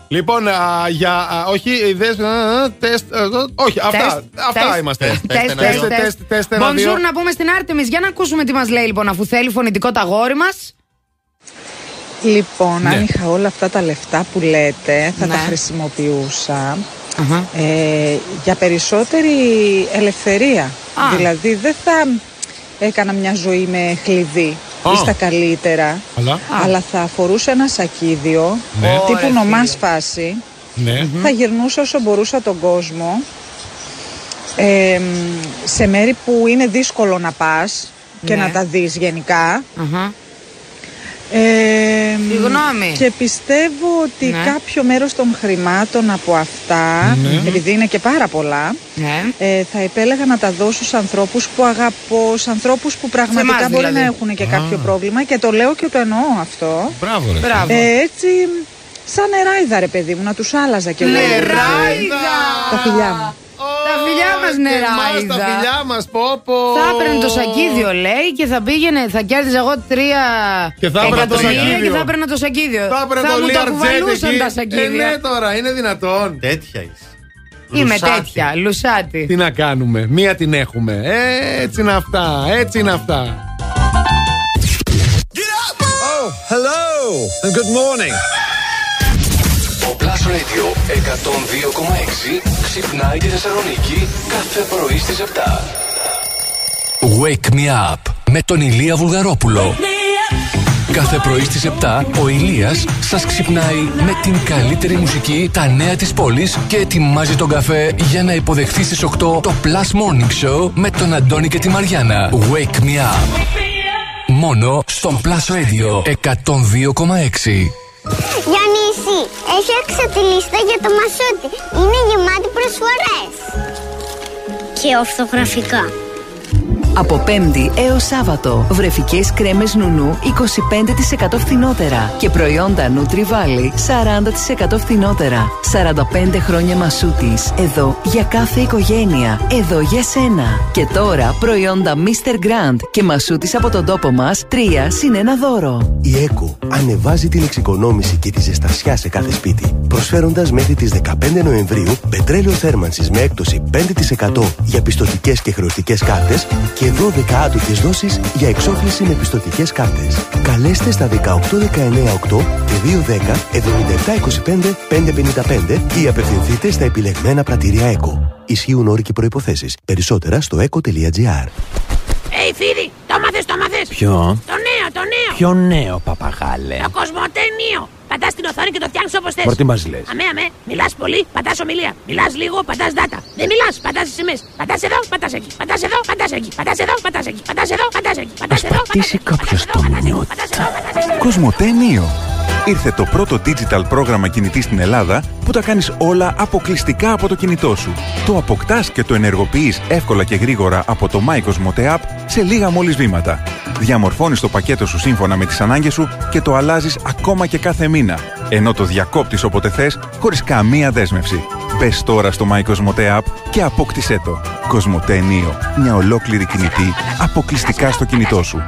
S6: Λοιπόν, α, για. α, όχι, ιδέες, α, α, τεστ. α, όχι, αυτά,
S10: Τεστ,
S6: αυτά
S10: τεστ,
S6: είμαστε.
S10: Τεστ,
S7: Τεστ,
S10: τεστ,
S7: ένα, δύο.
S10: τεστ.
S6: Τεστ, τεστ, ένα, δύο.
S10: Bonjour να πούμε στην Άρτεμις. Για να ακούσουμε τι μας λέει λοιπόν αφού θέλει φωνητικό τα γόρι μας.
S38: Λοιπόν,
S6: Ναι.
S38: αν είχα όλα αυτά τα λεφτά που λέτε, θα
S10: Ναι.
S38: τα χρησιμοποιούσα ε, για περισσότερη ελευθερία.
S10: Α.
S38: Δηλαδή, δεν θα έκανα μια ζωή με χλειδί
S6: Α.
S38: ή στα καλύτερα,
S6: Αλλά.
S38: αλλά θα φορούσα ένα σακίδιο
S6: Ναι.
S38: τύπου
S10: Ωραία,
S38: νομάς
S10: φίλε.
S38: φάση.
S6: Ναι.
S38: Θα γυρνούσα όσο μπορούσα τον κόσμο ε, σε μέρη που είναι δύσκολο να πας και
S10: Ναι.
S38: να τα δεις γενικά.
S10: Αχα.
S38: Ε,
S10: Συγγνώμη.
S38: Και πιστεύω ότι
S10: Ναι.
S38: κάποιο μέρος των χρημάτων από αυτά,
S6: Ναι.
S38: επειδή είναι και πάρα πολλά,
S10: Ναι.
S38: ε, θα επέλεγα να τα δώσω στους ανθρώπους που αγαπώ, στους ανθρώπους που πραγματικά
S10: εμάς
S38: μπορεί
S10: δηλαδή.
S38: να έχουν και κάποιο πρόβλημα και το λέω και το εννοώ αυτό.
S6: Μπράβο, ρε.
S10: Μπράβο.
S38: Ε, έτσι, σαν νεράιδα ρε παιδί μου, να τους άλλαζα και εγώ.
S10: Νεράιδα!
S38: Τα φιλιά μου.
S10: Τα φιλιά μας
S6: Και εμάς
S10: νεράιδα.
S6: Τα φιλιά μας, πω, πω.
S10: Θα έπαιρνε το σακίδιο, λέει, και θα πήγαινε, θα κέρδιζα εγώ τρία
S6: Και θα έπαιρνα το
S10: εκατομμύρια
S6: σακίδιο.
S10: Και θα έπαιρνα το σακίδιο.
S6: Θα έπαιρνε το
S10: μου το
S6: Learjet
S10: κουβαλούσαν
S6: εκεί.
S10: τα
S6: Ε,
S10: σακίδια.
S6: ναι, τώρα, είναι δυνατόν.
S7: Τέτοια είσαι.
S10: Είμαι
S7: Λουσάτη.
S10: τέτοια, λουσάτη.
S6: Τι να κάνουμε, μία την έχουμε. Έτσι είναι αυτά, έτσι είναι αυτά.
S39: Hello and good morning.
S1: Ο Plus Radio 102,6 ξυπνάει τη Θεσσαλονίκη κάθε πρωί στις 7. Wake me up με τον Ηλία Βουλγαρόπουλο. Κάθε πρωί στις 7 ο Ηλίας σας ξυπνάει με την καλύτερη μουσική, τα νέα της πόλης και ετοιμάζει τον καφέ για να υποδεχθεί στις 8 το Plus Morning Show με τον Αντώνη και τη Μαριάνα. Wake me up. Μόνο στον Plus Radio 102,6.
S2: Γιονύση, έφτιαξα τη λίστα για το μασούτι. Είναι γεμάτη προσφορές. Και ορθογραφικά.
S40: Από Πέμπτη έως Σάββατο, βρεφικές κρέμες νουνού 25% φθηνότερα και προϊόντα Nutri Valley 40% φθηνότερα. 45 χρόνια μασούτης, εδώ για κάθε οικογένεια, εδώ για σένα. Και τώρα προϊόντα Mr. Grand και μασούτης από τον τόπο μας 3 συν 1 δώρο.
S41: Η ΕΚΟ ανεβάζει την εξοικονόμηση και τη ζεστασιά σε κάθε σπίτι, προσφέροντας μέχρι τις 15 Νοεμβρίου πετρέλαιο θέρμανσης με έκπτωση 5% για πιστοτικές και χρεωστικές κάρτες και 12 άτοκες δόσεις για εξόφληση με πιστοτικές κάρτες. Καλέστε στα 18198 και 210 7725 555 ή απευθυνθείτε στα επιλεγμένα πρατήρια ΕΚΟ. Ισχύουν όροι και προϋποθέσεις. Περισσότερα στο eco.gr.
S42: Ει φίλοι, το μάθες, το μάθες.
S39: Ποιο;
S42: Το νέο, το νέο.
S39: Ποιο νέο παπαγάλε;
S42: Το κοσμοτένιο. Πατάς την οθόνη και το φτιάχνεις όπως θες.
S39: Μωρ, τι μας λες.
S42: Αμέ, αμέ. Μιλάς πολύ, πατάς ομιλία. Μιλάς λίγο, πατάς data. Δεν μιλάς, πατάς SMS. Πατάς εδώ, πατάς εκεί. Πατάς εδώ, πατάς εκεί. Πατάς εδώ, πατάς εκεί. Πατάς εδώ, πατάς εκεί. Πατάς εδώ, πατάς
S39: Πατήσει κάποιος το μνιούτ.
S42: πατάς εδώ, πατάς εκεί.
S43: Κοσμοτέ Νίο.
S18: Ήρθε το πρώτο digital πρόγραμμα κινητής στην Ελλάδα που τα κάνεις όλα αποκλειστικά από το κινητό σου. Το αποκτάς και το ενεργοποιείς εύκολα και γρήγορα από το MyCosmote App σε λίγα μόλις βήματα. Διαμορφώνεις το πακέτο σου σύμφωνα με τις ανάγκες σου και το αλλάζεις ακόμα και κάθε μήνα μήνα. Ενώ το διακόπτεις όποτε θες, χωρίς καμία δέσμευση. Μπες τώρα στο MyCosmote App και απόκτησέ το. Cosmote Neo. Μια ολόκληρη κινητή αποκλειστικά στο κινητό σου.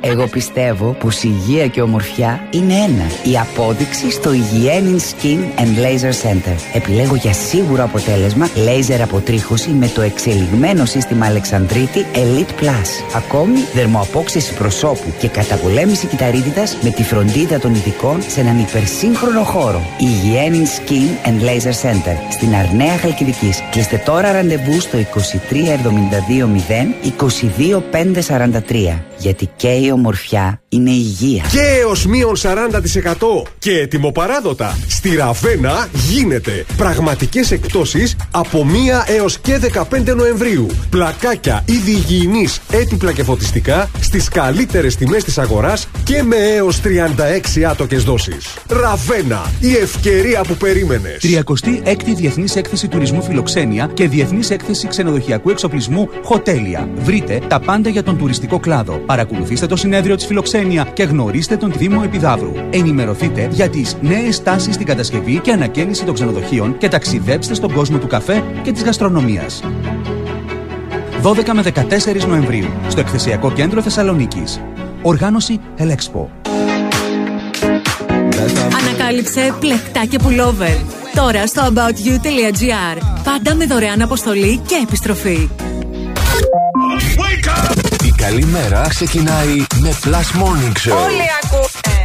S44: Εγώ πιστεύω πως η υγεία και ομορφιά είναι ένα. Η απόδειξη στο Υγιένιν Skin and Laser Center. Επιλέγω για σίγουρο αποτέλεσμα λέιζερ αποτρίχωση με το εξελιγμένο σύστημα Αλεξανδρίτη Elite Plus. Ακόμη δερμοαπόξεση προσώπου και καταπολέμηση κυταρίτιδας με τη φροντίδα των ειδικών σε έναν υπερσύγχρονο χώρο. Υγιένιν Skin and Laser Center στην Αρνέα Χαλκιδικής. Κλείστε τώρα ραντεβού στο 2372 22543. Γιατί και η ομορφιά είναι υγεία.
S45: Και έως μείον 40% και ετοιμοπαράδοτα. Στη Ραβένα γίνεται πραγματικές εκτόσεις από 1 έως και 15 Νοεμβρίου. Πλακάκια είδη υγιεινής, έτυπλα και φωτιστικά στις καλύτερες τιμές της αγοράς και με έως 36 άτοκες δόσεις. Ραβένα, η ευκαιρία που περίμενες.
S40: 36η Διεθνής Έκθεση Τουρισμού Φιλοξένια και Διεθνής Έκθεση Ξενοδοχειακού Εξοπλισμού Χοτέλια. Βρείτε τα πάντα για τον τουριστικό κλάδο. Παρακολουθήστε το συνέδριο της Φιλοξένια και γνωρίστε τον Δήμο Επιδαύρου. Ενημερωθείτε για τις νέες τάσεις στην κατασκευή και ανακαίνιση των ξενοδοχείων και ταξιδέψτε στον κόσμο του καφέ και της γαστρονομίας. 12 με 14 Νοεμβρίου στο Εκθεσιακό Κέντρο Θεσσαλονίκης. Οργάνωση Ελέξπο.
S46: Ανακάλυψε πλεκτά και πουλόβερ. Τώρα στο aboutyou.gr. Πάντα με δωρεάν αποστολή και επιστροφή.
S1: Η καλή μέρα ξεκινάει με Plus Morning Show.
S47: Όλοι ακούνε.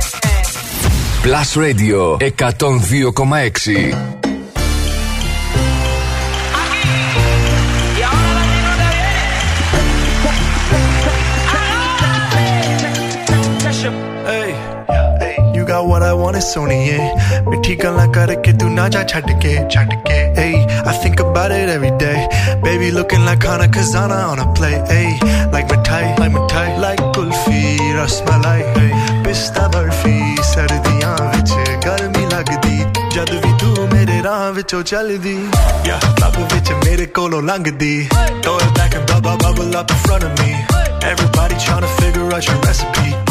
S1: Plus Radio 102,6.
S11: what I want is सोनिए मिठी गल्ला karke tu na ja छट के छट के hey I think about it every day baby looking like Hana Kazana on a play hey like मिठाई like मिठाई like kulfi, rasmalai, hey पिस्ता बर्फी सर्दियां विच गर्मी लगदी जद भी तू मेरे राह विचों चलदी या क्लब विच मेरे कोलों लंघदी throw it back and bubble bubble up in front of me everybody trying to figure out your recipe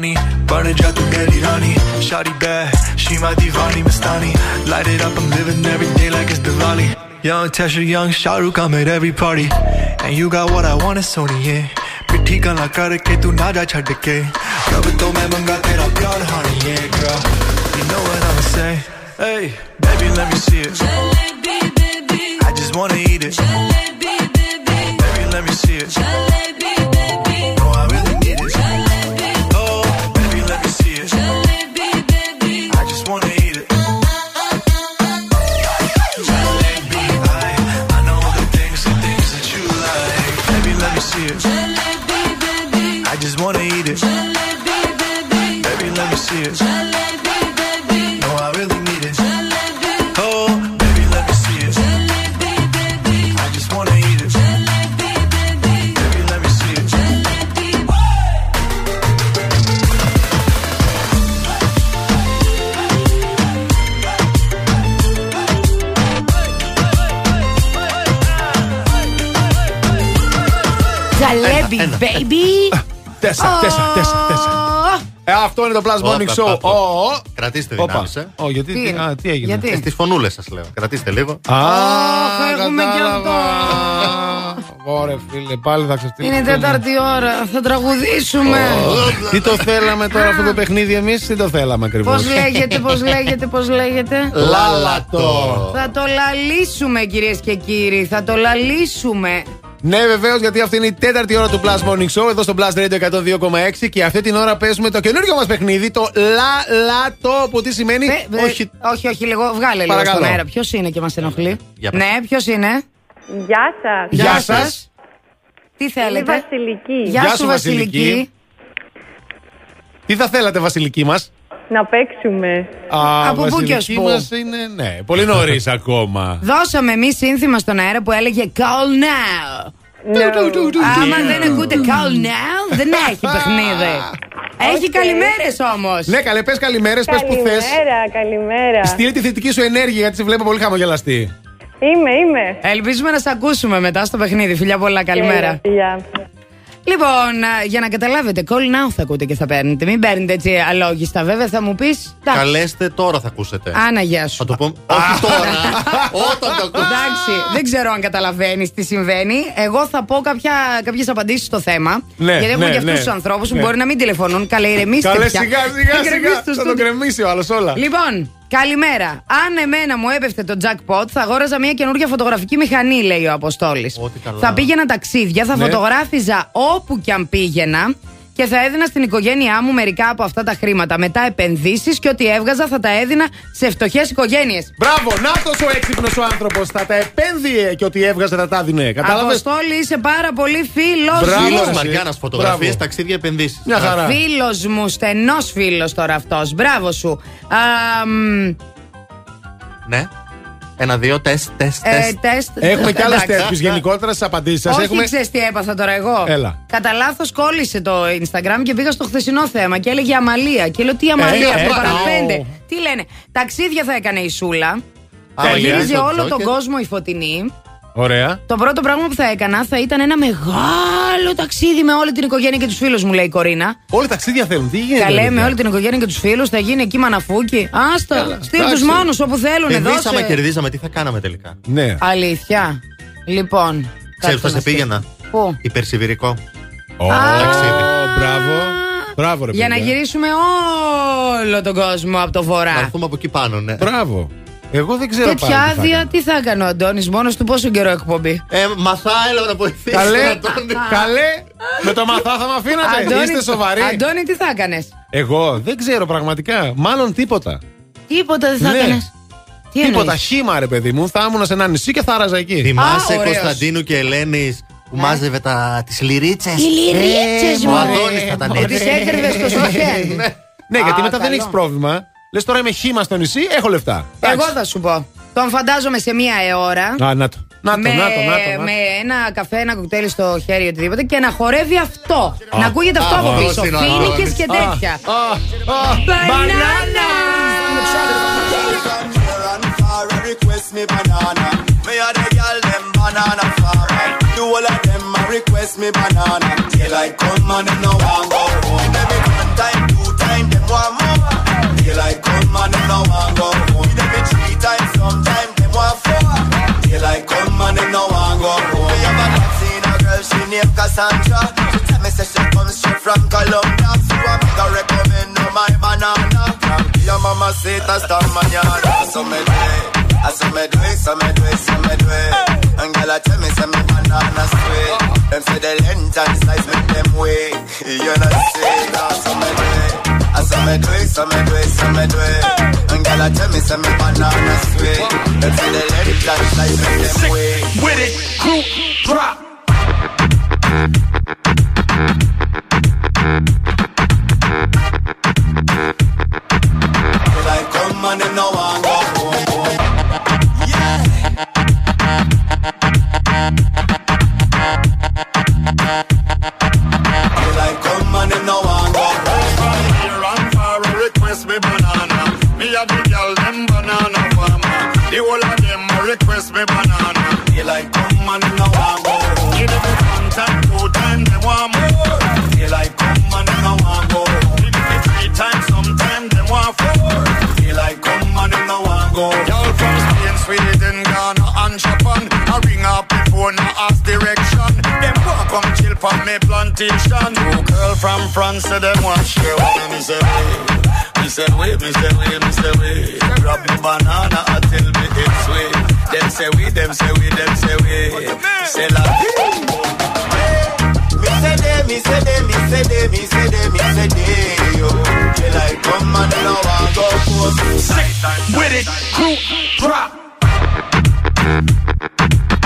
S11: like Bonnie, burning out the Betty Rani. Shawty bad, she my divani Mastani. Light it up, I'm living every day like it's Diwali. Young Tesha, young Shahrukh, I'm at every party. And you got what I want, it's Sony, yeah. पिट्ठी गल्ला करके तू ना जा छड़ के कब तो मैं मंगा तेरा प्यार honey, yeah, girl. You know what I'ma say? Hey, baby, let me see it. I just wanna eat it. Baby, let me see it. No, baby,
S7: Ένα.
S10: baby.
S6: Τέσσερα, τέσσερα, τέσσερα, τέσσερα. Ε, αυτό είναι το Plus Morning
S7: Όπα,
S6: Show.
S7: όπα,
S6: Ω,
S7: όπα.
S6: ω.
S7: Κρατήστε
S6: Όπα.
S7: δυνάμεις, ε.
S6: Ω, γιατί,
S10: Τι
S6: τι,
S10: είναι;
S6: α, τι έγινε;
S10: Γιατί;
S7: Ε, Στις φωνούλες σας λέω. Κρατήστε λίγο.
S6: Α,
S10: Αχ, έχουμε και αυτό.
S6: Ωραία, φίλε, πάλι θα ξεφτύλει.
S10: Είναι τέταρτη ώρα. Θα τραγουδήσουμε.
S6: Τι το θέλαμε τώρα αυτό το παιχνίδι εμείς, τι το θέλαμε ακριβώς;
S10: Πώς λέγεται, πώς λέγεται, πώς λέγεται;
S6: Λάλατο.
S10: Θα το λαλήσουμε, κυρίες και κύριοι. Θα το λαλήσουμε.
S6: Ναι, βεβαίως, γιατί αυτή είναι η τέταρτη ώρα του Plus Morning Show εδώ στο Plus Radio 102,6 και αυτή την ώρα παίζουμε το καινούριο μας παιχνίδι, το Λαλατο, που τι σημαίνει;
S10: Ε, ε,
S6: όχι.
S10: όχι, όχι, λίγο, βγάλε λίγο
S6: Παρακαλώ.
S10: στον αέρα. Ποιος είναι και μας ενοχλεί;
S6: Για πες.
S10: ναι, ποιος είναι;
S48: Γεια σας.
S10: Γεια
S6: Γεια
S10: σας.
S6: σας.
S10: Τι θέλετε;
S48: Είμαι Βασιλική.
S10: Γεια,
S6: Γεια
S10: σου,
S6: σου,
S10: Βασιλική.
S6: Βασιλική. Τι θα θέλατε, Βασιλική μας;
S48: Να παίξουμε.
S10: Από πού και ως πού;
S6: μας είναι, ναι, πολύ νωρίς <laughs> ακόμα.
S10: Δώσαμε εμείς σύνθημα στον αέρα που έλεγε Call now. Άμα δεν ακούτε Call now, δεν έχει παιχνίδι. Έχει καλημέρες όμως.
S6: Ναι, καλέ, πες καλημέρες, πες που θες.
S48: Καλημέρα, καλημέρα.
S6: Στείλε τη θετική σου ενέργεια γιατί σε βλέπω πολύ χαμογελαστή.
S48: Είμαι, είμαι.
S10: Ελπίζουμε να σε ακούσουμε μετά στο παιχνίδι. Φιλιά πολλά, καλημέρα.
S48: Γεια.
S10: Λοιπόν, α, για να καταλάβετε, call now θα ακούτε και θα παίρνετε. Μην παίρνετε έτσι αλόγιστα. Βέβαια θα μου πεις.
S7: Καλέστε τώρα θα ακούσετε.
S10: Άνα, γεια σου.
S7: Θα το πω. Όχι τώρα. Όταν το ακούσει.
S10: Εντάξει, δεν ξέρω αν καταλαβαίνεις τι συμβαίνει. Εγώ θα πω κάποιες απαντήσεις στο θέμα.
S6: Ναι,
S10: γιατί έχουμε
S6: ναι,
S10: και αυτούς
S6: ναι.
S10: τους ανθρώπους που
S6: Ναι.
S10: μπορεί να μην τηλεφωνούν. Καλέ, ηρεμήστε
S6: Καλέ,
S10: πια.
S6: σιγά, σιγά,
S10: Θα γκρεμίσει
S6: σιγά.
S10: το
S6: Θα τον
S10: στούντιο.
S6: κρεμίσει ο άλλος όλα.
S10: Λοιπόν, καλημέρα. Αν εμένα μου έπεφτε το jackpot, θα αγόραζα μια καινούργια φωτογραφική μηχανή, λέει ο Αποστόλης.
S7: καλά.
S10: Θα πήγαινα ταξίδια, θα
S6: Ναι.
S10: φωτογράφιζα όπου κι αν πήγαινα. Και θα έδινα στην οικογένειά μου μερικά από αυτά τα χρήματα. Μετά επενδύσεις και ό,τι έβγαζα θα τα έδινα σε φτωχές οικογένειες.
S6: Μπράβο, να ο έξυπνος ο άνθρωπος. Θα τα επένδυε και ό,τι έβγαζε θα τα δίνε. Κατάλαβες;
S10: Αποστόλη, είσαι πάρα πολύ φίλος
S6: Μπράβο,
S10: μου.
S6: ρε.
S7: Φίλο Μαριάννα, φωτογραφίες,
S6: Μπράβο.
S7: ταξίδια, επενδύσεις.
S6: Μια χαρά.
S10: Φίλος μου, στενός φίλος τώρα αυτός. Μπράβο σου. Α, μ,
S7: Ναι. Ένα-δύο, τεστ, τεστ,
S10: ε,
S7: τεστ.
S10: τεστ.
S6: Έχουμε και άλλες
S10: Εντάξει.
S6: τέτοιες γενικότερα στις απαντήσεις σας.
S10: Όχι,
S6: Έχουμε...
S10: ξέρεις τι έπαθα τώρα εγώ.
S6: Έλα.
S10: Κατά λάθος κόλλησε το Instagram και πήγα στο χθεσινό θέμα και έλεγε Αμαλία. Και λέω τι Αμαλία,
S6: Ε,
S10: αυτό
S6: ε,
S10: παραπέντε.
S6: αου.
S10: Τι λένε. Ταξίδια θα έκανε η Σούλα. Θα
S6: Τέλεια.
S10: γύριζε
S7: το
S10: όλο τον
S7: Τζόκερ.
S10: κόσμο η φωτεινή.
S6: Ωραία.
S10: Το πρώτο πράγμα που θα έκανα θα ήταν ένα μεγάλο ταξίδι με όλη την οικογένεια και τους φίλους μου, λέει η Κορίνα.
S6: Όλοι ταξίδια θέλουν. Τι γίνεται.
S10: Καλέ
S6: ρε,
S10: με
S6: παιδιά;
S10: όλη την οικογένεια και τους φίλους, θα γίνει εκεί μαναφούκι. Άστα,
S6: Έλα,
S10: στείλ
S6: εντάξει.
S10: του μόνου όπου θέλουν.
S7: Κερδίσαμε,
S10: Δώσε.
S7: κερδίσαμε. Τι θα κάναμε τελικά;
S6: Ναι.
S10: Αλήθεια. Λοιπόν.
S7: Ξέρεις
S10: κάτσε
S7: που θα
S10: να
S7: σε πήγαινα;
S10: Πού;
S7: Υπερσιβηρικό.
S6: Ω,
S7: Ταξίδι.
S6: Μπράβο. Μπράβο, ρε
S10: Για να
S6: παιδιά.
S10: γυρίσουμε όλο τον κόσμο από το
S7: Να
S10: βορρά.
S7: έρθουμε από εκεί πάνω, ναι.
S6: Μπράβο. Εγώ δεν ξέρω
S10: Τέτοια
S6: πάλι τι θα
S10: άδεια
S6: κάνω.
S10: τι θα έκανε ο Αντώνης μόνος του πόσο καιρό εκπομπή;
S7: Ε, μαθά, έλα να βοηθήσει.
S6: Καλέ,
S7: Αντώνη.
S6: καλέ, με το μαθά θα με αφήνατε. Είστε σοβαροί.
S10: Αντώνη, τι θα έκανες;
S6: Εγώ δεν ξέρω πραγματικά. Μάλλον τίποτα.
S10: Τίποτα δεν θα
S6: Ναι.
S10: έκανες. Τι
S6: Τίποτα.
S10: εννοείς;
S6: Χήμα, ρε παιδί μου. Θα ήμουν σε ένα νησί και θα άραζα εκεί.
S7: Θυμάσαι
S10: Α, ωραίος.
S7: Κωνσταντίνου και Ελένης που μάζευε τα, τις λυρίτσες.
S10: Οι λυρίτσες,
S7: Ε, Ο
S10: μωρέ.
S7: Αντώνης θα ήταν
S10: Και
S7: έτσι.
S10: τις έκρυβες στο <laughs> σοφέν.
S6: Ναι, γιατί
S10: Α,
S6: μετά δεν
S10: καλό.
S6: έχεις πρόβλημα. Λες τώρα είμαι χήμα στο νησί, έχω λεφτά.
S10: Εγώ θα σου πω. Τον φαντάζομαι σε μία ώρα.
S6: Α, να το. Να το,
S10: με,
S6: να το, να το, να το.
S10: με ένα καφέ, ένα κοκτέιλ στο χέρι, οτιδήποτε και να χορεύει αυτό. να ακούγεται αυτό
S7: α,
S10: από
S7: αυτός
S10: πίσω.
S7: είναι ο
S10: Φίνικες
S7: Αντώνης.
S10: και τέτοια.
S6: Α, α,
S10: Μπανάνα!
S45: request me banana. Me a the girl them banana farmer. Do all of them a request me banana. Daylight come and them no want go home. Every one time, two time, them want more. Daylight come and them no want go home. Every three times, sometime them want four. Daylight come and them no want go home. Me have a seen a girl she named Cassandra. She tell me say she comes straight from Colombia. So I make her recommend no my banana. Your mama say that's the manana. So me it. I say me do it, so me do it, so me do it. And girl, I tell me say me banana sweet. Them say the length and size make them wait. You know say that, so me do it. I say me do it, so me do it, so me do it. And girl, I tell me say me banana sweet. Them say the length and size make them wait.
S31: With it, crew, drop.
S45: Like
S49: request me banana. You
S45: like come and
S50: from me plantation. Two girl from France, say them want share one. Me say wait, me say wait, me say wait, me say wait. Grab me banana until me it's sweet. Them say we, them say we, them say we. Say la
S51: Me say they, me say they, me say they, me say they, me say they, yo. They like come and now I go post.
S45: Sick with it, crew drop.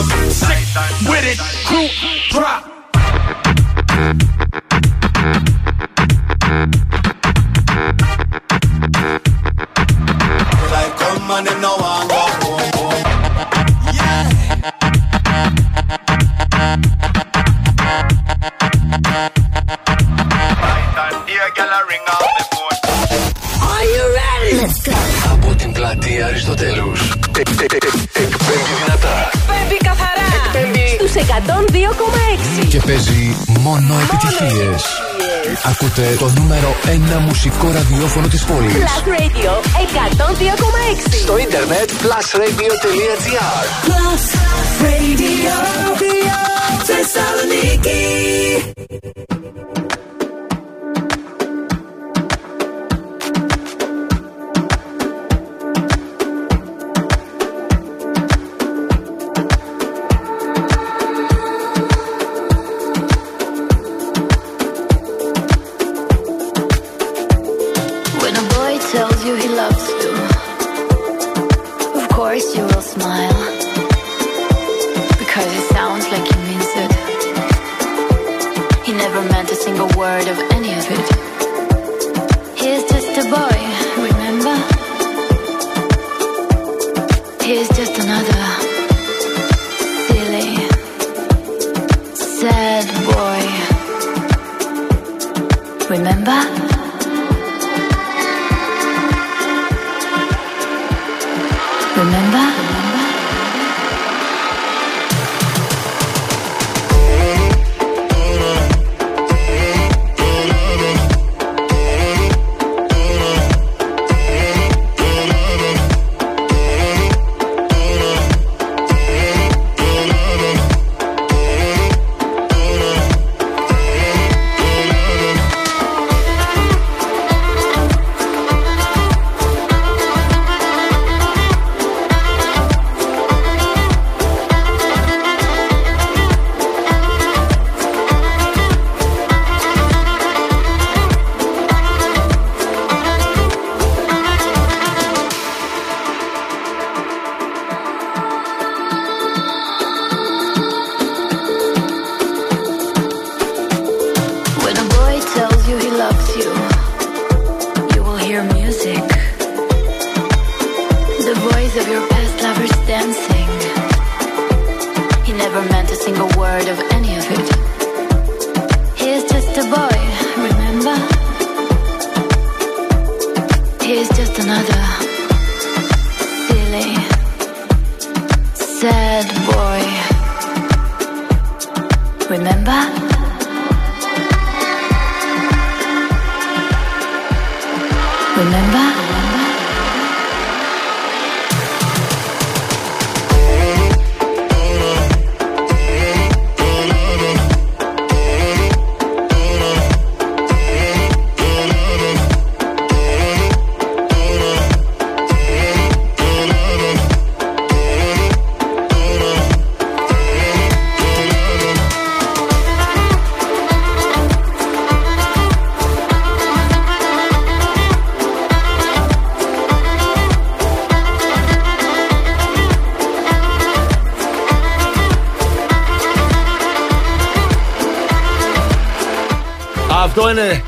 S45: Sick with it, crew drop.
S51: They like come and now I go home.
S45: Are you ready? Let's go.
S1: Από την πλατεία Αριστοτέλους. Εκπέμπει δυνατά.
S24: 102,6.
S1: Και παίζει μόνο επιτυχίες. Ακούτε το νούμερο 1 μουσικό ραδιόφωνο της πόλης.
S24: Plus Radio 102,6.
S1: Στο ίντερνετ plusradio.gr
S45: Plus Radio Θεσσαλονίκη.
S52: Word of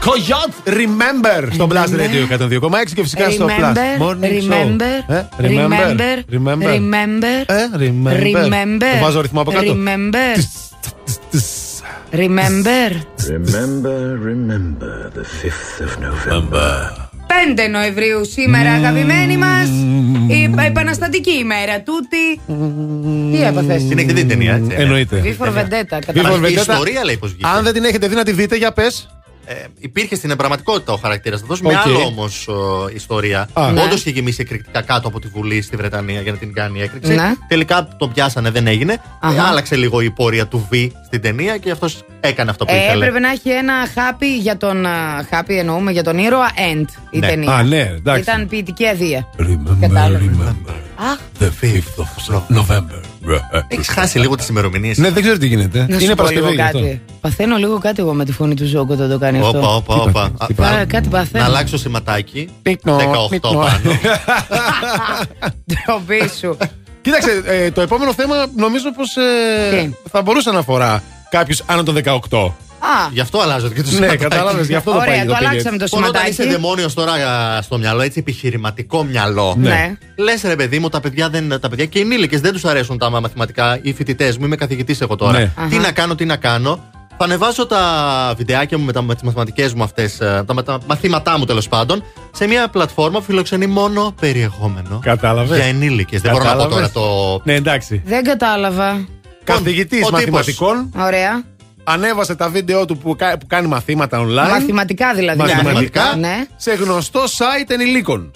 S6: Coyote Remember στο Blast Radio 102,6 και φυσικά στο Plus
S10: Remember,
S6: Morning Show.
S10: remember,
S6: Ε,
S10: remember,
S6: Remember.
S10: remember,
S6: Ε, remember.
S10: remember,
S6: Το βάζω ρυθμό από κάτω.
S10: remember, remember.
S53: Remember, remember the 5th of November.
S10: 5 Νοεμβρίου σήμερα, αγαπημένοι μας. Η επαναστατική ημέρα τούτη. Τι έπαθες;
S7: Την έχετε δει την ταινία, έτσι.
S6: Εννοείται.
S10: Βίφορ Βεντέτα.
S6: Before
S10: κατάλαβα.
S7: Η
S6: Vendetta.
S7: ιστορία λέει πω βγήκε.
S6: Αν δεν την έχετε δει να τη δείτε, για πες.
S7: Ε, υπήρχε στην πραγματικότητα ο χαρακτήρας. Θα δώσουμε
S6: Οκ.
S7: άλλο όμως ιστορία.
S6: Α.
S10: Ναι.
S7: Όντως είχε γεμίσει εκρηκτικά κάτω από τη Βουλή στη Βρετανία για να την κάνει έκρηξη.
S10: Ναι.
S7: Τελικά το πιάσανε, δεν έγινε. Ε,
S10: Αχα.
S7: άλλαξε λίγο η πορεία του V στην ταινία και αυτός έκανε αυτό που
S10: Ε,
S7: ήθελε.
S10: έπρεπε να έχει ένα happy για τον. α, Happy εννοούμε για τον ήρωα end η
S7: Ναι.
S10: ταινία.
S6: Α, ναι, εντάξει.
S10: Ήταν ποιητική αδεία.
S6: Remember,
S10: Κατάλαβα.
S6: remember.
S10: Αχ,
S6: The 5th of November.
S7: Έχει χάσει λίγο τις ημερομηνίες.
S6: Ναι, δεν ξέρω τι γίνεται.
S10: να σου
S6: Είναι
S10: πω λίγο
S6: Παρασκευή. γι' αυτό.
S10: κάτι. Παθαίνω λίγο κάτι εγώ με τη φωνή του Ζόκο όταν το κάνει αυτό.
S7: Όπα, όπα, όπα.
S6: τι
S7: Α,
S10: πάθαμε, κάτι παθαίνω.
S7: Να αλλάξω σηματάκι.
S6: Πίκνο,
S7: 18
S6: πίκνο.
S7: πάνω. <laughs>
S10: Ντροπή σου.
S6: Κοίταξε, ε, το επόμενο θέμα νομίζω πως
S10: Τι;
S6: θα μπορούσε να αφορά κάποιου άνω των 18.
S10: Α,
S7: Γι' αυτό αλλάζω και το
S6: Ναι,
S7: σηματάκι.
S6: κατάλαβες, γι' αυτό το
S10: ωραία,
S6: πάει.
S10: το
S6: πήγε
S10: αλλάξαμε το
S7: Μόνο όταν είσαι
S10: σηματάκι.
S7: δαιμόνιος τώρα α, στο μυαλό, έτσι επιχειρηματικό μυαλό.
S10: Ναι.
S7: Λες ρε παιδί μου, τα παιδιά, δεν, τα παιδιά και οι ενήλικες δεν τους αρέσουν τα μαθηματικά. Οι φοιτητές μου, είμαι καθηγητής εγώ τώρα.
S6: Ναι.
S7: Τι
S10: Αχα.
S7: να κάνω, τι να κάνω. Θα ανεβάσω τα βιντεάκια μου με, τα, με τις μαθηματικές μου αυτές, τα, με τα μαθήματά μου τέλος πάντων, σε μια πλατφόρμα που φιλοξενεί μόνο περιεχόμενο.
S6: Κατάλαβες.
S7: Για ενήλικες. Δεν μπορώ να πω τώρα
S6: Κατάλαβες.
S7: το.
S6: Ναι, εντάξει.
S10: Δεν κατάλαβα.
S6: Καθηγητής
S7: ο τύπος.
S6: μαθηματικών
S10: Ωραία.
S6: ανέβασε τα βίντεο του που, κα- που κάνει μαθήματα online.
S10: Μαθηματικά δηλαδή.
S6: Μαθηματικά
S10: κάνει. Ναι.
S6: σε γνωστό site ενηλίκων.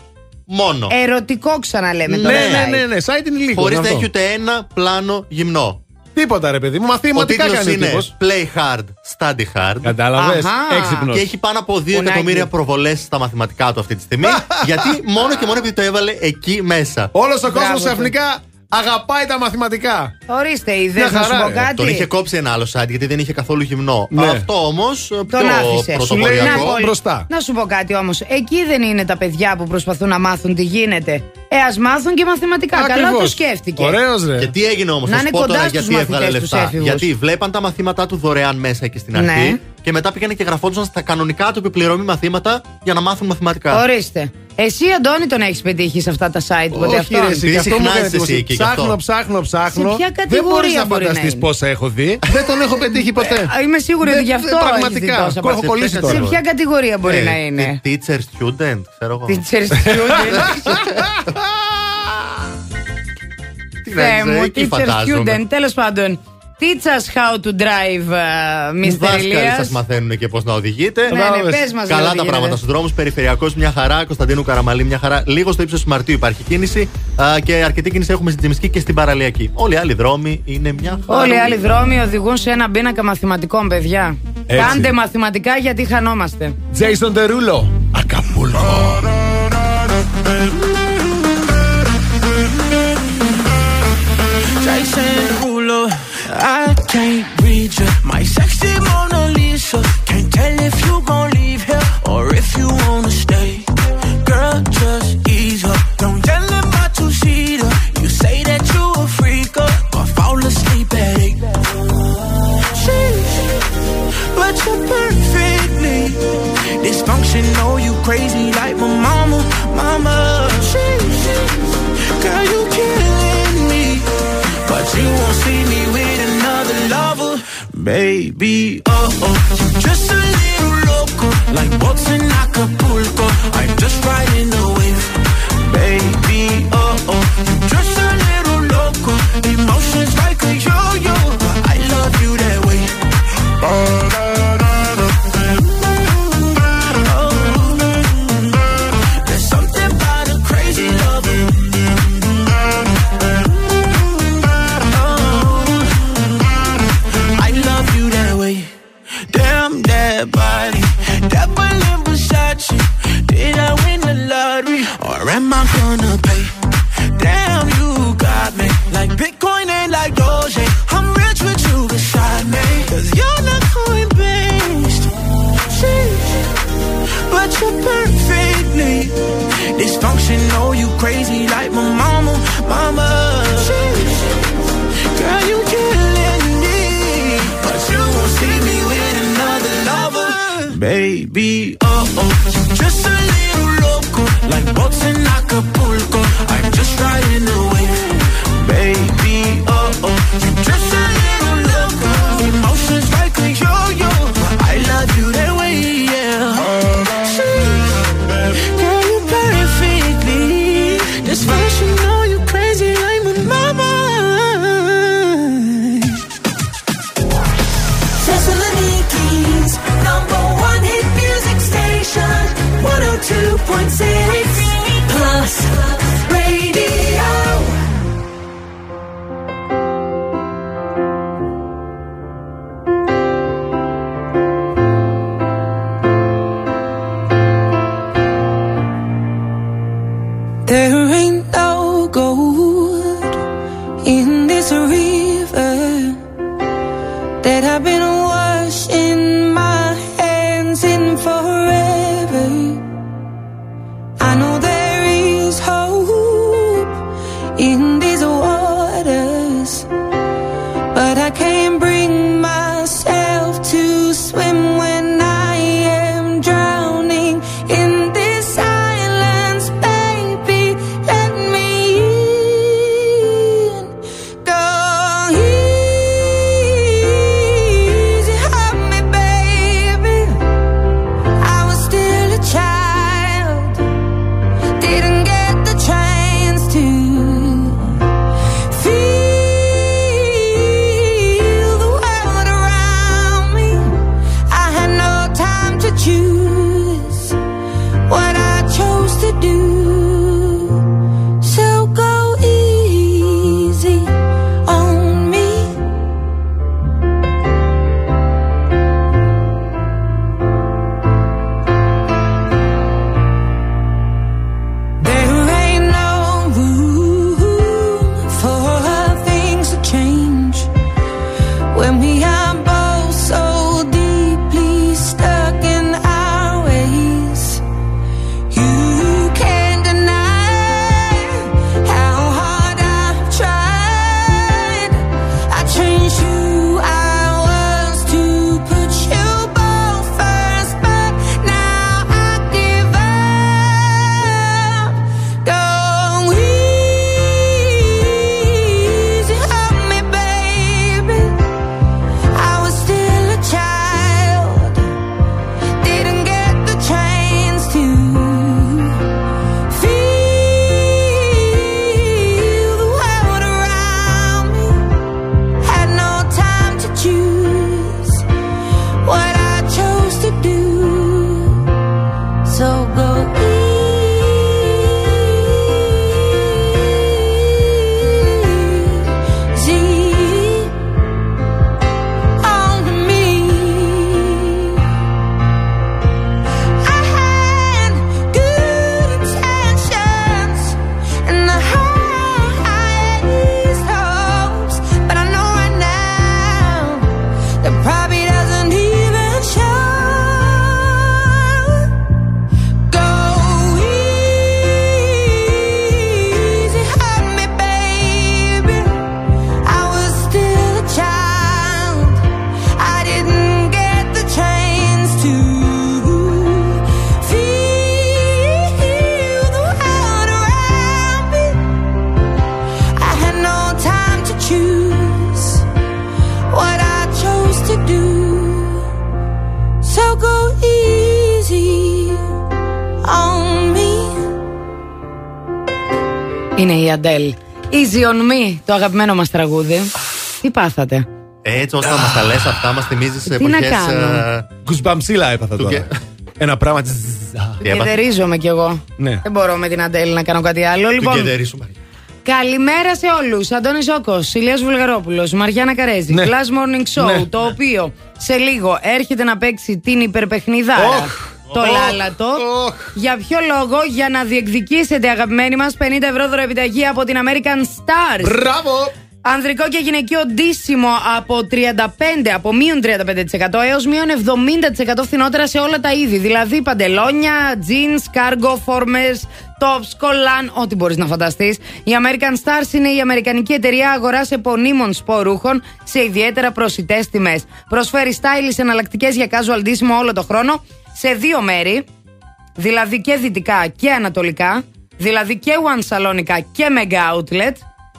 S7: Μόνο.
S10: Ερωτικό ξαναλέμε
S6: Ναι,
S10: τώρα.
S6: ναι, ναι, ναι, site ενηλίκων.
S7: Χωρίς να
S6: αυτό.
S7: έχει ούτε ένα πλάνο γυμνό.
S6: Τίποτα, ρε παιδί μου.
S7: Ο
S6: Μαθηματικά
S7: τίτλος
S6: κάνει ο
S7: είναι
S6: τύπος.
S7: Play Hard, Study Hard.
S6: Κατάλαβες;
S10: Αχα.
S6: Έξυπνος.
S7: Και έχει πάνω από 2
S10: Πουνάκι.
S7: εκατομμύρια προβολές στα μαθηματικά του αυτή τη στιγμή. <laughs> γιατί μόνο και μόνο επειδή το έβαλε εκεί μέσα.
S6: Όλος ο κόσμος
S10: Μπράβο του.
S6: ξαφνικά αγαπάει τα μαθηματικά.
S10: Ορίστε, είδε
S6: Μια
S10: να σου
S6: χαρά,
S10: πω
S6: ρε.
S10: κάτι.
S7: Τον είχε κόψει ένα άλλο site γιατί δεν είχε καθόλου γυμνό.
S6: Ναι.
S7: Αυτό όμως πιο
S10: Τον άφησες.
S6: Σου λέει,
S10: Να
S7: πρωτοποριακό.
S10: πω-
S6: μπροστά.
S10: Να σου πω κάτι όμως. Εκεί δεν είναι τα παιδιά που προσπαθούν να μάθουν τι γίνεται. Ε, ας μάθουν και μαθηματικά. Καλά
S6: Ακριβώς.
S10: το σκέφτηκε.
S6: Ωραίος ρε.
S7: Και τι έγινε όμως,
S10: Να
S7: θα
S10: είναι
S7: σου πω
S10: κοντά
S7: τώρα
S10: στους
S7: γιατί έβγαλε
S10: μαθητές τους
S7: λεφτά.
S10: έφηβους.
S7: Γιατί βλέπαν τα μαθήματά του δωρεάν μέσα εκεί στην αρχή.
S10: Ναι.
S7: Και μετά πήγανε και γραφόντουσαν στα κανονικά του επιπληρωμή μαθήματα για να μάθουν μαθηματικά.
S10: Ορίστε. Εσύ, Αντώνη, τον έχεις πετύχει σε αυτά τα site. ποτέ
S6: Όχι,
S10: αυτόν;
S6: ρε, εσύ,
S7: Επειδή
S6: γι' αυτό μου
S7: συχνάζεσαι
S6: έκανε εντύπωση.
S7: εσύ εκεί, γι' αυτό;
S6: Ψάχνω, ψάχνω, ψάχνω.
S10: Σε ποια
S6: Δεν
S10: κατηγορία
S6: μπορείς να
S10: μπορεί να
S6: φανταστείς
S10: είναι;
S6: πόσα έχω δει. Δεν τον έχω πετύχει ποτέ.
S10: Α, Είμαι σίγουρη ότι
S6: Δεν-
S10: γι'
S6: δεν-
S10: αυτό έχεις δει
S6: πραγματικά.
S10: τόσα
S6: Έχω
S10: πράγματα.
S6: κολλήσει
S10: Σε
S6: τώρα.
S10: ποια κατηγορία μπορεί
S7: Ε,
S10: να είναι;
S7: Teacher, student, ξέρω εγώ.
S10: Teacher student. <laughs>
S7: Τι
S10: Θεέ
S7: να
S10: μου,
S7: εκεί
S10: teacher
S7: φαντάζομαι.
S10: student. Τέλος πάντων. Teach us how to drive, uh,
S7: Οι
S10: Mr.
S7: δάσκαλοι
S10: Elias.
S7: σας μαθαίνουν και πώς να οδηγείτε.
S10: Ναι, ναι, πες μας
S7: Καλά
S10: λίγο
S7: τα
S10: τι
S7: πράγματα
S10: γίνεται.
S7: στους δρόμους. Περιφερειακός μια χαρά. Κωνσταντίνου Καραμαλή μια χαρά. Λίγο στο ύψος Μαρτίου υπάρχει κίνηση. α, και αρκετή κίνηση έχουμε στην Τζιμισκή και στην Παραλιακή. Όλοι οι άλλοι δρόμοι είναι μια χαρά.
S10: Όλοι οι άλλοι δρόμοι οδηγούν σε ένα πίνακα μαθηματικών, παιδιά.
S6: Έτσι.
S10: Κάντε μαθηματικά γιατί χανόμαστε.
S6: Jason Derulo. Ακαπούλκο.
S3: Jason Derulo, I can't read you. My sexy Mona Lisa. Can't tell if you gon' leave here or if you wanna stay. Girl, just ease up. Don't tell him my two seater. You say that you a freaker, but fall asleep at eight. Sheesh, but you're perfectly dysfunctional. You crazy like my mama, mama. Sheesh, girl, you killing me. But you won't see me lover, baby. Oh oh, you're just a little loco, like boats in Acapulco. I'm just riding the wave, baby. Oh oh, you're just a little loco, emotions like a yo-yo. You're perfectly dysfunctional. You crazy like my mama, mama. Girl, you killing me, but you won't see me with another lover, baby.
S13: Oh oh, just a little loco, like boats in Acapulco. I'm just riding wave, baby. Oh oh, that I've been
S10: το αγαπημένο μας τραγούδι. Τι πάθατε;
S7: Έτσι, όταν μας τα λες αυτά, μας θυμίζεις σε
S10: Τι να
S7: εποχές.
S10: κάνω;
S6: Γκουσμπαμψίλα έπαθα τώρα. Ένα πράγμα. τζζζζ.
S10: Κεδερίζομαι κι εγώ.
S6: Ναι.
S10: Δεν μπορώ με την Αντέλ να κάνω κάτι άλλο.
S7: Του
S10: Λοιπόν,
S7: κεδερίσουμε.
S10: Καλημέρα σε όλους. Αντώνη Ζώκο, Ηλίας Βουλγαρόπουλος, Μαριάννα Καρέζη,
S6: Ναι.
S10: Glass Morning Show,
S6: Ναι.
S10: το οποίο σε λίγο έρχεται να παίξει την υπερπαιχνιδάρα. Το
S6: Οχ,
S10: λάλατο. Για ποιο λόγο, για να διεκδικήσετε, αγαπημένοι μας, 50 ευρώ δωρεοπιταγή από την American Stars.
S6: Μπράβο!
S10: Ανδρικό και γυναικείο ντύσιμο από 35, από μείον 35% έως μείον 70% φθηνότερα σε όλα τα είδη. Δηλαδή παντελόνια, jeans, cargo, formers, tops, κολάν, ό,τι μπορείς να φανταστείς. Η American Stars είναι η αμερικανική εταιρεία αγοράς επωνύμων σπορούχων σε ιδιαίτερα προσιτές τιμές. Προσφέρει stylish εναλλακτικές για casual ντύσιμο όλο το χρόνο σε δύο μέρη, δηλαδή και δυτικά και ανατολικά, δηλαδή και one σαλόνικα και mega outlet,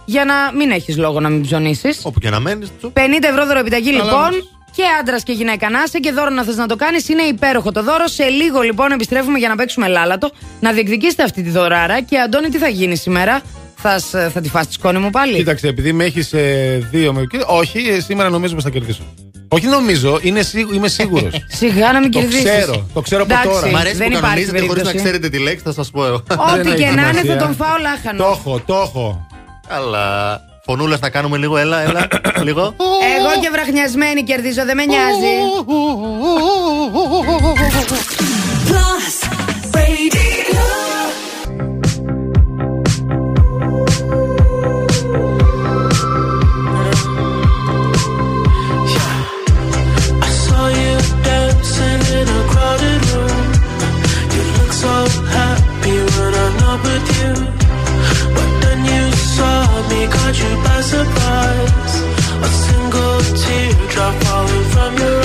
S10: για να μην έχεις λόγο να μην ψωνίσεις.
S7: Όπου και να μένεις.
S10: 50 ευρώ δωροεπιταγή
S7: Καλά
S10: λοιπόν.
S7: μας.
S10: Και άντρας και γυναίκα να είσαι και δώρο να θες να το κάνεις. Είναι υπέροχο το δώρο. Σε λίγο λοιπόν επιστρέφουμε για να παίξουμε λάλατο. Να διεκδικήσετε αυτή τη δωράρα. Και Αντώνη, τι θα γίνει σήμερα; Θα, σ- θα τη φας τη σκόνη μου πάλι;
S6: Κοίταξε, επειδή με έχεις δύο με. και- Όχι, ε, σήμερα νομίζω πω θα κερδίσω. Όχι νομίζω, είναι σίγου- είμαι σίγουρος. <laughs>
S10: Σιγά να μην
S6: Το
S10: κερδίσεις.
S6: ξέρω, το ξέρω από
S10: Εντάξει,
S6: τώρα.
S7: Μ' αρέσει
S10: δεν
S7: που
S10: υπάρχει
S7: κανονίζετε χωρίς να
S10: περίπτωση.
S7: ξέρετε τη λέξη, θα σας πω εγώ.
S10: Ό,τι <laughs> και
S6: έχει
S10: να είναι θα
S6: σημασία.
S10: τον φάω λάχανος.
S6: Το έχω, το έχω.
S7: Καλά. Φωνούλα θα κάνουμε λίγο, έλα, έλα. <coughs> λίγο.
S10: Εγώ και βραχνιασμένη κερδίζω, δεν με νοιάζει. <coughs>
S3: with you. But then you saw me, caught you by surprise. A single teardrop falling from
S13: your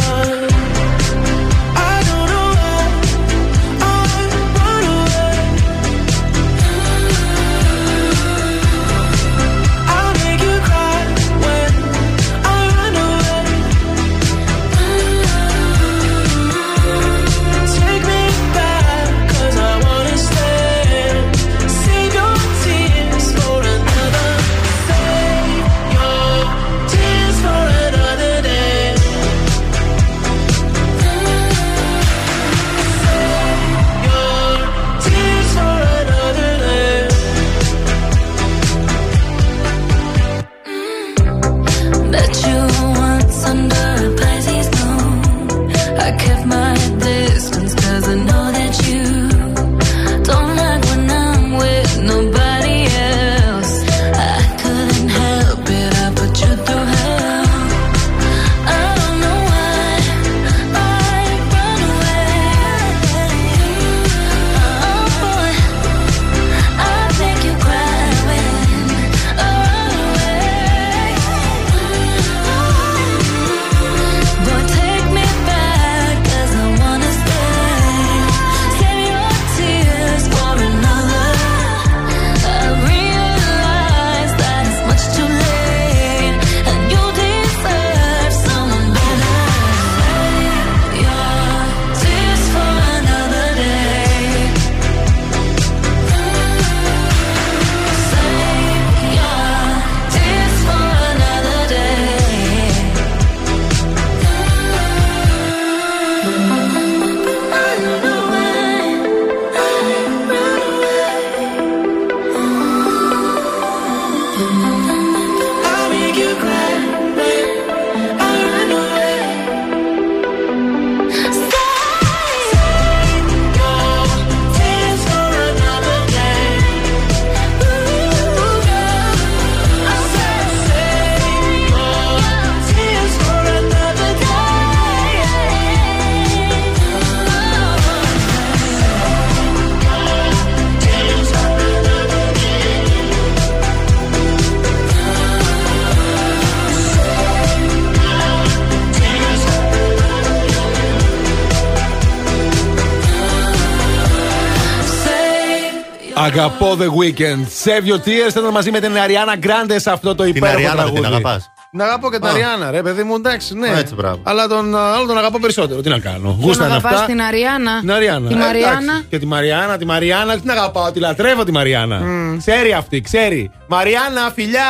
S6: Αγαπώ The Weekend. Save your tears. Ήταν μαζί με την Αριάννα Γκράντε σε αυτό το υπέροχο
S7: Αριάννα δεν
S6: τραγούδι.
S7: την αγαπάς;
S6: Την αγαπώ και την
S7: Α.
S6: Αριάννα, ρε παιδί μου, εντάξει, ναι.
S7: Έτσι, μπράβο.
S6: Αλλά τον α, άλλο τον αγαπώ περισσότερο. Τι να κάνω.
S10: Ποιον
S6: Γούστα είναι
S10: αγαπάς
S6: αυτά.
S10: την Αριάννα.
S6: Την Αριάννα.
S10: Τη
S6: Ε, εντάξει.
S10: Μαριάννα.
S6: Και τη Μαριάννα, τη Μαριάννα, την αγαπάω, τη λατρεύω τη Μαριάννα. Ξέρει αυτή, ξέρει. Μαριάννα, φιλιά.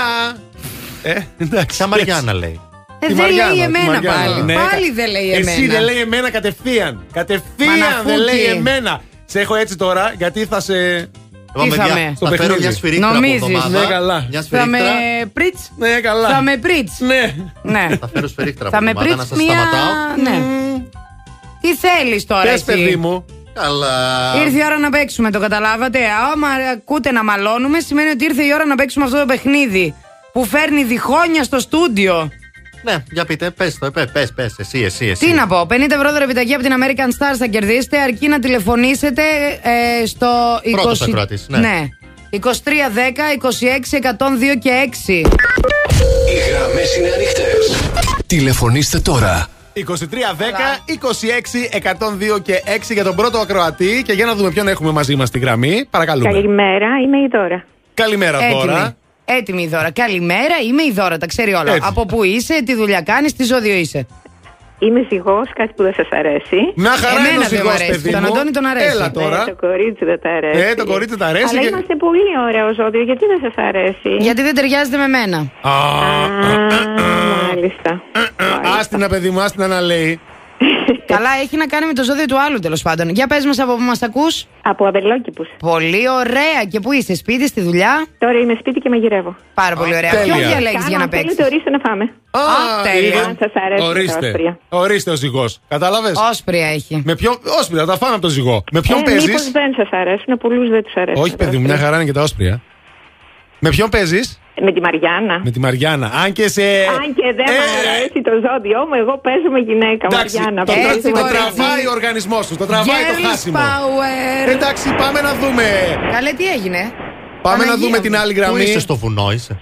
S6: Ε, εντάξει.
S7: Ποια Μαριάννα λέει.
S10: Ε,
S6: Τη
S10: δεν
S6: Μαριάννα,
S10: λέει
S6: τη
S10: εμένα
S6: Μαριάννα.
S10: πάλι.
S6: Ναι,
S10: πάλι
S6: κα-
S10: δεν λέει
S6: Εσύ
S10: εμένα.
S6: δεν λέει εμένα κατευθείαν. Κατευθείαν
S10: Μαναφούκι.
S6: δεν λέει εμένα. Σε έχω έτσι τώρα γιατί θα σε.
S7: Λοιπόν,
S10: θα
S7: παιδιά,
S10: με;
S6: Στο
S7: θα φέρω
S6: παιχνίδι.
S7: μια σφυρίχτρα από
S10: Νομίζεις.
S7: εβδομάδα.
S6: Ναι, καλά.
S7: Μια
S10: Θα με
S7: σφυρίχτρα.
S10: πρίτς.
S6: Ναι, καλά.
S10: Θα με πρίτς.
S6: Ναι.
S10: Ναι.
S7: Θα φέρω σφυρίχτρα από
S10: Θα με
S7: εβδομάδα να
S10: πρίτς
S7: σας
S10: μία...
S7: σταματάω.
S10: Ναι. Τι θέλεις τώρα
S6: Πες,
S10: εσύ;
S6: παιδί μου.
S7: Καλά.
S10: Ήρθε η ώρα να παίξουμε, το καταλάβατε. Άμα ακούτε να μαλώνουμε, σημαίνει ότι ήρθε η ώρα να παίξουμε αυτό το παιχνίδι. Που φέρνει διχόνια στο στούντιο.
S7: Ναι, για πείτε, πες το, πες, πες, πες, εσύ, εσύ, εσύ.
S10: Τι να πω, 50 ευρώ δωρεπιταγή από την American Stars θα κερδίσετε, αρκεί να τηλεφωνήσετε ε, στο
S7: Πρώτος ακροατής, ναι.
S10: ναι. 2310 26 102 και 6.
S1: Οι γραμμές είναι ανοιχτές. Τηλεφωνήστε τώρα.
S6: 102 και 6 για τον πρώτο ακροατή. Και για να δούμε ποιον έχουμε μαζί μας στη γραμμή. Παρακαλούμε.
S48: Καλημέρα, είμαι η Δώρα.
S6: Καλημέρα τώρα.
S10: Έτοιμη η δώρα. Καλημέρα, είμαι η δώρα, τα ξέρει όλα.
S6: Έτσι.
S10: Από πού είσαι, τι δουλειά κάνεις, τι ζώδιο είσαι;
S48: Είμαι ζυγός, κάτι που δεν σας αρέσει.
S6: Μια χαρά
S10: Εμένα
S6: είναι ο
S10: δεν
S6: ζυγός,
S10: μου αρέσει.
S6: παιδί
S10: Τον
S6: μου.
S10: Αντώνη τον αρέσει.
S6: Έλα τώρα.
S48: Ναι, το κορίτσι δεν τα αρέσει.
S6: Ε, το κορίτσι τα αρέσει
S48: Αλλά
S6: και-
S48: είμαστε πολύ ωραίο ζώδιο, γιατί δεν σας αρέσει;
S10: Γιατί δεν ταιριάζεται με μένα.
S6: Α,
S48: Μάλιστα.
S6: Άστινα, παιδί μου, άστινα να λέει.
S10: Καλά, έχει να κάνει με το ζώδιο του άλλου τέλος πάντων. Για πες μας από πού μας ακούς.
S48: Από Αβελόκηπους.
S10: Πολύ ωραία. Και πού είσαι, σπίτι, στη δουλειά;
S48: Τώρα είμαι σπίτι και μαγειρεύω.
S10: Πάρα πολύ ωραία.
S6: τέλεια.
S10: Ποιο διαλέγεις για να
S48: Αν
S10: παίξεις;
S48: θέλετε, ορίστε να φάμε.
S6: Α,
S10: τέλεια.
S6: είδε.
S48: Αν σας αρέσει τα
S6: Ορίστε.
S48: όσπρια.
S6: Ορίστε ο ζυγός. Κατάλαβες;
S10: Όσπρια έχει.
S6: Με ποιον. Όσπρια, θα φάμε από το ζυγό. Με ποιον
S48: ε,
S6: παίζεις;
S48: Μήπως δεν σας αρέσουν, πολλούς δεν τους αρέσουν.
S6: Όχι,
S48: τα
S6: παιδί μου, μια
S48: όσπρια.
S6: χαρά είναι και τα όσπρια. Με ποιον παίζεις;
S48: Με τη Μαριάννα.
S6: Με τη Μαριάννα. Αν και σε.
S48: Αν και δεν
S6: Ε,
S48: μου αρέσει το ζώδιό μου, εγώ παίζω με γυναίκα.
S6: Εντάξει,
S48: Μαριάννα.
S6: το,
S48: Παίζω
S6: τρα-
S48: με
S6: το
S48: γυναίκα.
S6: τραβάει ο οργανισμός σου. Το τραβάει το
S10: Girls
S6: χάσιμο.
S10: power.
S6: Εντάξει, πάμε να δούμε.
S10: Καλέ, τι έγινε;
S6: Πάμε να
S10: Παναγία
S6: δούμε
S10: μου.
S6: την άλλη
S7: Πού
S6: γραμμή.
S7: είσαι στο βουνό, είσαι;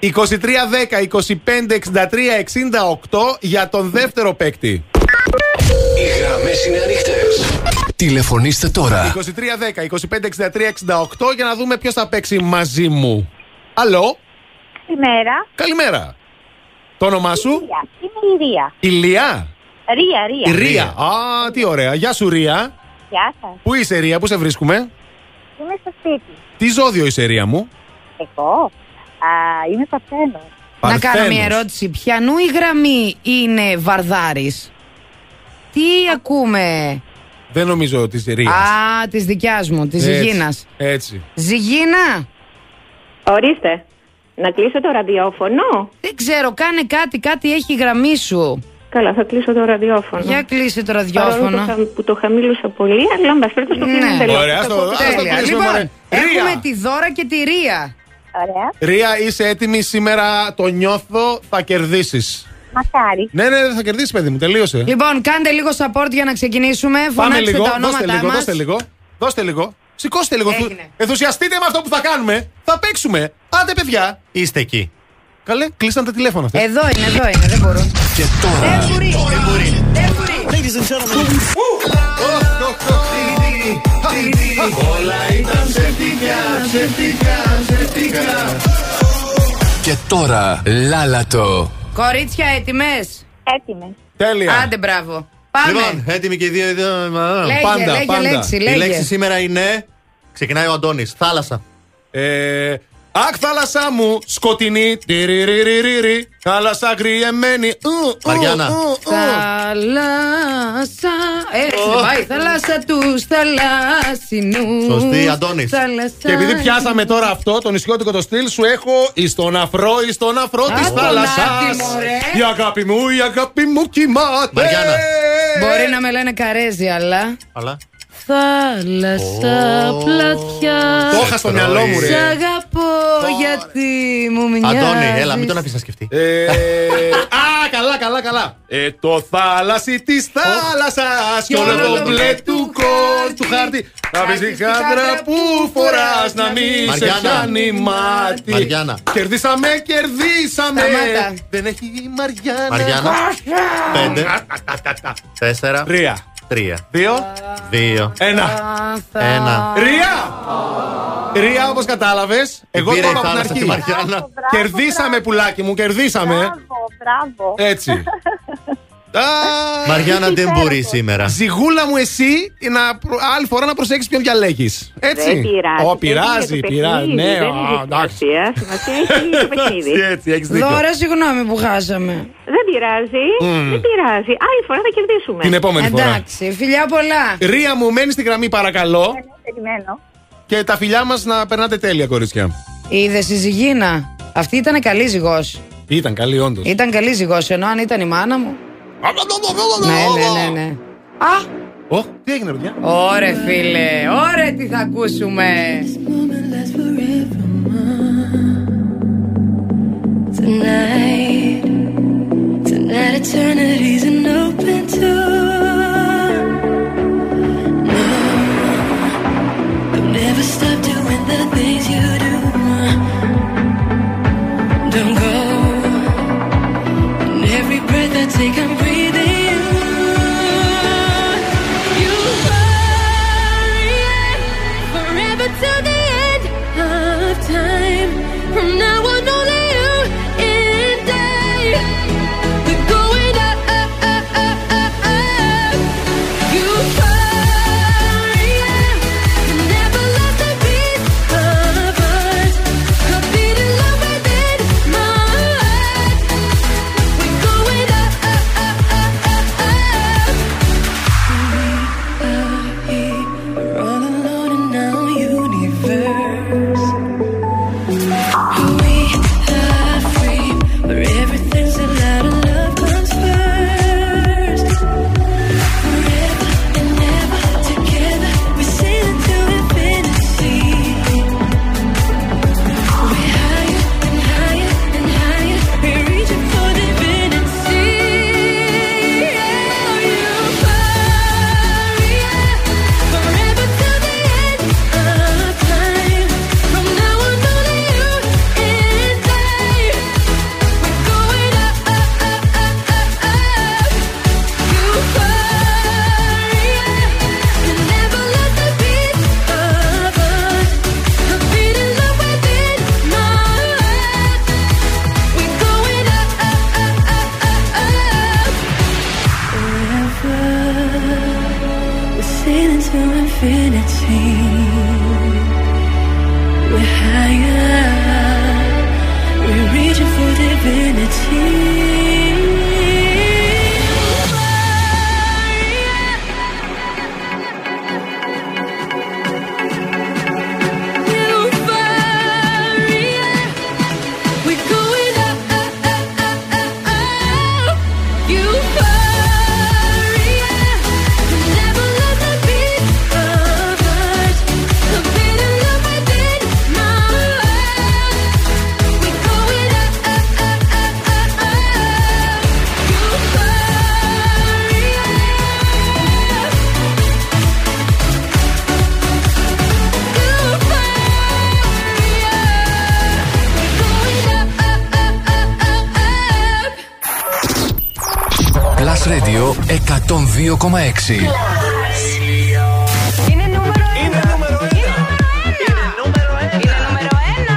S6: 2310 25 63 68 για τον δεύτερο παίκτη.
S1: Οι γραμμές είναι ανοιχτές. Τηλεφωνήστε τώρα.
S6: 2310 25 63 68 για να δούμε ποιος θα παίξει μαζί μου. Αλλό,
S54: Καλημέρα.
S6: καλημέρα. Το όνομά σου,
S54: Ρία. Είμαι η Ρία.
S6: Ηλία.
S54: Ρία, Ρία.
S6: Η Ρία. Α, τι ωραία. Γεια σου, Ρία.
S54: Γεια σας.
S6: Πού είσαι, Ρία, πού σε βρίσκουμε;
S54: Είμαι στο σπίτι.
S6: Τι ζώδιο είσαι, Ρία μου;
S54: Εγώ. Α, είμαι Παρθένος.
S10: Να κάνω
S6: Παρθένος.
S10: μια ερώτηση. Ποιανού η γραμμή είναι Βαρδάρης; Τι ακούμε;
S6: Δεν νομίζω ότι είσαι Ρίας.
S10: Α, της δικιάς μου, της Ζυγίνας.
S6: Έτσι.
S10: Ζυγίνα!
S48: Ορίστε. Να κλείσω το ραδιόφωνο;
S10: Δεν ξέρω, κάνε κάτι, κάτι έχει η γραμμή σου.
S48: Καλά, θα κλείσω το ραδιόφωνο.
S10: Για κλείσε το
S48: Παρόλο
S10: ραδιόφωνο.
S48: το χα- που το χαμήλωσα πολύ, αλλά εν πάση περιπτώσει το
S10: Ναι.
S48: κλείνω εντελώς.
S6: Ωραία,
S48: Θα
S6: στο-
S48: το-
S6: ας το
S10: Τέλεια.
S6: κλείσουμε,
S10: Λοιπόν,
S6: μωρέ.
S10: έχουμε
S6: Ρία.
S10: τη Δώρα και τη Ρία.
S54: Ωραία.
S6: Ρία, είσαι έτοιμη σήμερα, το νιώθω, θα κερδίσεις.
S54: Μακάρι.
S6: Ναι, ναι, θα κερδίσεις, παιδί μου, τελείωσε.
S10: Λοιπόν, κάντε λίγο support για να ξεκινήσουμε.
S6: Πάμε
S10: Φωνάξτε
S6: λίγο,
S10: τα
S6: δώστε
S10: ονόματά
S6: λίγο,
S10: μας.
S6: δώστε λίγο. Δώστε λίγο. Σηκώστε λίγο.
S10: Έγινε.
S6: Ενθουσιαστείτε με αυτό που θα κάνουμε. Θα παίξουμε. Άντε, παιδιά.
S7: Είστε εκεί.
S6: Καλέ, κλείσαν τα τηλέφωνα αυτά.
S10: Εδώ είναι, εδώ είναι, δεν μπορούν.
S1: Και τώρα
S10: Δεν μπορεί. Δεν μπορεί. Δεν μπορεί.
S6: Όλα ήταν ψευτικά, ψευτικά, ψευτικά.
S1: Και τώρα Λάλατο
S10: Κορίτσια, έτοιμες;
S54: Έτοιμες.
S6: Τέλεια.
S10: Άντε, μπράβο. Πάμε.
S7: Λοιπόν, έτοιμοι και οι δύο. οι δύο, α,
S10: Λέγε,
S6: πάντα,
S10: λέγε
S6: πάντα.
S10: λέξη,
S7: Η
S10: λέγε.
S7: λέξη σήμερα είναι. Ξεκινάει ο Αντώνης. Θάλασσα.
S6: Ε, Αχ, θάλασσά μου, σκοτεινή. τυριριριριρι, Θάλασσα κρυεμένη. ου, ου,
S7: Μαριάννα.
S6: ου, ου.
S10: Θάλασσα. Έτσι δεν πάει. Θάλασσα τους θαλάσσινους.
S7: Σωστή, Αντώνης.
S10: Θάλασσα.
S6: Και επειδή πιάσαμε τώρα αυτό, τον νησιώτικο το στυλ, σου έχω εις τον αφρό, εις τον αφρό
S10: Α,
S6: της
S10: τον
S6: θάλασσας.
S10: άτιμο, ρε.
S6: Η αγάπη μου, η αγάπη μου κοιμάται.
S7: Μαριάννα.
S10: Μπορεί να με λένε καρέζι, αλλά.
S7: Αλλά.
S10: Θάλασσα,
S7: Ω.
S10: πλατιά.
S6: Το είχα στο μυαλό μου,
S10: Σ'
S6: ρε.
S10: αγαπώ γιατί μου μοιάζεις.
S7: Αντώνη, έλα, μην τον αφήσεις να σκεφτεί.
S6: Ε, <laughs> α, καλά, καλά, καλά. Ε, το θάλασσι της θάλασσας και όλο το μπλε του κόλ του χάρτη. Να πεις τη χάντρα που φοράς να μην σε
S7: Μαριάννα.
S6: πιάνει μάτι.
S7: Μαριάννα.
S6: Κερδίσαμε, κερδίσαμε.
S10: Σταμάτα.
S6: Δεν έχει η Μαριάννα.
S7: Μαριάννα. Πέντε. Τέσσερα.
S6: Τρία.
S7: Τρία.
S6: Δύο.
S7: Δύο.
S6: Ένα.
S7: Ένα.
S6: Ρία! Ρία, όπως κατάλαβες, εγώ
S7: πήρε
S6: το
S7: η
S6: είπα από την
S7: θάλασσα
S6: αρχή.
S7: τη Μαριάννα.
S54: Μπράβο,
S6: Κερδίσαμε, πουλάκι μου, κερδίσαμε.
S54: Μπράβο, μπράβο.
S6: Έτσι. <laughs> Α,
S7: Μαριάννα δεν μπορεί σήμερα.
S6: Ζυγούλα μου, εσύ να, προ- άλλη φορά να προσέξεις ποιον διαλέγεις. Έτσι.
S48: Δεν πειράζει.
S6: Ω, πειράζει,
S48: Είναι το
S6: πειράζει.
S48: παιχνίδι,
S6: Ναι,
S48: δεν
S6: α,
S48: έχει
S6: εντάξει.
S48: σημασία. Σημασία έχει το παιχνίδι.
S6: Έτσι, έτσι, έχεις δίκιο.
S10: Δώρα, συγγνώμη που χάσαμε.
S48: Δεν πειράζει.
S6: Μμμ.
S48: Δεν πειράζει. Άλλη φορά θα κερδίσουμε.
S6: Την επόμενη φορά.
S10: Εντάξει, φιλιά πολλά.
S6: Ρία μου, μένεις στη γραμμή, παρακαλώ.
S54: Περιμένω.
S6: Και τα φιλιά μας να περνάτε τέλεια, κορίτσια.
S10: Είδες η Ζυγίνα; Αυτή ήταν καλή ζυγός.
S6: Ήταν καλή, όντως.
S10: Ήταν καλή ζυγός, ενώ αν ήταν η μάνα μου. Ναι, ναι, ναι, ναι. Α!
S6: Oh, τι έγινε, παιδιά;
S10: Ωρε, φίλε, ωραία τι θα ακούσουμε.
S55: Never
S13: stop.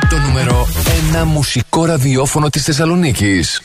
S13: Το νούμερο ενα μουσικό ραδιόφωνο της Θεσσαλονίκης.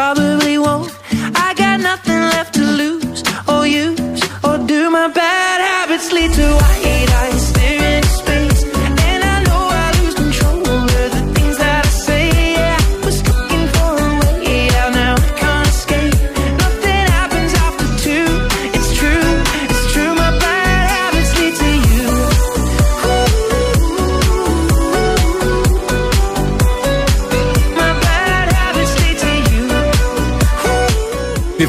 S3: probably won't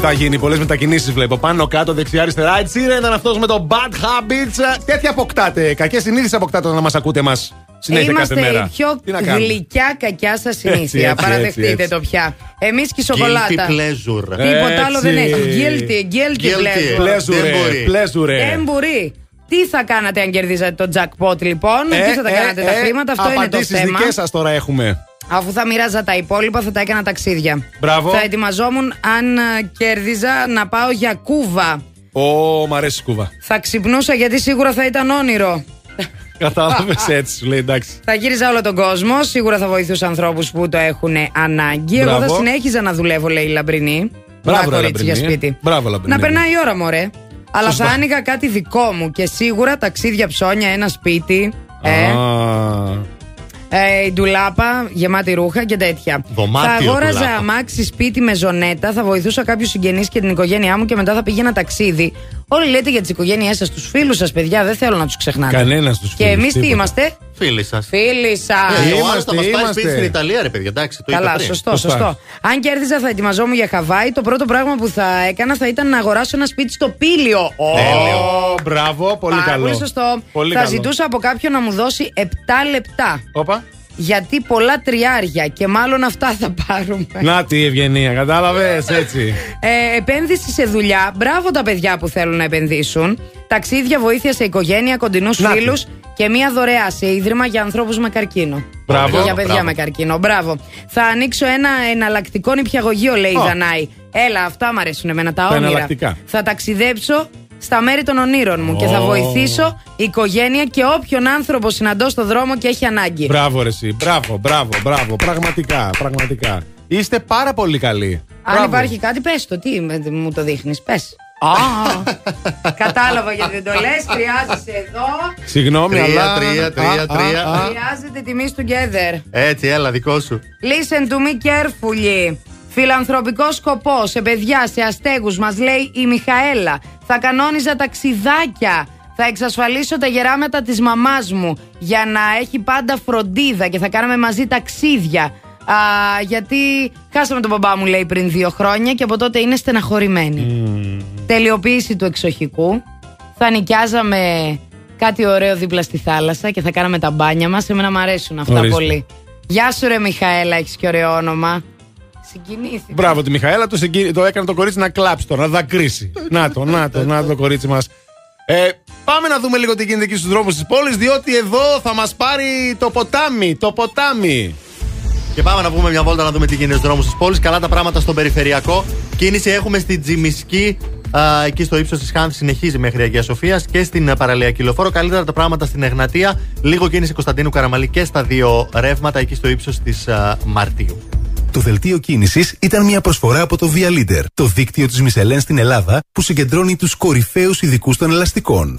S6: θα γίνει. Πολλές μετακινήσεις βλέπω. Πάνω, κάτω, δεξιά, αριστερά. Έτσι ήταν αυτός με το bad habits. Ε, τέτοια αποκτάτε. Κακές συνήθειες αποκτάτε να μας ακούτε μας. Συνέχεια
S10: Είμαστε
S6: κάθε μέρα.
S10: η πιο γλυκιά κακιά
S6: σας
S10: συνήθεια. Παραδεχτείτε το πια. Εμείς και η σοκολάτα.
S7: Guilty pleasure.
S10: Τίποτα άλλο δεν έχει. Guilty, guilty,
S7: guilty.
S10: pleasure.
S7: Δεν.
S10: Τι θα κάνατε αν κερδίζατε το jackpot λοιπόν,
S6: ε,
S10: τι θα τα
S6: ε,
S10: κάνατε
S6: ε, τα
S10: χρήματα, αυτό είναι το θέμα.
S6: Απαντήσεις δικές σας τώρα έχουμε.
S10: Αφού θα μοιράζα τα υπόλοιπα, θα τα έκανα ταξίδια.
S6: Μπράβο.
S10: Θα ετοιμαζόμουν αν α, κέρδιζα να πάω για κούβα.
S6: Ω, μ' αρέσει η σκούβα.
S10: Θα ξυπνούσα γιατί σίγουρα θα ήταν όνειρο.
S6: Κατάλαβες έτσι, σου λέει εντάξει.
S10: Θα γύριζα όλο τον κόσμο. Σίγουρα θα βοηθούσα ανθρώπους που το έχουν ανάγκη. Εγώ
S6: Μπράβο.
S10: θα συνέχιζα να δουλεύω, λέει η Λαμπρινή.
S6: Μπράβο,
S10: Ένα
S6: ρε,
S10: κορίτσι για
S6: Λαμπρινή.
S10: σπίτι.
S6: Μπράβο, Λαμπρινή.
S10: Να περνάει η ώρα, μωρέ. Αλλά
S6: Σωστά.
S10: θα άνοιγα κάτι δικό μου και σίγουρα ταξίδια ψώνια, ένα σπίτι. Ε,
S6: Α,
S10: ε, η ντουλάπα, γεμάτη ρούχα και τέτοια.
S7: Δωμάτιο
S10: θα αγόραζα
S7: ντουλάπα.
S10: αμάξι σπίτι με ζωνέτα, θα βοηθούσα κάποιους συγγενείς και την οικογένειά μου και μετά θα πήγαινα ταξίδι. Όλοι λέτε για τις οικογένειές σας, τους φίλους σας, παιδιά, δεν θέλω να τους ξεχνάτε.
S6: Κανένας τους
S10: Και
S6: φίλους,
S10: εμείς τι
S6: τίποτα.
S10: είμαστε,
S7: Φίλοι σας.
S10: φίλοι σας.
S7: Ε, ο
S6: Είμαστε,
S7: άλλος θα μας πάρει
S6: είμαστε.
S7: σπίτι στην Ιταλία, ρε παιδιά. Εντάξει, το είπα
S10: Καλά,
S7: πριν.
S10: σωστό,
S6: Σωστά.
S10: σωστό. Αν κέρδιζα θα ετοιμαζόμουν για Χαβάη. Το πρώτο πράγμα που θα έκανα θα ήταν να αγοράσω ένα σπίτι στο Πήλιο. Ω,
S6: Ω, μπράβο, πολύ
S10: Πάρα
S6: καλό.
S10: πολύ σωστό.
S6: Πολύ
S10: θα
S6: καλό.
S10: ζητούσα από κάποιον να μου δώσει 7 λεπτά.
S6: Όπα.
S10: Γιατί πολλά τριάρια και μάλλον αυτά θα πάρουμε.
S6: Να τη ευγενία, κατάλαβες έτσι.
S10: Ε, επένδυση σε δουλειά. Μπράβο τα παιδιά που θέλουν να επενδύσουν. Ταξίδια, βοήθεια σε οικογένεια, κοντινούς
S6: Να τη.
S10: φίλους και μία δωρεά σε ίδρυμα για ανθρώπους με καρκίνο.
S6: Μπράβο.
S10: Για παιδιά
S7: Μπράβο.
S10: με καρκίνο. Μπράβο. Θα ανοίξω ένα εναλλακτικό νηπιαγωγείο, λέει η
S6: Ω.
S10: Δανάη. Έλα, αυτά μου αρέσουν εμένα, τα
S6: Τα
S10: όνειρα.
S6: εναλλακτικά.
S10: Θα ταξιδέψω στα μέρη των ονείρων μου και θα
S6: Ω.
S10: βοηθήσω οικογένεια και όποιον άνθρωπο συναντώ στο δρόμο και έχει ανάγκη.
S6: Μπράβο, ρε, εσύ. Μπράβο, μπράβο, μπράβο. Πραγματικά, πραγματικά. Είστε πάρα πολύ καλοί.
S10: Αν
S6: Μπράβο.
S10: υπάρχει κάτι, πες το. Τι με- μου το δείχνεις, πες. Α, κατάλαβα γιατί δεν το λες. Χρειάζεσαι εδώ.
S6: Συγγνώμη,
S7: Τρία,
S6: αλλά.
S7: τρία, τρία,
S6: Α, α,
S7: τρία.
S6: α.
S10: Χρειάζεται τιμή together.
S7: Έτσι, έλα, δικό σου.
S10: Listen to me carefully. Φιλανθρωπικό σκοπός σε παιδιά, σε αστέγους μας λέει η Μιχαέλα. Θα κανόνιζα ταξιδάκια. Θα εξασφαλίσω τα γεράματα της μαμάς μου για να έχει πάντα φροντίδα και θα κάναμε μαζί ταξίδια. Α, γιατί χάσαμε τον μπαμπά μου λέει πριν δύο χρόνια και από τότε είναι στεναχωρημένη. Τελειοποίηση του εξοχικού. Θα νοικιάζαμε κάτι ωραίο δίπλα στη θάλασσα και θα κάναμε τα μπάνια μας. Εμένα μου αρέσουν αυτά
S6: Ορίστε.
S10: πολύ. Γεια σου ρε Μιχαέλα, έχεις και ωραίο όνομα. Συγκινήθηκα.
S6: Μπράβο τη Μιχαέλα, το, συγκι- το έκανε το κορίτσι να κλάψει τώρα, να δακρύσει. <laughs> να το, να το, να το, το κορίτσι μας. Ε, πάμε να δούμε λίγο τι γίνεται εκεί στους δρόμους της πόλης, διότι εδώ θα μας πάρει το ποτάμι. Το ποτάμι.
S7: Και πάμε να βγούμε μια βόλτα να δούμε τι γίνεται στους δρόμους της πόλης. Καλά τα πράγματα στον περιφερειακό. Κίνηση έχουμε στην Τζιμισκή, α, εκεί στο ύψος της Χάνθη, συνεχίζει μέχρι Αγία Σοφίας και στην α, παραλιακή λεωφόρο. Καλύτερα τα πράγματα στην Εγνατία. Λίγο κίνηση Κωνσταντίνου Καραμαλή και στα δύο ρεύματα εκεί στο ύψος της Μαρτίου.
S18: Το δελτίο κίνησης ήταν μια προσφορά από το Via Leader, το δίκτυο της Μισελέν στην Ελλάδα που συγκεντρώνει τους κορυφαίους ειδικούς των ελαστικών.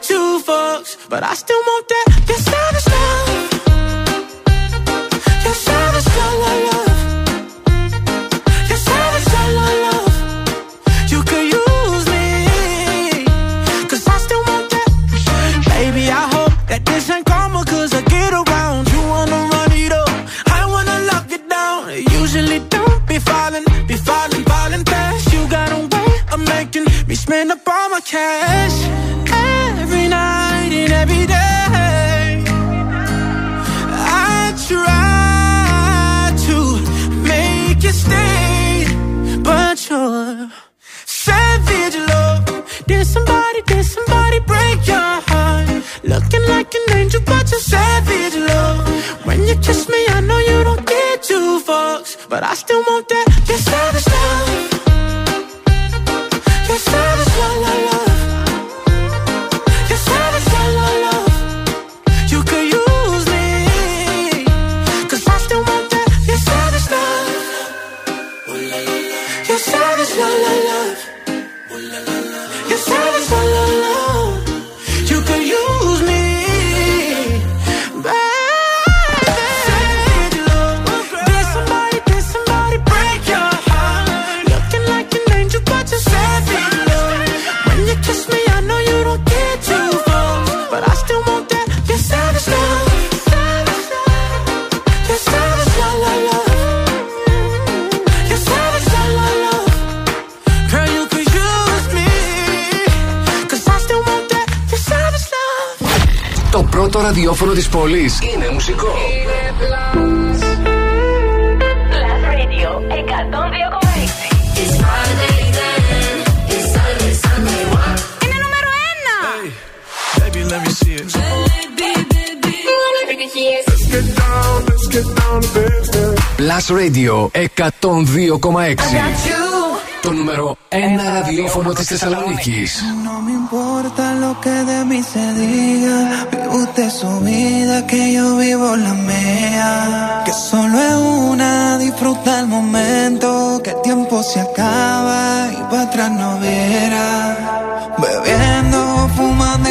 S3: fucks, but I still want that. Your savage love. Your savage love. Your savage color love. You could use I still want that. Baby, I hope that this ain't I get around. You wanna run it up, I wanna lock it down. Usually don't
S9: be falling, be falling, falling fast. You got a way of making me spend up all my cash. Looking like an angel, but you're savage, love. When you kiss me, I know you don't get two fucks, but I still want that. You're savage, love.
S1: Ραδιόφωνο της πόλης είναι μουσικό.
S13: Είναι νούμερο ένα. Φύγαλε τη νούμερο ένα.
S1: Φύγαλε τη φύγαλε. Το νούμερο ένα ραδιόφωνο της Θεσσαλονίκης.
S9: guste su vida, que yo vivo la mía. Que solo es una, disfruta el momento, que el tiempo se acaba y para atrás no viera. Bebiendo, fumando,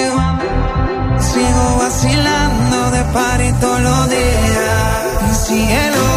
S9: sigo vacilando de par los días. Cielo.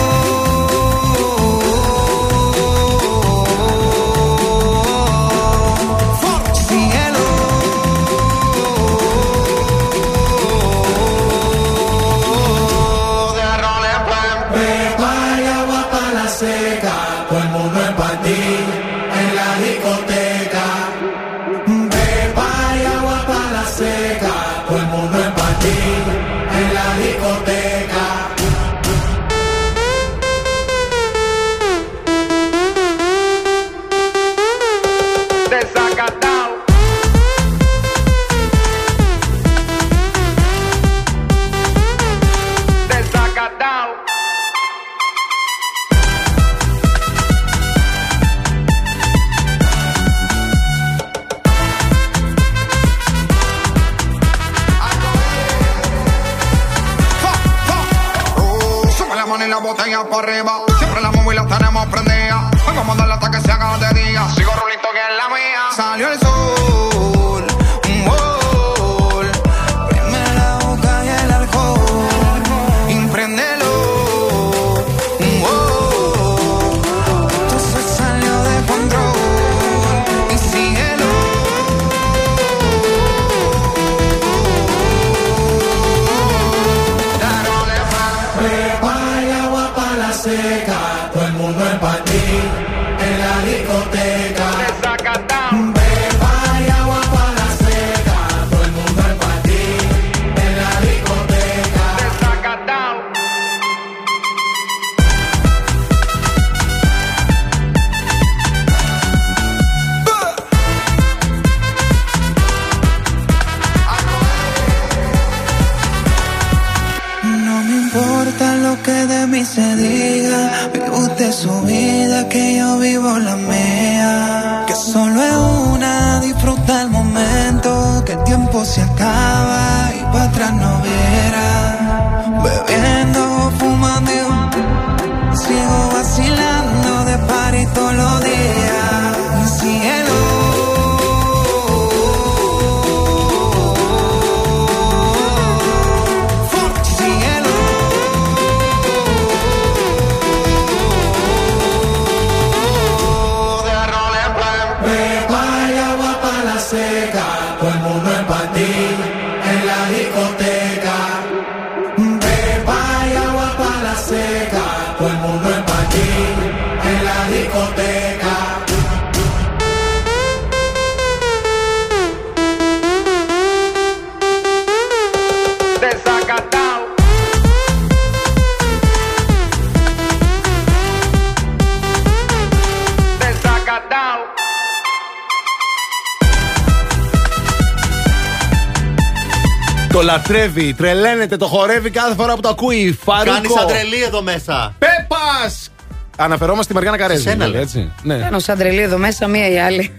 S6: Λατρεύει, τρελαίνεται, το χορεύει κάθε φορά που το ακούει. Φαρούκο.
S7: Κάνει σαν τρελή εδώ μέσα.
S6: Πέπας! Αναφερόμαστε στη Μαριάννα Καρέζη.
S7: Σένα,
S6: βέβαια,
S7: λέει.
S6: έτσι. Ναι.
S10: Κάνω σαν τρελή εδώ μέσα μία ή άλλη.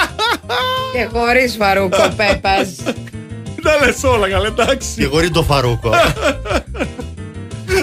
S10: <laughs> και χωρίς φαρούκο πέπας. <laughs>
S6: Τα λες όλα, καλά, εντάξει.
S7: Και χωρίς το φαρούκο. <laughs>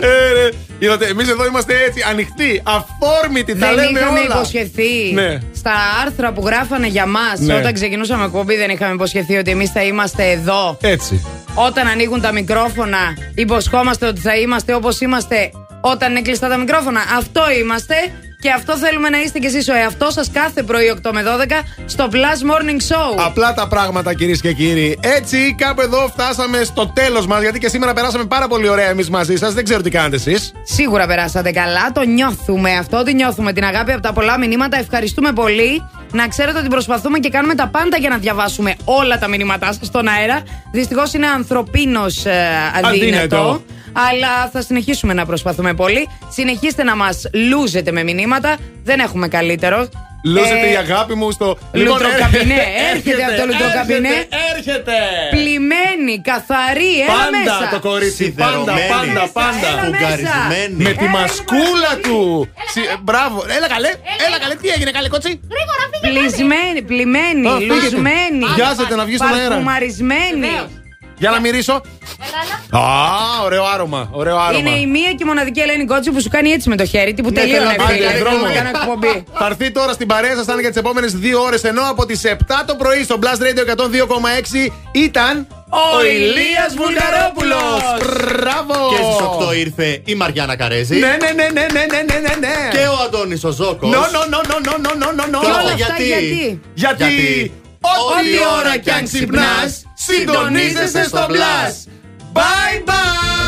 S6: Ε, ρε. Είδατε, εμείς εδώ είμαστε έτσι ανοιχτοί, αφόρμητοι, τα
S10: Δεν
S6: λέμε
S10: είχαμε
S6: όλα.
S10: υποσχεθεί
S6: Ναι.
S10: στα άρθρα που γράφανε για μας
S6: Ναι.
S10: όταν ξεκινούσαμε εκπομπή. Δεν είχαμε υποσχεθεί ότι εμείς θα είμαστε εδώ.
S6: Έτσι.
S10: Όταν ανοίγουν τα μικρόφωνα, υποσχόμαστε ότι θα είμαστε όπως είμαστε όταν είναι κλειστά τα μικρόφωνα. Αυτό είμαστε και αυτό θέλουμε να είστε κι εσείς ο εαυτός σας κάθε πρωί 8 με 12 στο Plus Morning Show.
S6: Απλά τα πράγματα κυρίες και κύριοι. Έτσι, κάπου εδώ φτάσαμε στο τέλος μας. Γιατί και σήμερα περάσαμε πάρα πολύ ωραία εμείς μαζί σας. Δεν ξέρω τι κάνετε εσείς.
S10: Σίγουρα περάσατε καλά, το νιώθουμε αυτό, ότι νιώθουμε την αγάπη από τα πολλά μηνύματα. Ευχαριστούμε πολύ. Να ξέρετε ότι προσπαθούμε και κάνουμε τα πάντα για να διαβάσουμε όλα τα μηνύματά σας στον αέρα. Δυστυχώς είναι ανθρωπίνω αδύνατο.
S6: Αδύνατο.
S10: Αλλά θα συνεχίσουμε να προσπαθούμε πολύ. Συνεχίστε να μας λούζετε με μηνύματα. Δεν έχουμε καλύτερο.
S6: Λούζετε
S10: Ε,
S6: η αγάπη μου στο. Λοιπόν,
S10: Λουτροκαμπινέ. <laughs> Έρχεται από το λουτροκαμπινέ.
S6: Έρχεται, έρχεται.
S10: Πλημμένη, καθαρή, έλα
S6: Πάντα
S10: μέσα.
S6: το κορίτσι. Πάντα, πάντα, πάντα.
S10: Έλα μέσα.
S6: Με τη μασκούλα του. Συ- ε, Μπράβο. Έλα καλέ. Έλα καλέ. Τι έγινε καλέ κότσι;
S10: Πλησμένη, πλημμένη,
S6: Α, φύγετε.
S10: λουσμένη.
S6: Βιάζεται να βγεις στον αέρα.
S10: Παρφουμαρισμένη.
S6: Για να μυρίσω. Α, ωραίο άρωμα. Ωραίο άρωμα.
S10: Είναι η μία και μοναδική Ελένη Κότσου που σου κάνει έτσι με το χέρι. Τι που
S6: ναι,
S10: τελείωνε.
S6: Θα έρθει τώρα στην παρέα σας, θα είναι για τις επόμενες δύο ώρες. Ενώ από τις 7 το πρωί στο Blast Radio 102,6 ήταν.
S10: Ο Ηλίας Βουλγαρόπουλος!
S6: Μπράβο!
S7: Και στις 8 ήρθε η Μαριάννα Καρέζη.
S6: Ναι, ναι, ναι, ναι, ναι, ναι, ναι, ναι.
S7: Και ο Αντώνης ο
S6: Ζόκο. Νο, νο, νο, νο,
S7: νο, νο,
S10: νο,
S7: νο.
S10: Γιατί;
S6: Γιατί; Ό,τι ώρα κι αν ξυπνάς συντονίζεσαι στο Blast. Bye bye!